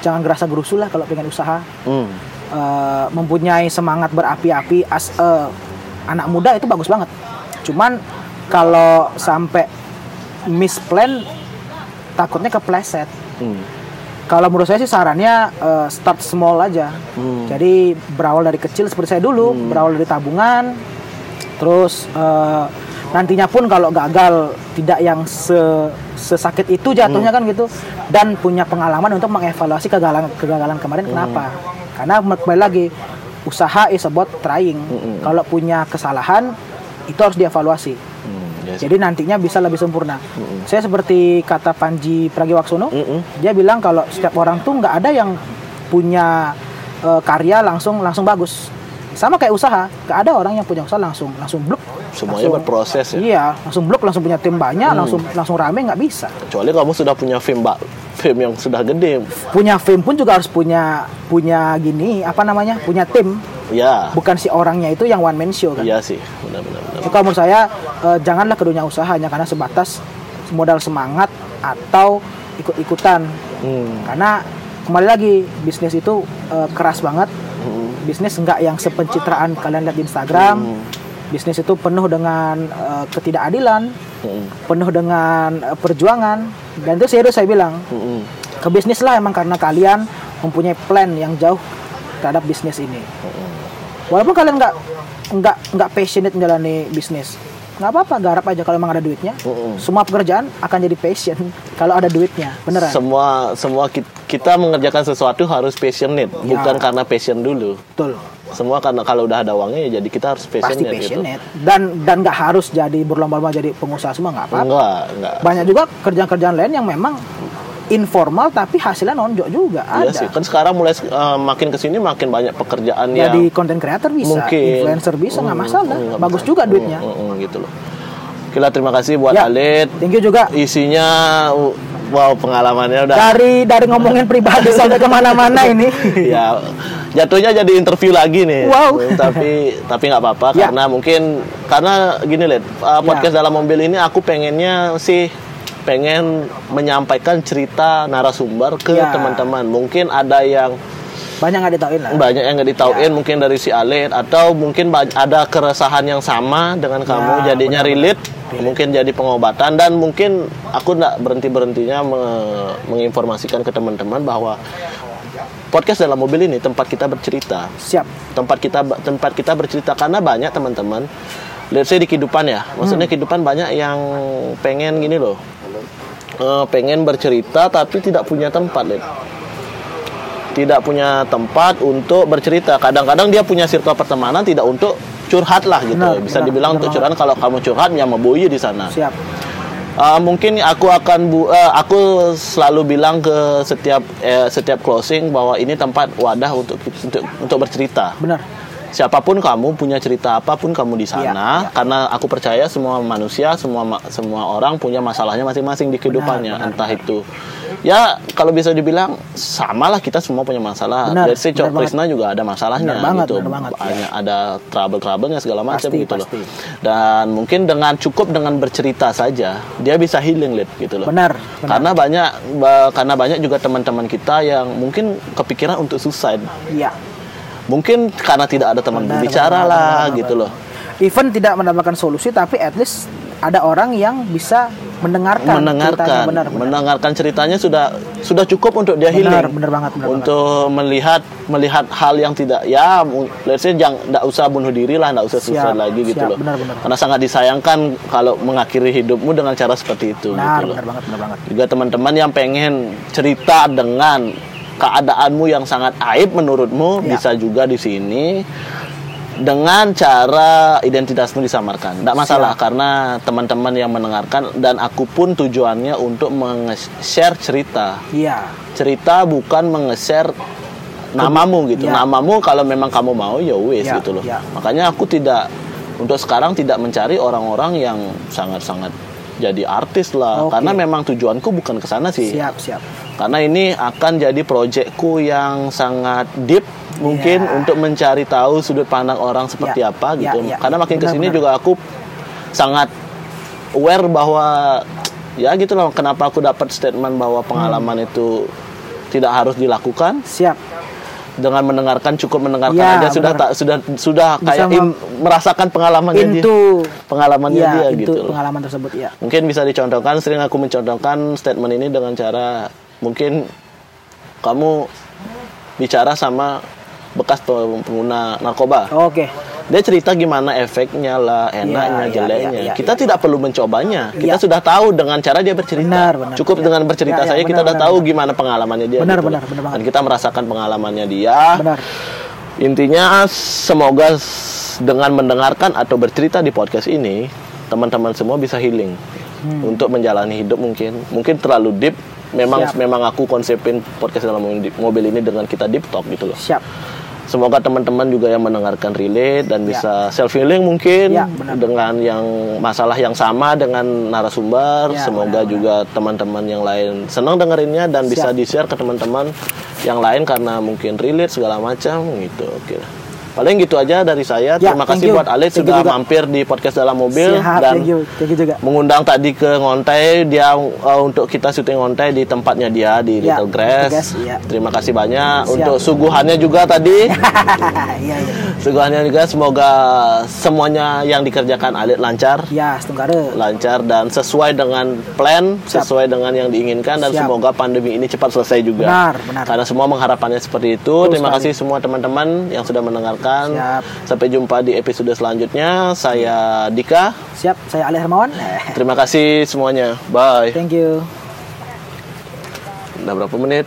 jangan gerasa gerusu lah kalau pengen usaha Hmm. Eh, mempunyai semangat berapi-api as eh, anak muda itu bagus banget cuman kalau sampai misplan takutnya kepleset Hmm. kalau menurut saya sih sarannya eh, start small aja. Hmm. Jadi berawal dari kecil seperti saya dulu, berawal dari tabungan. Terus eh, nantinya pun kalau gagal tidak yang se sesakit itu jatuhnya kan gitu dan punya pengalaman untuk mengevaluasi kegagalan kegagalan kemarin kenapa. Karena kembali lagi usaha is about trying. Kalau punya kesalahan itu harus dievaluasi. Hmm, yes. Jadi nantinya bisa lebih sempurna. Saya seperti kata Panji Pragiwaksono, Mm-mm. dia bilang kalau setiap orang tuh nggak ada yang punya eh, karya langsung langsung bagus. Sama kayak usaha, nggak ada orang yang punya usaha langsung langsung blok. Semuanya berproses ya. Iya, langsung blok, langsung punya tim banyak, langsung langsung rame nggak bisa. Kecuali kamu sudah punya film mbak, film yang sudah gede. Punya film pun juga harus punya punya gini apa namanya, punya tim. Ya, Bukan si orangnya itu yang one man show kan. iya sih, benar-benar. kalau menurut saya eh, janganlah ke dunia usaha hanya karena sebatas modal semangat atau ikut-ikutan. Hmm. Karena kembali lagi bisnis itu eh, keras banget. Hmm. Bisnis nggak yang sepencitraan kalian lihat di Instagram. Hmm. Bisnis itu penuh dengan eh, ketidakadilan, Hmm. penuh dengan eh, perjuangan. Dan itu serius saya bilang Hmm. ke bisnis lah emang karena kalian mempunyai plan yang jauh terhadap bisnis ini. Walaupun kalian nggak nggak nggak passionate menjalani bisnis, nggak apa-apa, garap aja kalau emang ada duitnya. Mm-mm. Semua pekerjaan akan jadi passion kalau ada duitnya, beneran. Semua semua ki- kita mengerjakan sesuatu harus passionate, Ya. bukan karena passion dulu. Betul, Semua karena kalau udah ada uangnya ya jadi kita harus pasti passionate, passionate. Dan dan nggak harus jadi berlomba-lomba jadi pengusaha semua nggak gitu. apa-apa. Enggak, enggak. Banyak juga kerjaan-kerjaan lain yang memang informal tapi hasilnya nonjok juga Iya ada. sih, kan sekarang mulai eh, makin ke sini makin banyak pekerjaan yang Jadi content creator bisa, mungkin influencer bisa nggak Hmm, masalah, hmm, bagus juga Hmm, duitnya. hmm, hmm, gitu loh. Oke lah, terima kasih buat Ya. Alit. Thank you juga. Isinya uh, wow pengalamannya udah Dari dari ngomongin pribadi sampai ke mana-mana ini. ya jatuhnya jadi interview lagi nih Wow. tapi tapi nggak apa-apa Ya. karena mungkin karena gini lihat podcast dalam mobil ini aku pengennya sih pengen menyampaikan cerita narasumber ke Ya. teman-teman mungkin ada yang Banyak nggak ditauin lah. banyak yang nggak ditauin mungkin dari si Alit atau mungkin ada keresahan yang sama dengan kamu Ya, jadinya relate mungkin jadi pengobatan dan mungkin aku nggak berhenti berhentinya menginformasikan ke teman-teman bahwa podcast dalam mobil ini tempat kita bercerita Siap. tempat kita tempat kita bercerita karena banyak teman-teman let's say di kehidupan ya maksudnya Hmm. kehidupan banyak yang pengen gini loh Eh, pengen bercerita tapi tidak punya tempat Lid. tidak punya tempat untuk bercerita kadang-kadang dia punya circle pertemanan tidak untuk curhat lah gitu Benar, bisa benar, dibilang benar untuk curhat kalau kamu curhat ya memboyi di sana Siap. Uh, mungkin aku akan bu uh, aku selalu bilang ke setiap eh, setiap closing bahwa ini tempat wadah untuk untuk untuk bercerita. Benar. Siapa pun kamu punya cerita apa pun kamu di sana Iya, karena aku percaya semua manusia semua semua orang punya masalahnya masing-masing di kehidupannya benar, entah itu ya kalau bisa dibilang samalah kita semua punya masalah. Benar, Dari si Cok benar. Krisna juga ada masalahnya Benar banget, gitu. benar banget, iya. Banyak ada trouble-troublenya segala macam Pasti, gitu loh. pasti. Dan mungkin dengan cukup dengan bercerita saja dia bisa healing Lid, gitu loh. Benar. benar. Karena banyak ba- karena banyak juga teman-teman kita yang mungkin kepikiran untuk suicide. Iya. Mungkin karena tidak ada teman Benar, berbicara benar, lah benar, gitu benar. loh. Even tidak mendapatkan solusi tapi at least ada orang yang bisa mendengarkan mendengarkan ceritanya. benar benar. mendengarkan ceritanya sudah sudah cukup untuk dia healing Benar, benar banget, benar untuk melihat melihat hal yang tidak ya let's say jangan tidak usah bunuh diri lah tidak usah susah lagi gitu siap, loh benar, benar. karena sangat disayangkan kalau mengakhiri hidupmu dengan cara seperti itu Benar, gitu loh benar banget, benar banget. juga teman-teman yang pengen cerita dengan keadaanmu yang sangat aib menurutmu Ya. bisa juga di sini dengan cara identitasmu disamarkan. Tidak masalah karena teman-teman yang mendengarkan dan aku pun tujuannya untuk meng-share cerita. Iya. Cerita bukan meng-share namamu gitu. Ya. Namamu kalau memang kamu mau ya wes Ya, gitu loh. ya. Makanya aku tidak untuk sekarang tidak mencari orang-orang yang sangat-sangat jadi artis lah Oke. karena memang tujuanku bukan ke sana sih. Siap, siap. Karena ini akan jadi proyekku yang sangat deep mungkin Ya. untuk mencari tahu sudut pandang orang seperti Ya, apa ya, gitu. ya, Karena ya. makin ke sini benar. juga aku sangat aware bahwa ya gitu loh kenapa aku dapat statement bahwa pengalaman itu tidak harus dilakukan Siap. Dengan mendengarkan cukup mendengarkan Ya, aja sudah benar. tak sudah sudah Bisa kayak in- merasakan pengalamannya dia Itu pengalamannya ya, dia itu gitu loh. pengalaman tersebut ya. mungkin bisa dicontohkan sering aku mencontohkan statement ini dengan cara mungkin kamu bicara sama bekas pengguna narkoba Oke. dia cerita gimana efeknya lah, enaknya, Iya, iya, jeleknya. iya, iya, kita iya. tidak perlu mencobanya. Kita Iya. sudah tahu dengan cara dia bercerita. Benar, benar. Cukup Iya. dengan bercerita saya kita benar, udah benar, tahu benar. gimana pengalamannya dia. Benar, gitu benar, benar. Dan kita merasakan pengalamannya dia. Benar. Intinya semoga dengan mendengarkan atau bercerita di podcast ini, teman-teman semua bisa healing Hmm. untuk menjalani hidup mungkin. Mungkin terlalu deep. Memang Siap. memang aku konsepin podcast dalam mobil ini dengan kita deep talk gitu loh. Siap. Semoga teman-teman juga yang mendengarkan relate dan Ya. bisa self healing mungkin Ya, benar. dengan yang masalah yang sama dengan narasumber. Ya, Semoga benar, juga teman-teman yang lain senang dengerinnya dan bisa Siap. di-share ke teman-teman yang lain karena mungkin relate segala macam gitu. Oke. Paling gitu aja dari saya. Ya, Terima kasih you. buat Thank you sudah juga. mampir di podcast dalam mobil Siap, dan thank you. Thank you juga. mengundang tadi ke Ngontai dia uh, untuk kita syuting Ngontai di tempatnya dia di Ya, Little Grass. Grass, iya. Terima kasih banyak Siap. untuk suguhannya juga tadi. Iya, iya. Suguhannya juga semoga semuanya yang dikerjakan Alit lancar, Ya, setunggara. lancar dan sesuai dengan plan, Siap. sesuai dengan yang diinginkan dan Siap. semoga pandemi ini cepat selesai juga. Benar, benar. Karena semua mengharapkannya seperti itu. Betul Terima sekali. kasih semua teman-teman yang sudah mendengarkan. Siap. Sampai jumpa di episode selanjutnya. Saya Dika. Siap, saya Ali Hermawan. Terima kasih semuanya. Bye. Thank you. Udah berapa menit?